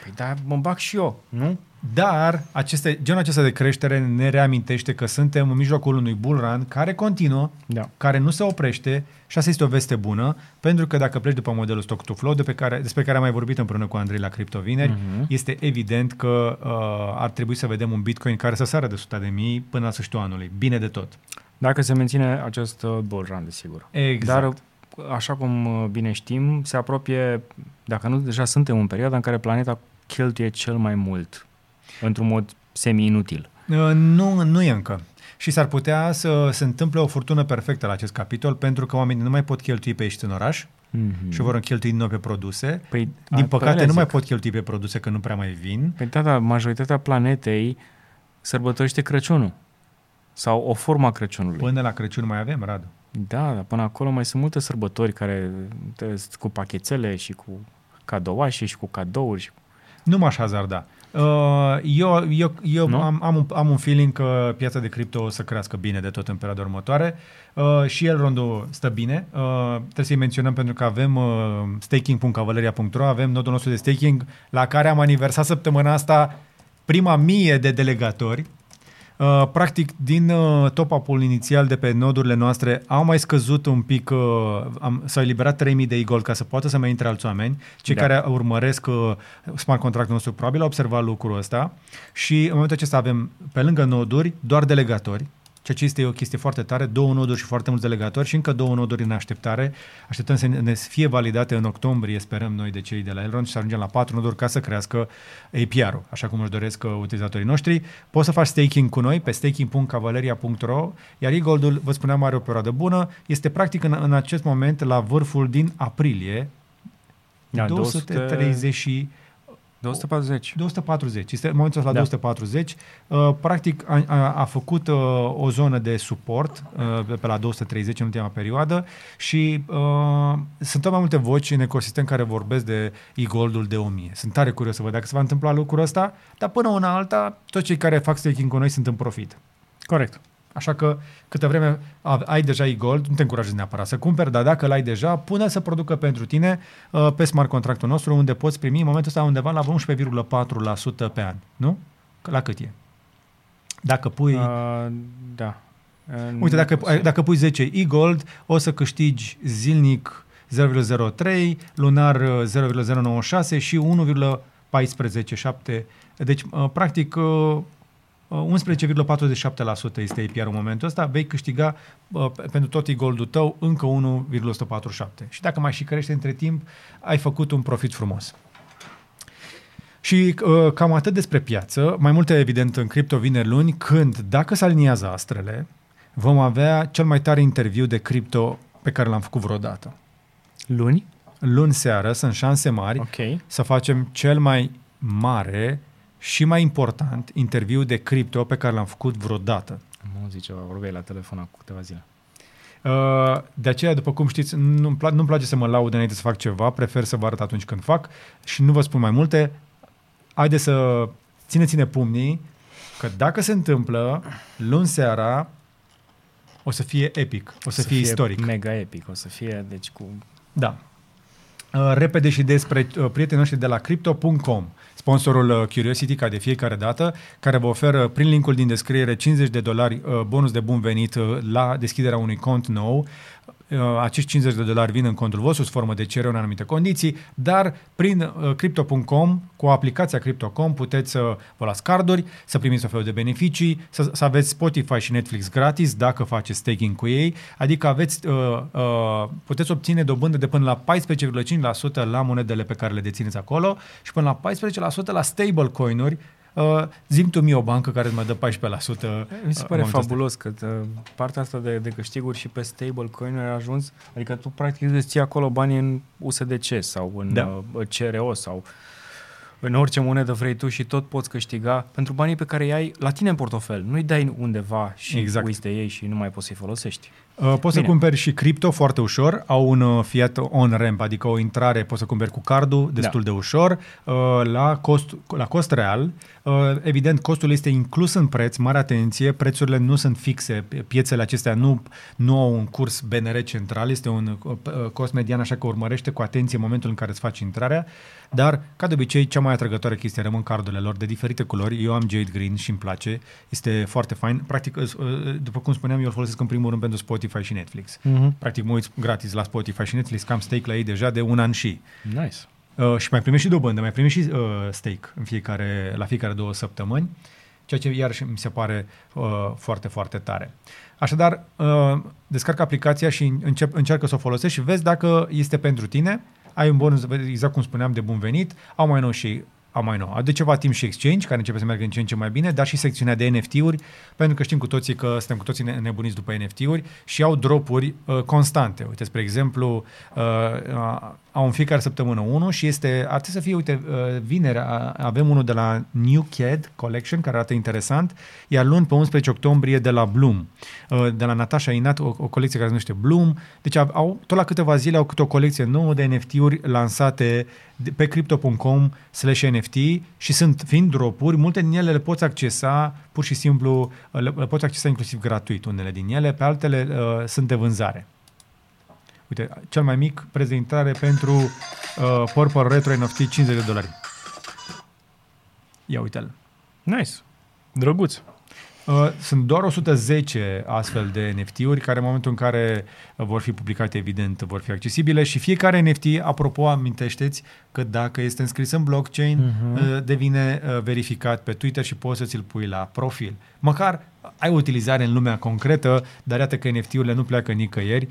Speaker 2: Păi da, mă bag și eu, nu?
Speaker 1: Dar aceste, genul acesta de creștere ne reamintește că suntem în mijlocul unui bull run care continuă,
Speaker 2: Da.
Speaker 1: care nu se oprește și asta este o veste bună, pentru că dacă pleci după modelul stock to flow, de pe care, despre care am mai vorbit împreună cu Andrei la Crypto Vineri,
Speaker 2: Mhm.
Speaker 1: este evident că uh, ar trebui să vedem un Bitcoin care să sară de 100 de mii până la sfârșitul anului. Bine de tot.
Speaker 2: Dacă se menține acest uh, bull run, desigur.
Speaker 1: Exact.
Speaker 2: Dar, așa cum uh, bine știm, se apropie, dacă nu deja suntem în perioada în care planeta cheltuie cel mai mult, într-un mod semi-inutil.
Speaker 1: Uh, Nu, nu e încă. Și s-ar putea să se întâmple o furtună perfectă la acest capitol, pentru că oamenii nu mai pot cheltui pe ești în oraș
Speaker 2: Mm-hmm.
Speaker 1: și vor cheltui din nou pe produse.
Speaker 2: Păi,
Speaker 1: Din
Speaker 2: a,
Speaker 1: păcate,
Speaker 2: alea
Speaker 1: nu mai
Speaker 2: zic.
Speaker 1: pot cheltui pe produse că nu prea mai vin.
Speaker 2: Păi da, dar majoritatea planetei sărbătorește Crăciunul. Sau o formă a Crăciunului.
Speaker 1: Până la Crăciun mai avem, Radu.
Speaker 2: Da, dar până acolo mai sunt multe sărbători care te- cu pachetele și cu cadouașe și cu cadouri. Și...
Speaker 1: Nu m-aș hazarda. Uh, Eu, eu, eu
Speaker 2: Nu?
Speaker 1: am, am, un, am un feeling că piața de cripto o să crească bine de tot în perioada următoare uh, și el rondul stă bine. Uh, trebuie să-i menționăm pentru că avem uh, staking.cavaleria.ro, avem nodul nostru de staking la care am aniversat săptămâna asta prima mie de delegatori. Uh, practic, din uh, top-up-ul inițial de pe nodurile noastre au mai scăzut un pic, uh, am, s-au eliberat 3000 de e-gold ca să poată să mai intre alți oameni. Cei
Speaker 2: Da.
Speaker 1: care urmăresc uh, smart contractul nostru probabil au observat lucrul ăsta și în momentul acesta avem pe lângă noduri doar delegatori, ceea ce este o chestie foarte tare, două noduri și foarte mulți delegatori și încă două noduri în așteptare. Așteptăm să ne fie validate în octombrie, sperăm noi de cei de la Elrond și să ajungem la patru noduri ca să crească APR-ul, așa cum își doresc uh, utilizatorii noștri. Poți să faci staking cu noi pe staking.cavaleria.ro, iar e-goldul, vă spuneam, are o perioadă bună, este practic în, în acest moment la vârful din aprilie,
Speaker 2: Da,
Speaker 1: 230 și
Speaker 2: 240.
Speaker 1: 240. Este în momentul ăsta la
Speaker 2: Da.
Speaker 1: 240. Uh, practic a, a, a făcut uh, o zonă de suport uh, pe- pe la 230 în ultima perioadă și uh, sunt tot mai multe voci în ecosistem care vorbesc de e-goldul de 1000. Sunt tare curios să văd dacă se va întâmpla lucrul ăsta, dar până una alta, toți cei care fac staking cu noi sunt în profit.
Speaker 2: Corect.
Speaker 1: Așa că câtă vreme a- ai deja e-gold, nu te încurajezi neapărat să cumperi, dar dacă l-ai deja, pune să producă pentru tine uh, pe smart contractul nostru, unde poți primi în momentul ăsta undeva la 11,4% pe an. Nu? La cât e? Dacă pui...
Speaker 2: Uh, da. Uh,
Speaker 1: Uite, dacă,
Speaker 2: nu-
Speaker 1: dacă pui 10 e-gold, o să câștigi zilnic 0,03, lunar uh, 0,096 și 1,147. Deci, uh, practic, uh, uh, 11,47% este APR în momentul ăsta, vei câștiga uh, pe- pentru tot e-goldul tău încă 1,147. Și dacă mai și crește între timp, ai făcut un profit frumos. Și uh, cam atât despre piață, mai multe evident în cripto vineri luni, când, dacă se aliniază astrele, vom avea cel mai tare interviu de cripto pe care l-am făcut vreodată.
Speaker 2: Luni?
Speaker 1: Luni seară sunt șanse mari
Speaker 2: Ok.
Speaker 1: să facem cel mai mare și mai important interviu de cripto pe care l-am făcut vreodată.
Speaker 2: Nu zice ceva, vorbeai la telefon cu câteva zile.
Speaker 1: Uh, De aceea, după cum știți, nu-mi, pla- nu-mi place să mă laud înainte să fac ceva, prefer să vă arăt atunci când fac și nu vă spun mai multe. Haideți să țineți-ne pumnii că dacă se întâmplă, luni seara o să fie epic, o să, fie, istoric.
Speaker 2: Mega epic, o să fie, deci cu...
Speaker 1: Da. Uh, repede și despre uh, prietenii noștri de la Crypto.com, sponsorul uh, Curiosity, ca de fiecare dată, care vă oferă prin linkul din descriere 50 de dolari uh, bonus de bun venit uh, la deschiderea unui cont nou. Uh, acești 50 de dolari vin în contul vostru, sub formă de cerere în anumite condiții, dar prin uh, Crypto.com, cu aplicația Crypto.com, puteți să vă luați carduri, să primiți o fel de beneficii, să, să aveți Spotify și Netflix gratis dacă faceți staking cu ei, adică aveți, uh, uh, puteți obține dobândă de până la 14,5% la monedele pe care le dețineți acolo și până la 14% la stablecoin-uri. Uh, zim tu mie o bancă care îți mai dă 14%.
Speaker 2: Mi se
Speaker 1: uh,
Speaker 2: pare
Speaker 1: în momentul ăsta.
Speaker 2: fabulos că uh, partea asta de, de câștiguri și pe stablecoin ai ajuns, adică tu practic îți ții acolo banii în USDC sau în
Speaker 1: Da.
Speaker 2: uh, CRO sau în orice monedă vrei tu și tot poți câștiga pentru banii pe care îi ai la tine în portofel. Nu-i dai undeva și
Speaker 1: Exact.
Speaker 2: exact. uiți de ei și nu mai poți să-i folosești.
Speaker 1: Uh, poți Bine. să cumperi și cripto foarte ușor, au un uh, fiat on-ramp, adică o intrare poți să cumperi cu cardul destul da. de ușor, uh, la cost, la cost real. Evident, costul este inclus în preț, mare atenție, prețurile nu sunt fixe, piețele acestea nu, nu au un curs BNR central, este un cost median, așa că urmărește cu atenție momentul în care îți faci intrarea, dar, ca de obicei, cea mai atrăgătoare chestie rămân cardurile lor de diferite culori. Eu am Jade Green și îmi place, este foarte fain. Practic, după cum spuneam, eu îl folosesc în primul rând pentru Spotify și Netflix. Uh-huh. Practic mă uit gratis la Spotify și Netflix, cam stake la ei deja de un an și.
Speaker 2: Nice.
Speaker 1: Uh, și mai primești și dobândă, mai primești și uh, stake în fiecare, la fiecare două săptămâni, ceea ce iarăși mi se pare uh, foarte, foarte tare. Așadar, uh, descarcă aplicația și încep, încearcă să o folosești și vezi dacă este pentru tine. Ai un bonus, exact cum spuneam, de bun venit. Au mai nou și au mai nou. De ceva timp și Exchange, care începe să meargă în ce în ce mai bine, dar și secțiunea de NFT-uri, pentru că știm cu toții că suntem cu toții nebuniți după NFT-uri și au dropuri uh, constante. Uite, spre exemplu, uh, au în fiecare săptămână unul și este, ar trebui să fie, uite, uh, vineri avem unul de la New Kid Collection, care arată interesant, iar luni, pe 11 octombrie, de la Bloom, uh, de la Natasha Inat, o, o colecție care se numește Bloom. Deci au, tot la câteva zile au câte o colecție nouă de NFT-uri lansate pe crypto.com slash NFT și sunt, fiind dropuri, multe din ele le poți accesa pur și simplu, le, le poți accesa inclusiv gratuit unele din ele, pe altele uh, sunt de vânzare. Uite, cel mai mic prezentare pentru uh, Purple Retro NFT 50 de dolari. Ia uite-l.
Speaker 2: Nice. Drăguț.
Speaker 1: Uh, sunt doar 110 astfel de NFT-uri care în momentul în care uh, vor fi publicate, evident, vor fi accesibile și fiecare NFT, apropo, amintește-ți că dacă este înscris în blockchain, uh-huh. devine uh, verificat pe Twitter și poți să ți-l pui la profil. Măcar ai o utilizare în lumea concretă, dar iată că NFT-urile nu pleacă nicăieri.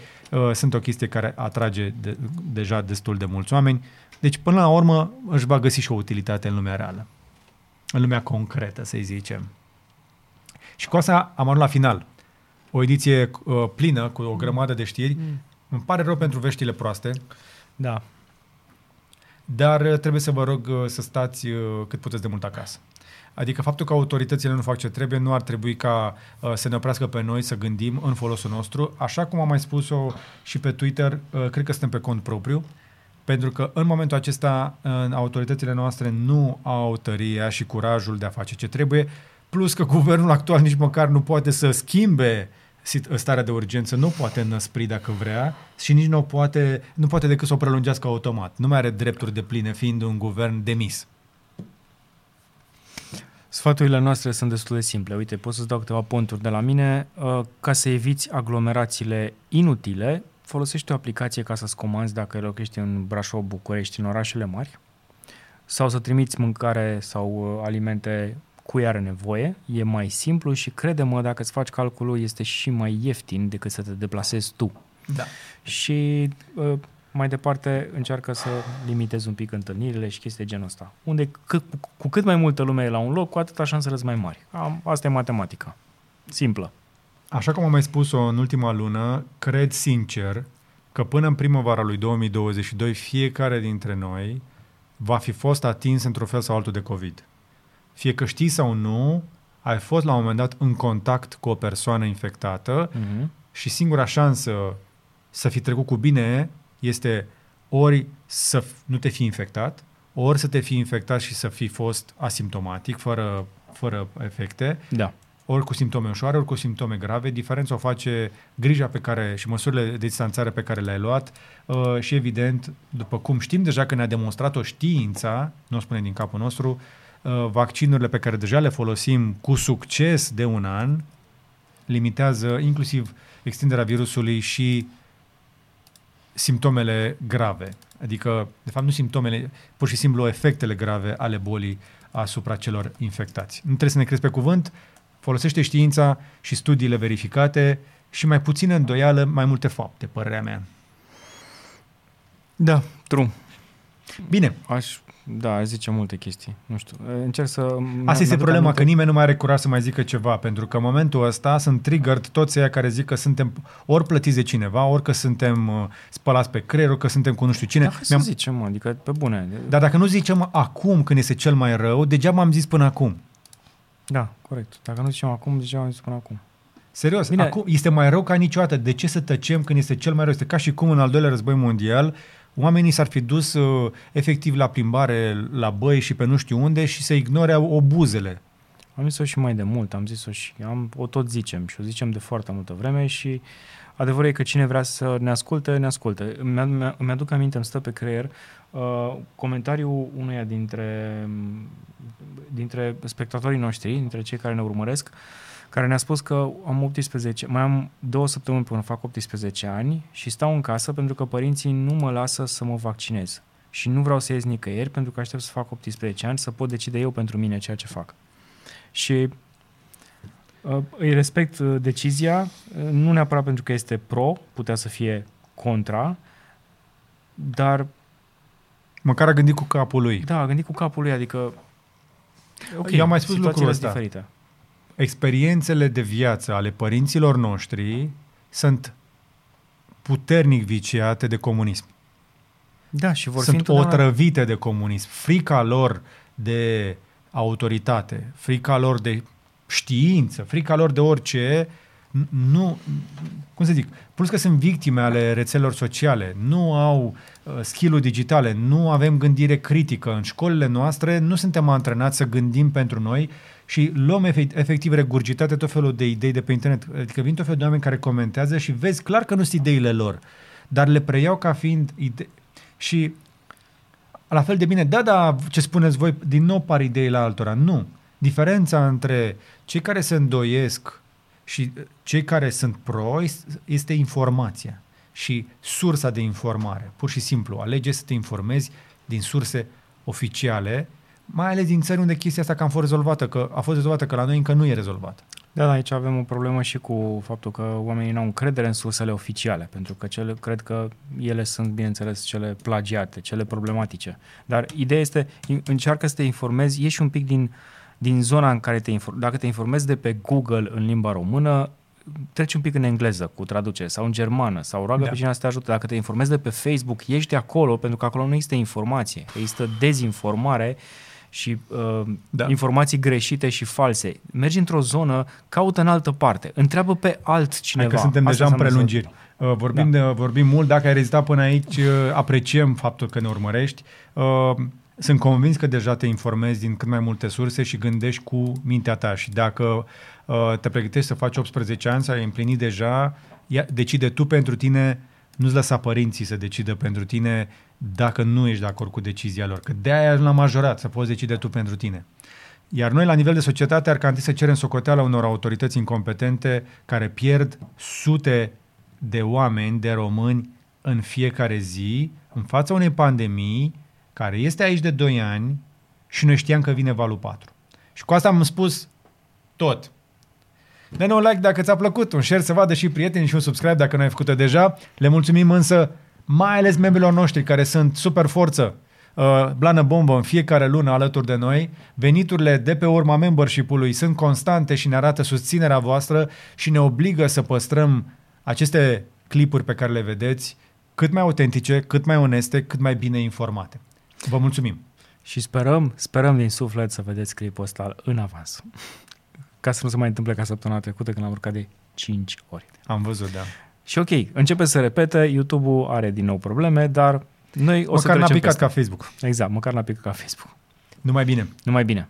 Speaker 1: Sunt o chestie care atrage de, deja destul de mulți oameni. Deci, până la urmă, își va găsi și o utilitate în lumea reală. În lumea concretă, să zicem. Și cu asta am ajuns la final. O ediție uh, plină, cu o grămadă de știri. Mm. Îmi pare rău pentru veștile proaste.
Speaker 2: Da.
Speaker 1: Dar uh, trebuie să vă rog uh, să stați uh, cât puteți de mult acasă. Adică faptul că autoritățile nu fac ce trebuie nu ar trebui ca uh, să ne oprească pe noi să gândim în folosul nostru. Așa cum am mai spus-o și pe Twitter, uh, cred că suntem pe cont propriu, pentru că în momentul acesta uh, autoritățile noastre nu au tăria și curajul de a face ce trebuie plus că guvernul actual nici măcar nu poate să schimbe starea de urgență, nu poate năspri dacă vrea și nici nu poate, nu poate decât să o prelungească automat. Nu mai are drepturi de pline fiind un guvern demis.
Speaker 2: Sfaturile noastre sunt destul de simple. Uite, pot să-ți dau câteva ponturi de la mine. Uh, ca să eviți aglomerațiile inutile, folosește o aplicație ca să-ți comanzi dacă locuiești în Brașov, București, în orașele mari, sau să trimiți mâncare sau uh, alimente cui are nevoie, e mai simplu și crede-mă, dacă îți faci calculul, este și mai ieftin decât să te deplasezi tu.
Speaker 1: Da.
Speaker 2: Și uh, mai departe încearcă să limitezi un pic întâlnirile și chestii de genul ăsta. Unde cât, cu cât mai multă lume e la un loc, cu atâta șansele sunt mai mari. Asta e matematica. Simplă.
Speaker 1: Așa cum am mai spus-o în ultima lună, cred sincer că până în primăvara lui 2022 fiecare dintre noi va fi fost atins într-un fel sau altul de COVID fie că știi sau nu, ai fost la un moment dat în contact cu o persoană infectată uh-huh. și singura șansă să fi trecut cu bine este ori să nu te fi infectat, ori să te fi infectat și să fi fost asimptomatic, fără, fără efecte,
Speaker 2: da.
Speaker 1: ori cu simptome ușoare, ori cu simptome grave. Diferența o face grija pe care și măsurile de distanțare pe care le-ai luat uh, și, evident, după cum știm deja că ne-a demonstrat-o știința, nu o spune din capul nostru, Uh, vaccinurile pe care deja le folosim cu succes de un an limitează inclusiv extinderea virusului și simptomele grave. Adică, de fapt, nu simptomele, pur și simplu efectele grave ale bolii asupra celor infectați. Nu trebuie să ne crezi pe cuvânt, folosește știința și studiile verificate și mai puțină îndoială, mai multe fapte, părerea mea.
Speaker 2: Da, true.
Speaker 1: Bine.
Speaker 2: Aș da, zice multe chestii. Nu știu. Încerc să...
Speaker 1: Asta este problema, aminte. că nimeni nu mai are curaj să mai zică ceva, pentru că în momentul ăsta sunt triggered toți aia care zic că suntem ori plătiți de cineva, ori că suntem uh, spălați pe creier, ori că suntem cu nu știu cine. Da,
Speaker 2: să zicem, mă, adică pe bune.
Speaker 1: Dar dacă nu zicem acum când este cel mai rău, degeaba am zis până acum.
Speaker 2: Da, corect. Dacă nu zicem acum, degeaba am zis până acum.
Speaker 1: Serios,
Speaker 2: Bine.
Speaker 1: acum este mai rău ca niciodată. De ce să tăcem când este cel mai rău? Este ca și cum în al doilea război mondial oamenii s-ar fi dus uh, efectiv la plimbare la băi și pe nu știu unde și să ignore obuzele.
Speaker 2: Am zis-o și mai de mult, am zis-o și am, o tot zicem și o zicem de foarte multă vreme și adevărul e că cine vrea să ne asculte, ne ascultă. Îmi, ad- îmi aduc aminte, îmi stă pe creier uh, comentariul unuia dintre, dintre spectatorii noștri, dintre cei care ne urmăresc, care ne-a spus că am 18, mai am două săptămâni până fac 18 ani și stau în casă pentru că părinții nu mă lasă să mă vaccinez. Și nu vreau să ies nicăieri pentru că aștept să fac 18 ani să pot decide eu pentru mine ceea ce fac. Și uh, îi respect uh, decizia, uh, nu neapărat pentru că este pro, putea să fie contra, dar
Speaker 1: Măcar a gândit cu capul lui.
Speaker 2: da, a gândit cu capul lui, adică ok,
Speaker 1: Eu am mai spus
Speaker 2: situațiile
Speaker 1: lucrul
Speaker 2: sunt
Speaker 1: ăsta.
Speaker 2: diferite.
Speaker 1: Experiențele de viață ale părinților noștri sunt puternic viciate de comunism.
Speaker 2: Da, și vor fi
Speaker 1: sunt
Speaker 2: întotdeauna-
Speaker 1: otrăvite de comunism. Frica lor de autoritate, frica lor de știință, frica lor de orice, n- nu, cum să zic, plus că sunt victime ale rețelelor sociale, nu au uh, skill-uri digitale, nu avem gândire critică. În școlile noastre nu suntem antrenați să gândim pentru noi și luăm efect, efectiv regurgitate tot felul de idei de pe internet. Adică vin tot felul de oameni care comentează și vezi clar că nu sunt ideile lor, dar le preiau ca fiind ide- și la fel de bine, da, da, ce spuneți voi, din nou par ideile altora. Nu. Diferența între cei care se îndoiesc și cei care sunt pro este informația și sursa de informare. Pur și simplu, alege să te informezi din surse oficiale, mai ales din țări unde chestia asta cam fost rezolvată, că a fost rezolvată, că la noi încă nu e rezolvată.
Speaker 2: Da, da, aici avem o problemă și cu faptul că oamenii nu au încredere în sursele oficiale, pentru că cele, cred că ele sunt, bineînțeles, cele plagiate, cele problematice. Dar ideea este, in- încearcă să te informezi, ieși un pic din, din zona în care te informezi. Dacă te informezi de pe Google în limba română, treci un pic în engleză cu traducere sau în germană sau roagă
Speaker 1: Da.
Speaker 2: da. pe cineva să te ajute. Dacă te informezi de pe Facebook, ieși de acolo, pentru că acolo nu există informație, există dezinformare și uh,
Speaker 1: Da.
Speaker 2: da. informații greșite și false. Mergi într-o zonă, caută în altă parte, întreabă pe altcineva.
Speaker 1: Hai că suntem
Speaker 2: Asta
Speaker 1: deja în
Speaker 2: înseamnă să-
Speaker 1: prelungiri. Uh, Vorbim, da. de, vorbim mult, dacă ai rezistat până aici, uh, apreciem faptul că ne urmărești. Uh, Sunt convins că deja te informezi din cât mai multe surse și gândești cu mintea ta și dacă uh, te pregătești să faci 18 ani, să ai împlinit deja, ia, decide tu pentru tine, nu-ți lăsa părinții să decidă pentru tine dacă nu ești de acord cu decizia lor. Că de-aia ajungi la majorat, să poți decide tu pentru tine. Iar noi, la nivel de societate, ar canti să cerem socoteala unor autorități incompetente care pierd sute de oameni, de români, în fiecare zi, în fața unei pandemii care este aici de 2 ani și noi știam că vine valul 4. Și cu asta am spus tot. Dă-ne un like dacă ți-a plăcut, un share să vadă și prietenii și un subscribe dacă nu ai făcut-o deja. Le mulțumim însă mai ales membrilor noștri care sunt super forță, uh, blană bombă în fiecare lună alături de noi. Veniturile de pe urma membership-ului sunt constante și ne arată susținerea voastră și ne obligă să păstrăm aceste clipuri pe care le vedeți cât mai autentice, cât mai oneste, cât mai bine informate. Vă mulțumim!
Speaker 2: Și sperăm, sperăm din suflet să vedeți clipul ăsta în avans. Ca să nu se mai întâmple ca săptămâna trecută când am urcat de 5 ori.
Speaker 1: Am văzut, da.
Speaker 2: Și ok, începe să repete, YouTube-ul are din nou probleme, dar noi o să
Speaker 1: Măcar n-a
Speaker 2: trecem
Speaker 1: picat
Speaker 2: peste.
Speaker 1: ca Facebook.
Speaker 2: Exact, măcar n-a picat ca Facebook.
Speaker 1: Numai bine!
Speaker 2: Numai bine!